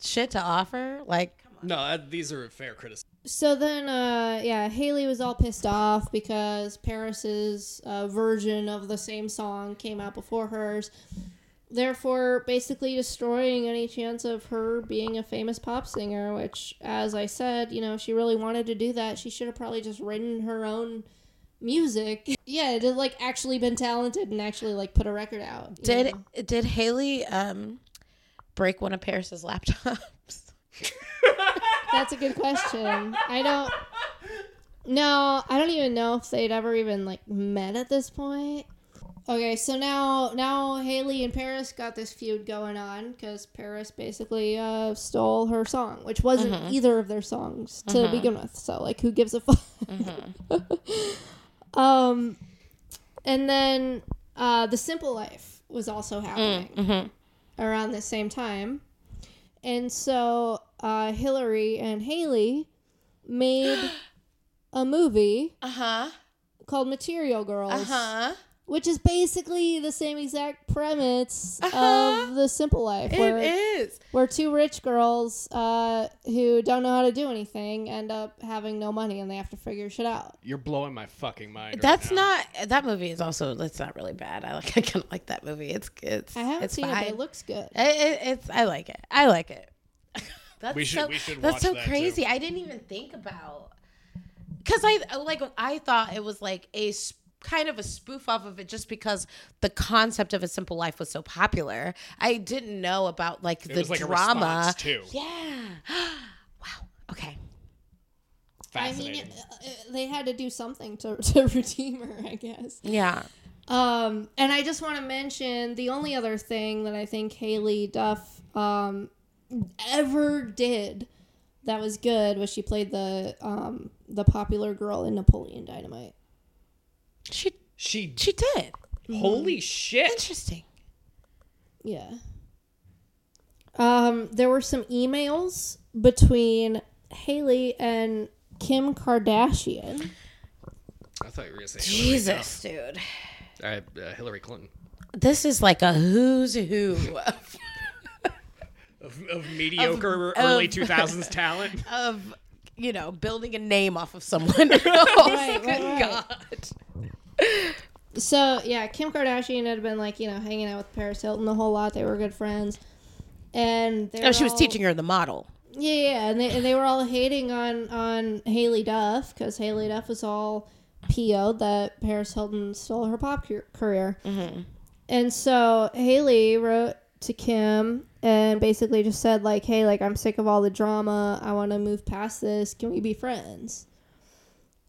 A: shit to offer, like come on.
C: No, that, these are fair criticisms.
D: So then, uh, yeah, Haylie was all pissed off because Paris's uh, version of the same song came out before hers. therefore basically destroying any chance of her being a famous pop singer. Which, as I said, you know, if she really wanted to do that, she should have probably just written her own music. Yeah, it had like actually been talented and actually like put a record out.
A: Did
D: know?
A: did Haylie um break one of Paris's laptops?
D: That's a good question. I don't. No, I don't even know if they'd ever even like met at this point. Okay, so now now Haylie and Paris got this feud going on because Paris basically uh, stole her song, which wasn't either of their songs to begin with. So like, who gives a fuck? um, and then uh, the Simple Life was also happening around the same time, and so uh, Hilary and Haylie made a movie
A: Uh huh.
D: called Material Girls
A: Uh huh.
D: Which is basically the same exact premise
A: Uh-huh.
D: of the simple life
A: It
D: where,
A: is.
D: where two rich girls uh, who don't know how to do anything end up having no money and they have to figure shit out
C: You're blowing my fucking mind. right
A: That's
C: now.
A: not that movie is also that's not really bad. I like I kind of like that movie. It's it's
D: i haven't
A: it's
D: seen
A: fine.
D: it but it looks good
A: It- it- it's I like it. I like it. That's
C: We should-
A: so,
C: we should
A: That's
C: watch
A: so
C: that, too.
A: crazy. I didn't even think about because I like I thought it was like a s- kind of a spoof off of it just because the concept of a simple life was so popular. I didn't know about like the
C: was like a
A: drama
C: response, too.
A: Yeah. wow. Okay.
D: i mean uh, uh, they had to do something to, to redeem her i guess
A: Yeah.
D: Um, and I just want to mention the only other thing that I think Haylie Duff um, ever did that was good was she played the um, the popular girl in Napoleon Dynamite.
A: She
C: she
A: she did.
C: holy shit.
A: Interesting.
D: Yeah. Um, there were some emails between Haylie and Kim Kardashian.
C: I thought you were gonna say Hilary
A: Jesus, dude.
C: Duff. All right, uh, Hillary Clinton
A: This is like a who's who of,
C: of, of mediocre
A: Of-
C: early
A: of-
C: two thousands talent.
A: of you know building a name off of someone else.
D: right,
A: Good
D: right.
A: God.
D: So yeah, Kim Kardashian had been like you know hanging out with Paris Hilton a whole lot. They were good friends, and they
A: No,
D: were
A: she was
D: all-
A: teaching her the model.
D: Yeah, yeah, and they and they were all hating on on Haylie Duff because Haylie Duff was all PO'd that Paris Hilton stole her pop car- career, mm-hmm. and so Haylie wrote to Kim and basically just said like, "Hey, like I'm sick of all the drama. I want to move past this. Can we be friends?"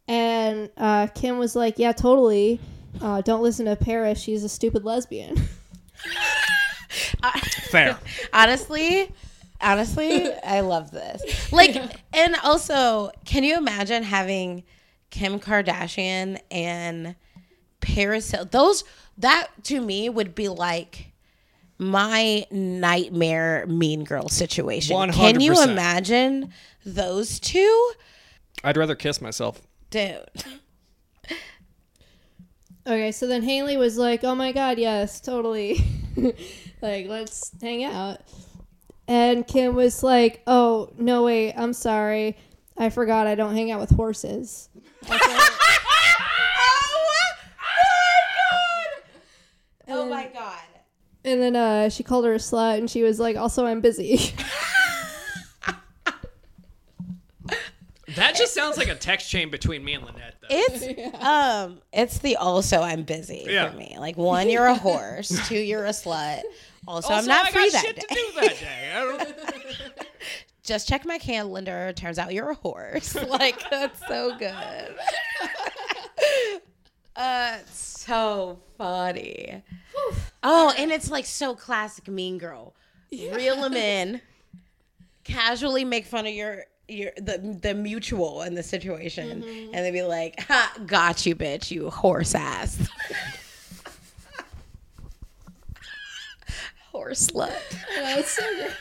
D: And uh, Kim was like, "Yeah, totally. Uh, don't listen to Paris. She's a stupid lesbian."
C: Fair.
A: Honestly, honestly, I love this. Like, and also, can you imagine having Kim Kardashian and Paris Hilton? Those that to me would be like my nightmare Mean Girl situation. Can you imagine those two,
C: I'd rather kiss myself.
A: Dude?
D: Okay, so then Haylie was like, "Oh my god, yes, totally. like, let's hang out." And Kim was like, "Oh, no wait, I'm sorry. I forgot I don't hang out with horses."
A: Oh my god.
D: And then uh, she called her a slut, and she was like, "Also, I'm busy."
C: That just sounds like a text chain between me and Lynette. Though.
A: It's um it's the also I'm busy
C: Yeah.
A: for me. Like one, you're a horse, two, you're a slut. Also, I'm not
C: I
A: free
C: got
A: that
C: shit
A: day.
C: to do that day. I don't-
A: Just check my calendar. Turns out you're a horse. like that's so good. uh so funny. Oh, and it's like so classic mean girl. Reel them in. Casually make fun of your your the the mutual in the situation mm-hmm. and they'd be like, ha, got you, bitch, you horse ass. horse slut.
D: Oh, that's so great.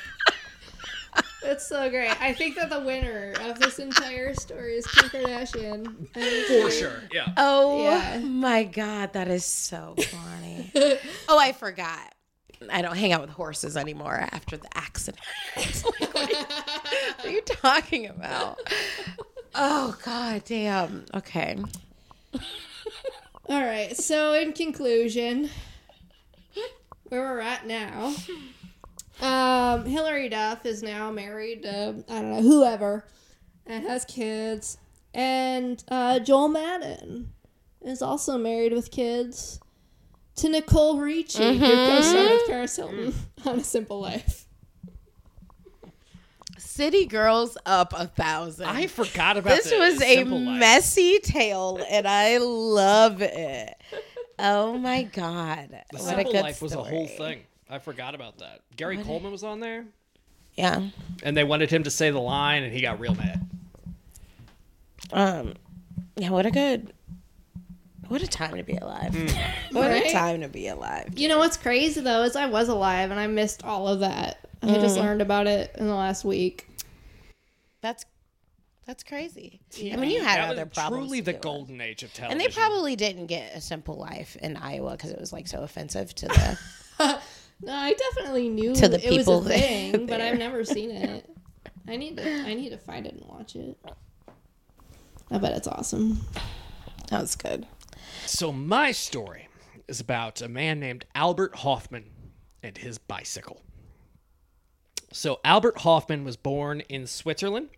D: That's so great. I think that the winner of this entire story is Kim Kardashian.
C: For sure. Yeah.
A: Oh
D: Yeah.
A: my god, that is so funny. oh, I forgot. I don't hang out with horses anymore after the accident. Like, what, are you, what are you talking about? Oh god damn. Okay.
D: All right. So, in conclusion, where we're at now. Um, Hilary Duff is now married to I don't know whoever, and has kids. And uh, Joel Madden is also married with kids to Nicole Richie, who co-starred with Paris Hilton on A Simple Life.
A: City Girls up a thousand.
C: I forgot about
A: this
C: the
A: was a
C: Simple Life.
A: messy tale, and I love it. Oh my god!
C: The
A: what a
C: Simple
A: good
C: Life was a whole thing. I forgot about that. Gary Coleman was on there,
A: Yeah.
C: and they wanted him to say the line, and he got real mad.
A: Um. Yeah. What a good. What a time to be alive. Mm. What
D: Right?
A: a time to be alive.
D: You know what's crazy though is I was alive and I missed all of that. I just mm. learned about it in the last week.
A: That's that's crazy. I mean, you had
C: That
A: other
C: was
A: problems.
C: truly the
A: deal with.
C: golden age of television.
A: And they probably didn't get a simple life in Iowa because it was like so offensive to the.
D: No, I definitely knew
A: To the
D: it was
A: people
D: a
A: there-
D: thing, but. I've never seen it. I need to I need to find it and watch it. I bet it's awesome.
A: that was good.
C: So my story is about a man named Albert Hofmann and his bicycle. So Albert Hofmann was born in Switzerland,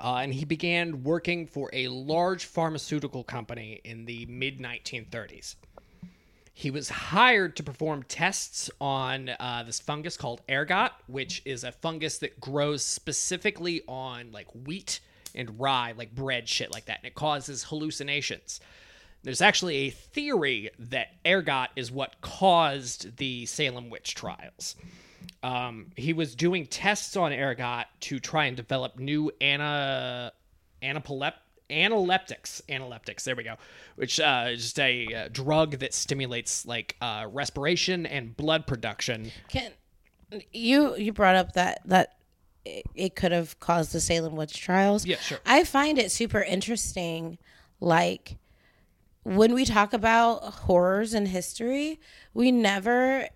C: uh, and he began working for a large pharmaceutical company in the mid 1930s. He was hired to perform tests on uh, this fungus called ergot, which is a fungus that grows specifically on like wheat and rye, like bread, shit like that, and it causes hallucinations. There's actually a theory that ergot is what caused the Salem witch trials. Um, he was doing tests on ergot to try and develop new ana anapolep analeptics analeptics there we go which uh, is just a uh, drug that stimulates like uh, respiration and blood production
A: Can you you brought up that that it, it could have caused the Salem witch trials?
C: Yeah, sure.
A: I find it super interesting, like when we talk about horrors in history, we never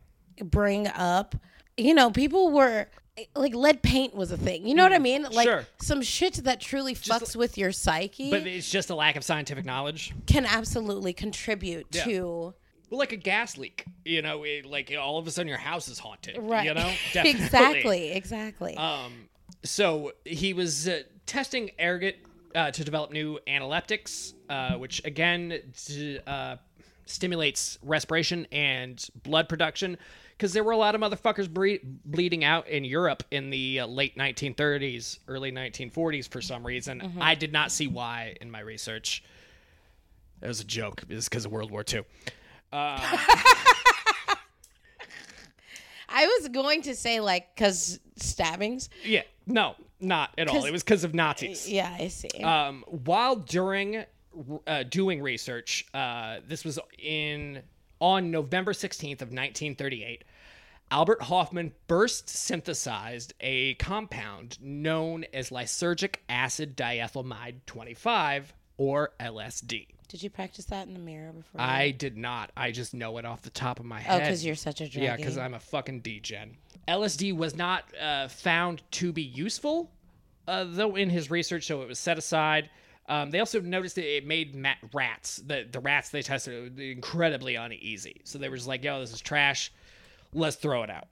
A: bring up. You know, people were like lead paint was a thing. You know what I mean? Like
C: Sure.
A: some shit that truly fucks with your psyche
C: but it's just a lack of scientific knowledge
A: can absolutely contribute
C: Yeah.
A: to
C: well like a gas leak you know it, like all of a sudden your house is haunted
A: right.
C: you know
A: exactly, exactly.
C: Um, so he was uh, testing ergot uh, to develop new analeptics, uh, which again d- uh, stimulates respiration and blood production. Because there were a lot of motherfuckers bre- bleeding out in Europe in the uh, late 1930s, early 1940s for some reason. I did not see why in my research. It was a joke. It was because of World War II.
A: I was going to say like because stabbings.
C: Yeah, no, not at all. It was because of Nazis.
A: Yeah, I see.
C: um, while during uh, doing research, uh, this was in on November 16th of 1938. Albert Hofmann burst synthesized a compound known as lysergic acid diethylamide 25 or LSD.
A: Did you practice that in the mirror before?
C: I did not. I just know it off the top of my head.
A: oh, because you're such a druggie.
C: Yeah, because I'm a fucking degen. LSD was not uh, found to be useful, uh, though, in his research, so it was set aside. Um, they also noticed that it made ma- rats, the, the rats they tested, incredibly uneasy. So they were just like, yo, this is trash. Let's throw it out.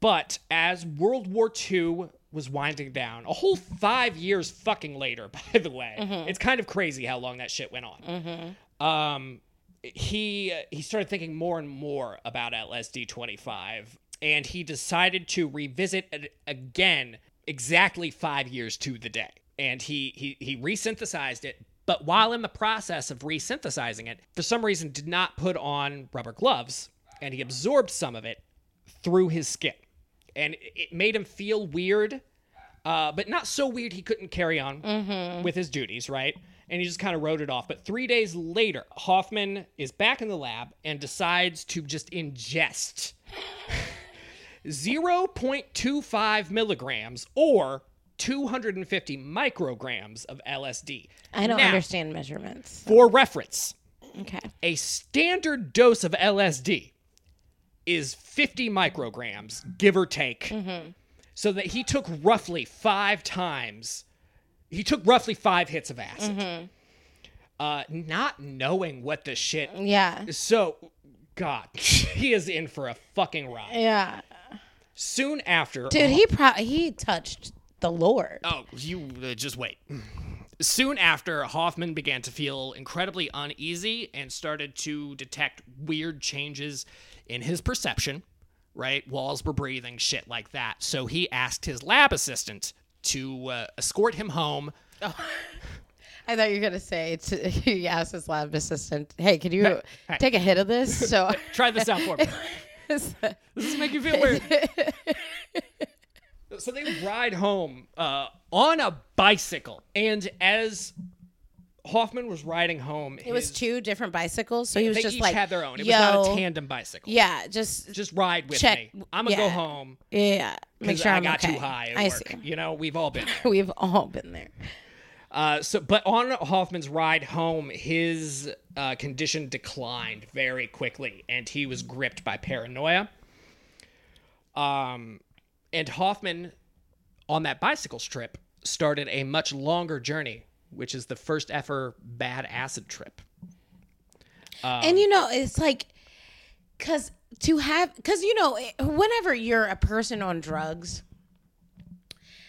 C: But as World War II was winding down, a whole five years fucking later, by the way, it's kind of crazy how long that shit went on. Um, he he started thinking more and more about LSD 25 and he decided to revisit it again exactly 5 years to the day. And he he he resynthesized it but while in the process of resynthesizing it for some reason did not put on rubber gloves and he absorbed some of it through his skin and it- made him feel weird uh, but not so weird he couldn't carry on with his duties, right? And he just kind of wrote it off. But three days later, Hofmann is back in the lab and decides to just ingest 0.25 milligrams or 250 micrograms of LSD.
A: I don't
C: Now,
A: understand measurements.
C: For reference,
A: Okay.
C: a standard dose of LSD is 50 micrograms, give or take. So that he took roughly five times, he took roughly five hits of acid. Uh, not knowing what the shit.
A: Yeah.
C: So God, he is in for a fucking ride.
A: Yeah.
C: Soon after,
A: Dude, he pro- he touched the Lord.
C: Oh, you uh, just wait. Soon after, Hofmann began to feel incredibly uneasy and started to detect weird changes in his perception, right? Walls were breathing, shit like that. So he asked his lab assistant to uh, escort him home.
A: I thought you were gonna say to, he asked his lab assistant, "Hey, can you
C: Hey, hey.
A: take a hit of this?" So
C: Try this out for me. This make you feel weird? so they ride home uh, on a bicycle. And as Hofmann was riding home,
A: it was two different bicycles. So he was
C: they
A: just
C: each
A: like,
C: had their own. It
A: Yo,
C: was not a tandem bicycle.
A: Yeah, just
C: Just ride with
A: Check-
C: me. I'm gonna go home
A: yeah. Make sure
C: I
A: I'm
C: got
A: okay.
C: too high at
A: I
C: work.
A: see.
C: You know, we've all been there.
A: We've all been there.
C: Uh, so, but on Hofmann's ride home, his uh, condition declined very quickly, and he was gripped by paranoia. Um, and Hofmann, on that bicycle trip, started a much longer journey, which is the first ever bad acid trip. Um,
A: and you know, it's like, cause to have, cause you know, whenever you're a person on drugs,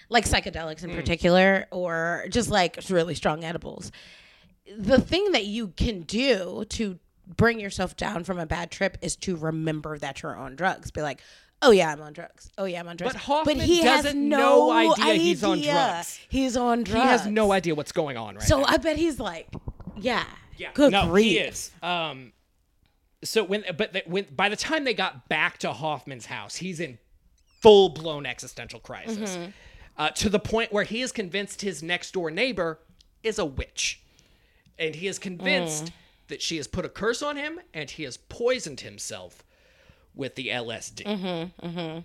A: like psychedelics
C: Mm.
A: in particular, or just like really strong edibles, the thing that you can do to bring yourself down from a bad trip is to remember that you're on drugs. Be like, oh yeah, I'm on drugs. Oh yeah, I'm on drugs.
C: But Hofmann
A: he has
C: doesn't
A: no
C: know idea he's on drugs.
A: He's on drugs.
C: He has no idea what's going on right
A: So
C: now.
A: I bet he's like, yeah,
C: Yeah,
A: good
C: no,
A: grief.
C: he is. Um, so when, but the, when by the time they got back to Hofmann's house, he's in full blown existential crisis,
A: Mm-hmm.
C: uh, to the point where he is convinced his next door neighbor is a witch, and he is convinced
A: Mm.
C: that she has put a curse on him and he has poisoned himself with the LSD.
A: Mm-hmm,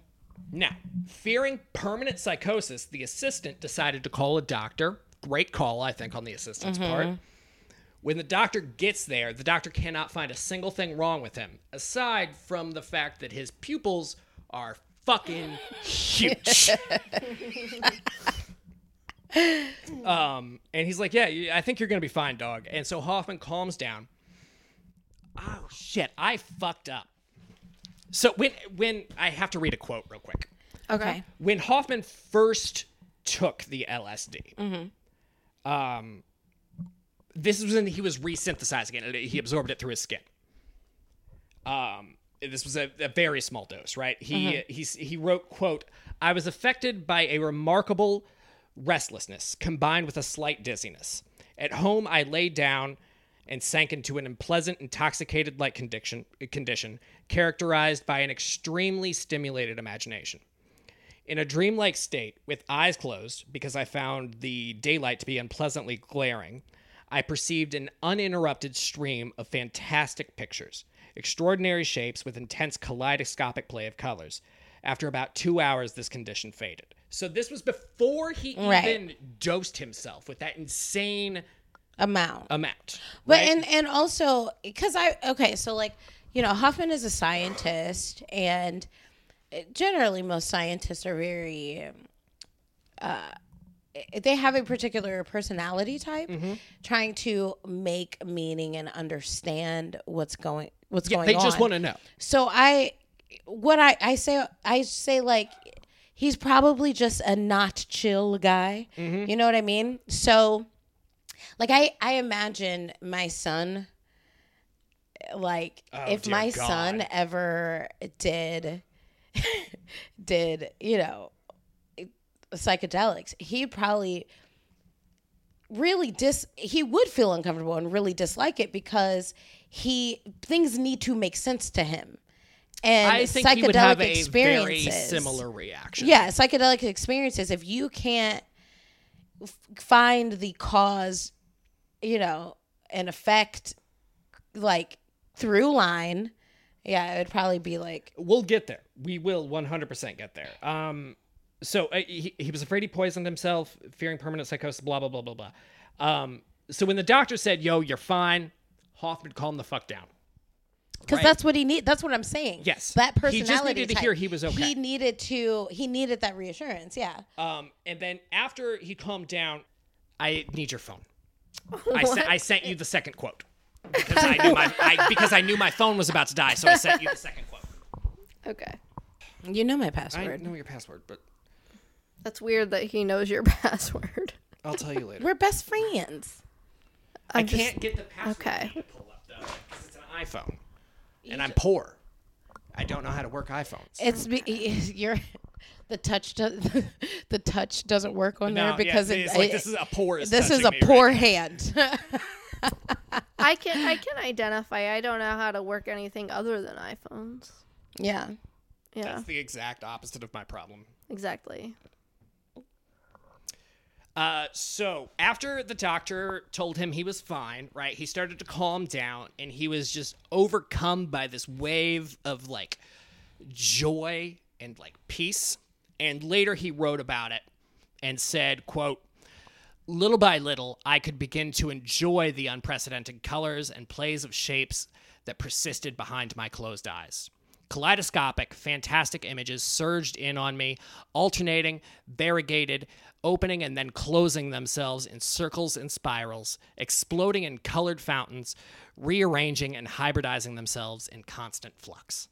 C: Now, fearing permanent psychosis, the assistant decided to call a doctor. Great call, I think, on the assistant's
A: Mm-hmm.
C: part. When the doctor gets there, the doctor cannot find a single thing wrong with him, aside from the fact that his pupils are fucking huge. um, and he's like, "Yeah, I think you're gonna be fine, dog." And so Hofmann calms down. Oh shit, I fucked up. So when when I have to read a quote real quick
A: Okay.
C: when Hofmann first took the LSD,
A: Mm-hmm.
C: um, this was when he was resynthesizing it. He absorbed it through his skin. Um, this was a, a very small dose, right? He
A: Mm-hmm.
C: he he wrote, "quote I was affected by a remarkable restlessness combined with a slight dizziness. At home, I lay down." And sank into an unpleasant, intoxicated like condition, condition characterized by an extremely stimulated imagination. In a dreamlike state, with eyes closed, because I found the daylight to be unpleasantly glaring, I perceived an uninterrupted stream of fantastic pictures, extraordinary shapes with intense kaleidoscopic play of colors. After about two hours, this condition faded. So this was before he
A: Right.
C: even dosed himself with that insane
A: Amount.
C: amount.
A: But
C: right?
A: and and also because I okay, so like you know Hofmann is a scientist, and generally most scientists are very. Uh, they have a particular personality type,
C: Mm-hmm.
A: trying to make meaning and understand what's going what's
C: Yeah,
A: going
C: they
A: on.
C: just want to know.
A: So I, what I I say I say like he's probably just a not chill guy.
C: Mm-hmm.
A: You know what I mean? So, like I I imagine my son. Like
C: Oh,
A: if my
C: God.
A: son ever did, did you know, psychedelics, he'd probably really dis he would feel uncomfortable and really dislike it because he things need to make sense to him and
C: I think
A: psychedelic
C: he would have a very
A: experiences
C: similar reaction.
A: yeah psychedelic experiences if you can't find the cause you know and effect like through line yeah it would probably be like
C: we'll get there. We will 100% get there. Um, so uh, he, he was afraid he poisoned himself, fearing permanent psychosis, blah, blah, blah, blah, blah. Um, so when the doctor said, yo, you're fine, Hofmann calmed the fuck down.
A: Because
C: Right.
A: that's what he need that's what i'm saying
C: Yes.
A: that personality.
C: He
A: personality
C: just needed to hear he was okay.
A: he needed to he needed that reassurance yeah
C: Um, and then after he calmed down, I need your phone. I, sent I sent you the second quote. because I knew my I, because I knew my phone was about to die, so I sent you the second quote.
D: Okay.
A: You know my password.
C: I know your password, but
D: That's weird that he knows your password.
C: I'll tell you later.
A: We're best friends.
C: I
D: I'm just-
C: can't get the password
D: okay.
C: to pull up though because it's an iPhone, and I'm poor. I don't know how to work iPhones.
A: It's be, you're the touch does the touch doesn't work on
C: No,
A: there because
C: yeah,
A: it,
C: it's like
A: it-
C: this is a poor.
A: this is a poor
C: right
A: hand.
D: I can I can identify. I don't know how to work anything other than iPhones.
A: yeah.
D: Yeah,
C: That's the exact opposite of my problem.
D: exactly.
C: Uh, so after the doctor told him he was fine, right, he started to calm down, and he was just overcome by this wave of like joy and like peace. And later he wrote about it and said, "quote Little by little, I could begin to enjoy the unprecedented colors and plays of shapes that persisted behind my closed eyes. Kaleidoscopic, fantastic images surged in on me, alternating, variegated, opening and then closing themselves in circles and spirals, exploding in colored fountains, rearranging and hybridizing themselves in constant flux.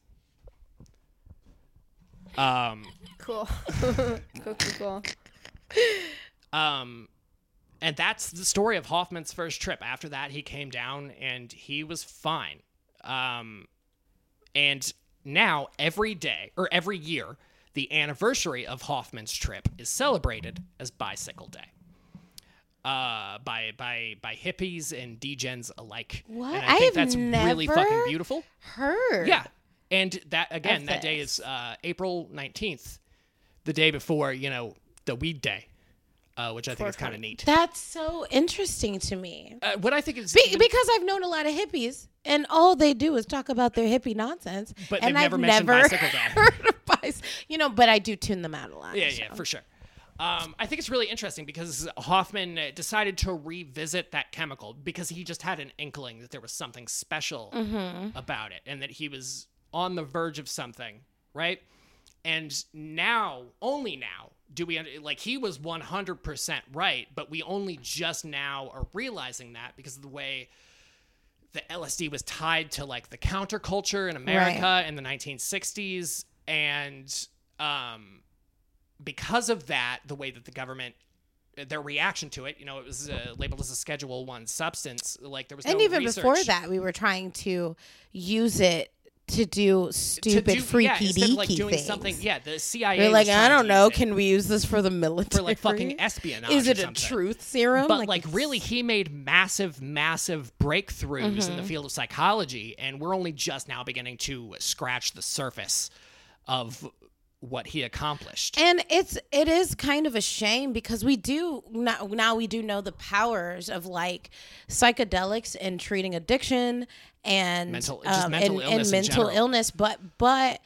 C: Um,
D: Cool. cool, cool, cool.
C: Um, and that's the story of Hofmann's first trip. After that, he came down and he was fine. Um, and now every day or every year, the anniversary of Hofmann's trip is celebrated as Bicycle Day. Uh, by by by hippies and degens alike.
A: What?
C: And
A: I
C: I think
A: have
C: that's really fucking beautiful.
A: Heard.
C: Yeah. And that again, that day is uh, April nineteenth, the day before you know the weed day, uh, which I think is kind of neat.
A: That's so interesting to me.
C: Uh, what I think is
A: Be- because I've known a lot of hippies, and all they do is talk about their hippie nonsense.
C: But
A: and
C: they've never
A: I've
C: mentioned
A: never
C: Bicycle Day.
A: You know, but I do tune them out a lot.
C: yeah,
A: so.
C: yeah, for sure. Um, I think it's really interesting because Hofmann decided to revisit that chemical because he just had an inkling that there was something special
A: Mm-hmm.
C: about it and that he was on the verge of something, right? And now, only now, do we like he was 100% right, but we only just now are realizing that because of the way the LSD was tied to like the counterculture in America
A: Right.
C: in the 1960s and um because of that the way that the government their reaction to it you know it was uh, labeled as a schedule 1 substance like there was
A: And
C: no
A: even before that, we were trying to use it to do
C: to
A: stupid,
C: do- yeah,
A: freaky
C: instead of like doing
A: things.
C: something yeah the CIA
A: We're like, I don't know. Can we use this for the military?
C: for like fucking espionage
A: Is it a truth serum?
C: but like,
A: it's-
C: really he made massive massive breakthroughs in
A: Mm-hmm.
C: the field of psychology and we're only just now beginning to scratch the surface of what he accomplished.
A: And it's it is kind of a shame because we do now, now we do know the powers of like psychedelics in treating addiction and
C: Mental- just um, mental
A: and,
C: illness
A: and mental illness, but but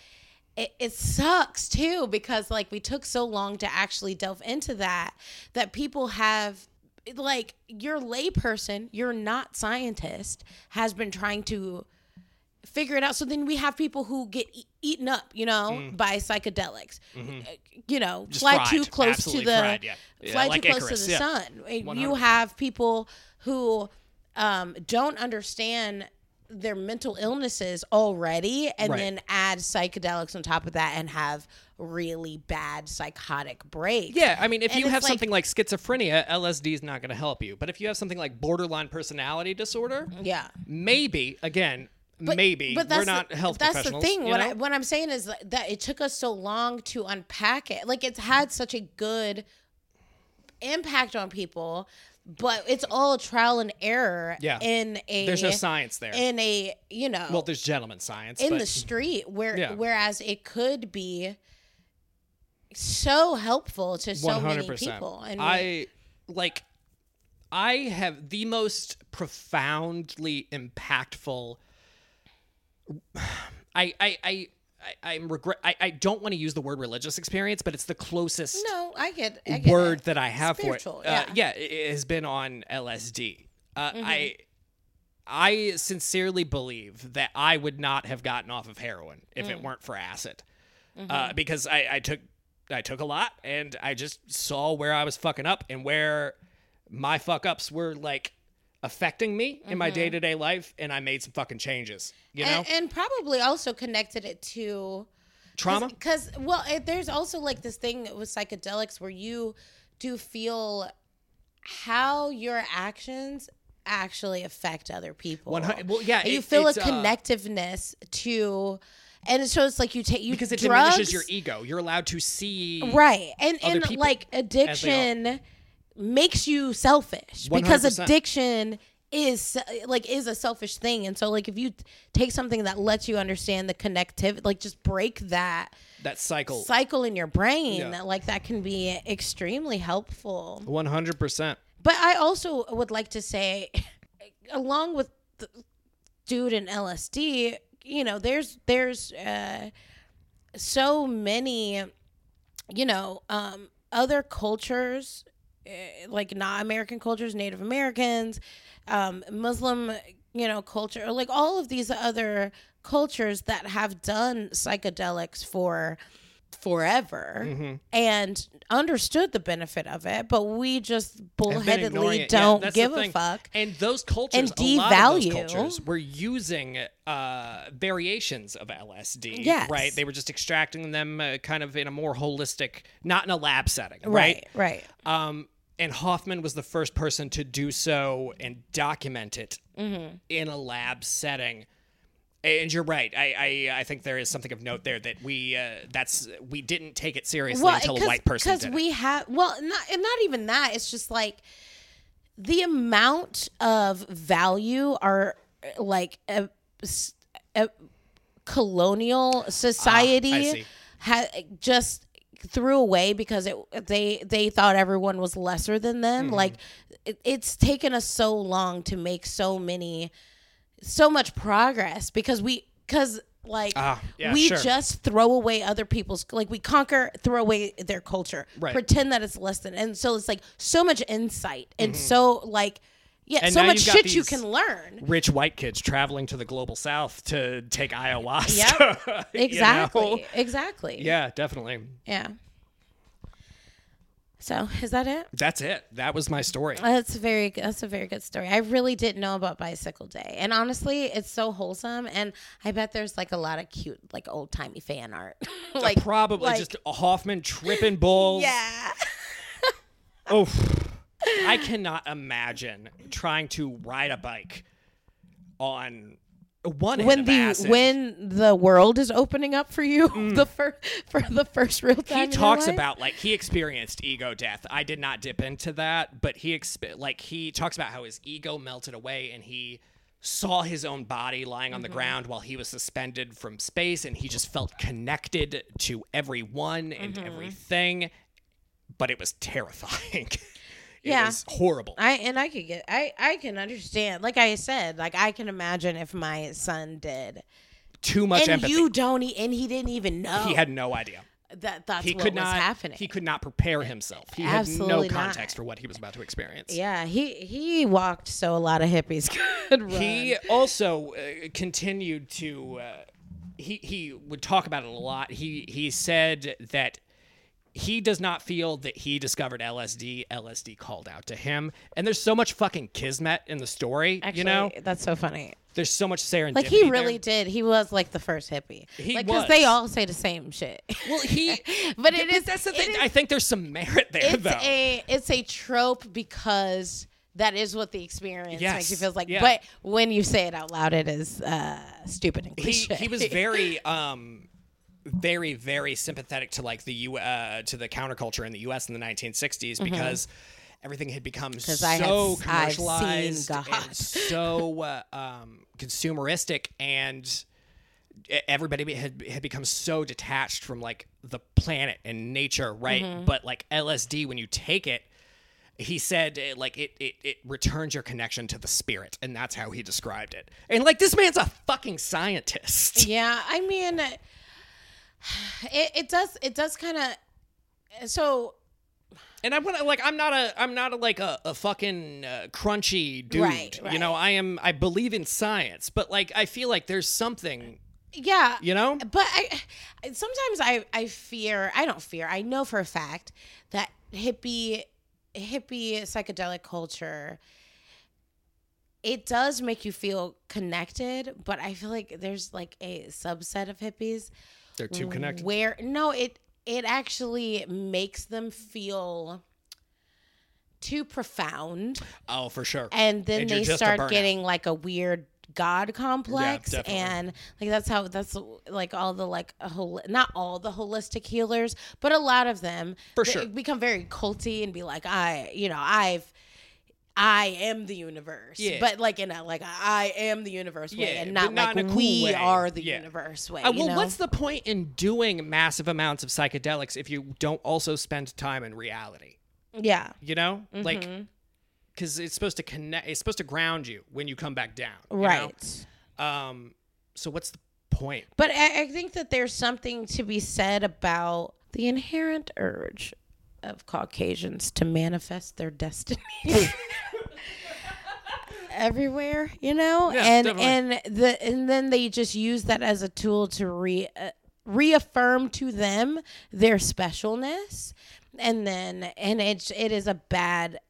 A: it, it sucks too because like we took so long to actually delve into that that people have like your layperson, you're not scientist, has been trying to figure it out. So then we have people who get e- eaten up, you know, by psychedelics. Uh, You know,
C: Mm. Mm-hmm. Just
A: fly
C: fried.
A: too close
C: Absolutely
A: to the
C: fried, yeah. Yeah,
A: fly
C: like
A: too close
C: Icarus,
A: to the
C: yeah.
A: sun. Uh, You have people who um, don't understand their mental illnesses already and
C: Right.
A: then add psychedelics on top of that and have really bad psychotic breaks.
C: Yeah, I mean, if
A: And
C: you have
A: like-
C: something like schizophrenia, LSD is not going to help you. But if you have something like borderline personality disorder,
A: Yeah.
C: maybe again, maybe
A: but
C: we're
A: that's
C: not
A: the,
C: health
A: that's the thing
C: you
A: what. I, what i'm saying is that, it took us so long to unpack it like it's had such a good impact on people but it's all trial and error
C: Yeah.
A: in a
C: There's no science there.
A: in a you know
C: well, there's gentleman science,
A: in
C: but
A: the street where
C: Yeah.
A: whereas it could be so helpful to so many
C: hundred percent.
A: people and
C: I like. I have the most profoundly impactful. I I I. I, I'm regret. I, I don't want to use the word religious experience, but it's the closest
A: no i get, I get
C: word
A: it.
C: that I have
A: Spiritual,
C: for it. Uh,
A: yeah.
C: yeah, it has been on LSD. Uh,
A: Mm-hmm.
C: I I sincerely believe that I would not have gotten off of heroin if
A: Mm.
C: it weren't for acid, uh,
A: Mm-hmm.
C: because I, I took I took a lot and I just saw where I was fucking up and where my fuck ups were like affecting me in
A: Mm-hmm.
C: my day to day life, and I made some fucking changes. You know,
A: and, and probably also connected it to
C: trauma.
A: because well it, there's also like this thing with psychedelics where you do feel how your actions actually affect other people
C: well, yeah,
A: And you feel a
C: uh,
A: connectiveness to and so it's like you take you
C: because it
A: drugs,
C: diminishes your ego. You're allowed to see
A: right and and like addiction makes you selfish because
C: 100%.
A: addiction is like is a selfish thing and so like if you take something that lets you understand the connectivity like just break that
C: that cycle.
A: cycle in your brain
C: Yeah.
A: like that can be extremely helpful
C: One hundred percent.
A: but i also would like to say along with the dude and lsd you know there's there's uh so many you know um other cultures like not american cultures native americans um muslim you know culture like all of these other cultures that have done psychedelics for forever
C: Mm-hmm.
A: and understood the benefit of it but we just
C: Have been ignoring
A: bullheadedly don't
C: the
A: give a fuck
C: And those cultures,
A: and
C: a lot of those
A: devalue-
C: cultures were using uh, variations of LSD.
A: Yes.
C: Right. They were just extracting them uh, kind of in a more holistic, not in a lab setting.
A: right right
C: Um, and Hofmann was the first person to do so and document it
A: Mm-hmm.
C: in a lab setting. And you're right. I, I I think there is something of note there that we uh, that's we didn't take it seriously until a white person
A: because
C: did
A: we have well not and not even that it's just like the amount of value our like a, a colonial society
C: Ah, see.
A: ha, just threw away because it they they thought everyone was lesser than them
C: Mm-hmm.
A: like it, it's taken us so long to make so many so much progress because we because like
C: Ah, yeah,
A: we
C: sure.
A: just throw away other people's like we conquer throw away their culture
C: Right.
A: pretend that it's less than and so it's like so much insight and so like yeah.
C: And
A: so much shit you can learn
C: Rich white kids traveling to the global south to take ayahuasca.
A: Yep.
C: you know?
A: exactly exactly
C: Yeah, definitely.
A: yeah so is that it
C: That's it. That was my story.
A: Uh, that's very that's a very good story. I really didn't know about Bicycle Day. And honestly, it's so wholesome and I bet there's like a lot of cute like old-timey fan art. Uh, like
C: Probably
A: like-
C: just a Hofmann tripping bulls.
A: Yeah.
C: Oh, I cannot imagine trying to ride a bike on one
A: when the when the world is opening up for you the first for the first real time
C: he talks about like he experienced ego death. I did not dip into that, but he exp- like he talks about how his ego melted away and he saw his own body lying on the
A: Mm-hmm.
C: ground while he was suspended from space and he just felt connected to everyone and
A: Mm-hmm.
C: everything. But it was terrifying. it
A: Yeah.
C: was horrible.
A: I and I could get I I can understand. Like I said, like I can imagine if my son did.
C: Too much
A: and
C: empathy.
A: you don't e- and he didn't even know
C: he had no idea.
A: that that's
C: He
A: what
C: could
A: was
C: not.
A: happening.
C: He could not prepare himself. He
A: Absolutely
C: had no
A: not.
C: context for what he was about to experience.
A: yeah, he he walked so a lot of hippies could run.
C: He also uh, continued to. Uh, he he would talk about it a lot. He he said that he does not feel that he discovered LSD. LSD called out to him, and there's so much fucking kismet in the story.
A: Actually,
C: you know,
A: that's so funny.
C: there's so much serendipity.
A: Like he
C: there.
A: really did. He was like the first hippie.
C: He
A: like
C: was.
A: they all say the same shit.
C: Well, he.
A: but it is.
C: That's the thing.
A: is-
C: I think there's some merit there,
A: it's
C: though.
A: a it's a trope because that is what the experience
C: Yes,
A: makes you feel like.
C: yeah.
A: But when you say it out loud, it is uh, stupid and
C: he
A: cliche.
C: he was very um very very sympathetic to like the U uh to the counterculture in the US in the 1960s because everything had become so
A: I had s- I've seen
C: commercialized and so uh, um consumeristic and everybody had had become so detached from like the planet and nature right?
A: Mm-hmm.
C: but like LSD when you take it he said uh, like it, it it returns your connection to the spirit and that's how he described it. And like this man's a fucking scientist.
A: Yeah, I mean, it, it does it does kind of so.
C: And i want to like i'm not a i'm not a like a, a fucking uh, crunchy dude
A: Right,
C: you know? i am i believe in science but like i feel like there's something
A: yeah.
C: you know?
A: But I sometimes I I fear I don't fear I know for a fact that hippie hippie psychedelic culture it does make you feel connected, but I feel like there's like a subset of hippies
C: They're too connected.
A: where no, it it actually makes them feel too profound
C: Oh, for sure.
A: and then
C: And
A: they start getting like a weird god complex
C: definitely.
A: and like that's how that's like all the like whole not all the holistic healers but a lot of them
C: For sure.
A: become very culty and be like i you know i've I am the universe,
C: Yeah.
A: but like in a like I am the universe way, and not,
C: not
A: like
C: cool
A: we
C: way.
A: are the
C: Yeah.
A: universe way.
C: Uh,
A: you
C: well,
A: know?
C: what's the point in doing massive amounts of psychedelics if you don't also spend time in reality?
A: yeah,
C: You know, like
A: Mm-hmm.
C: because it's supposed to connect. It's supposed to ground you when you come back down. you know?
A: right.
C: Um. So what's the point?
A: But I, I think that there's something to be said about the inherent urge of Caucasians to manifest their destiny. Everywhere, you know,
C: Yeah,
A: and
C: definitely.
A: and the and then they just use that as a tool to re uh, reaffirm to them their specialness, and then and it's it is a bad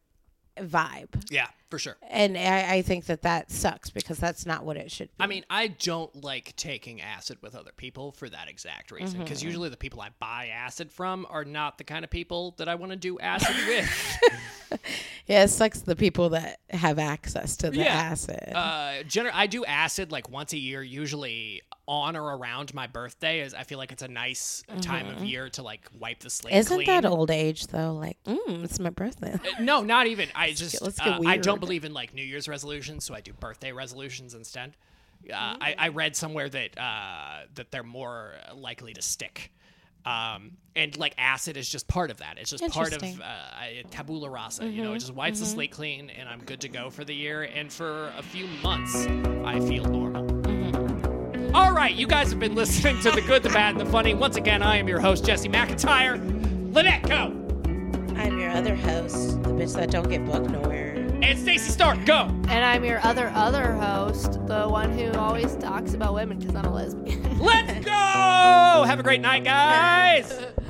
A: vibe,
C: Yeah, for sure.
A: and I, I think that that sucks because that's not what it should be.
C: I mean, I don't like taking acid with other people for that exact reason. Because
A: Mm-hmm.
C: usually the people I buy acid from are not the kind of people that I want to do acid with.
A: Yeah, it sucks the people that have access to the
C: Yeah.
A: acid.
C: uh, gener- I do acid like once a year, usually on or around my birthday. Is I feel like it's a nice time of year to like wipe the slate
A: Mm-hmm. Isn't
C: clean.
A: that old age though? Like, mm, it's my birthday.
C: Uh, No, not even. I just
A: let's get
C: uh, I don't. Believe in like New Year's resolutions, so I do birthday resolutions instead. Uh, I, I read somewhere that uh, that they're more likely to stick. Um, and like acid is just part of that. It's just part of
A: Interesting.
C: uh, tabula rasa. You know, it just wipes the slate clean, and I'm good to go for the year. And for a few months, I feel normal. All right, you guys have been listening to the good, the bad, and the funny. Once again, I am your host Jesse McIntyre. Lynette, go.
A: I'm your other host, the bitch that don't get booked nowhere.
C: And Stacy Stark, go.
D: And I'm your other other host, the one who always talks about women because I'm a lesbian.
C: Let's go! Have a great night, guys.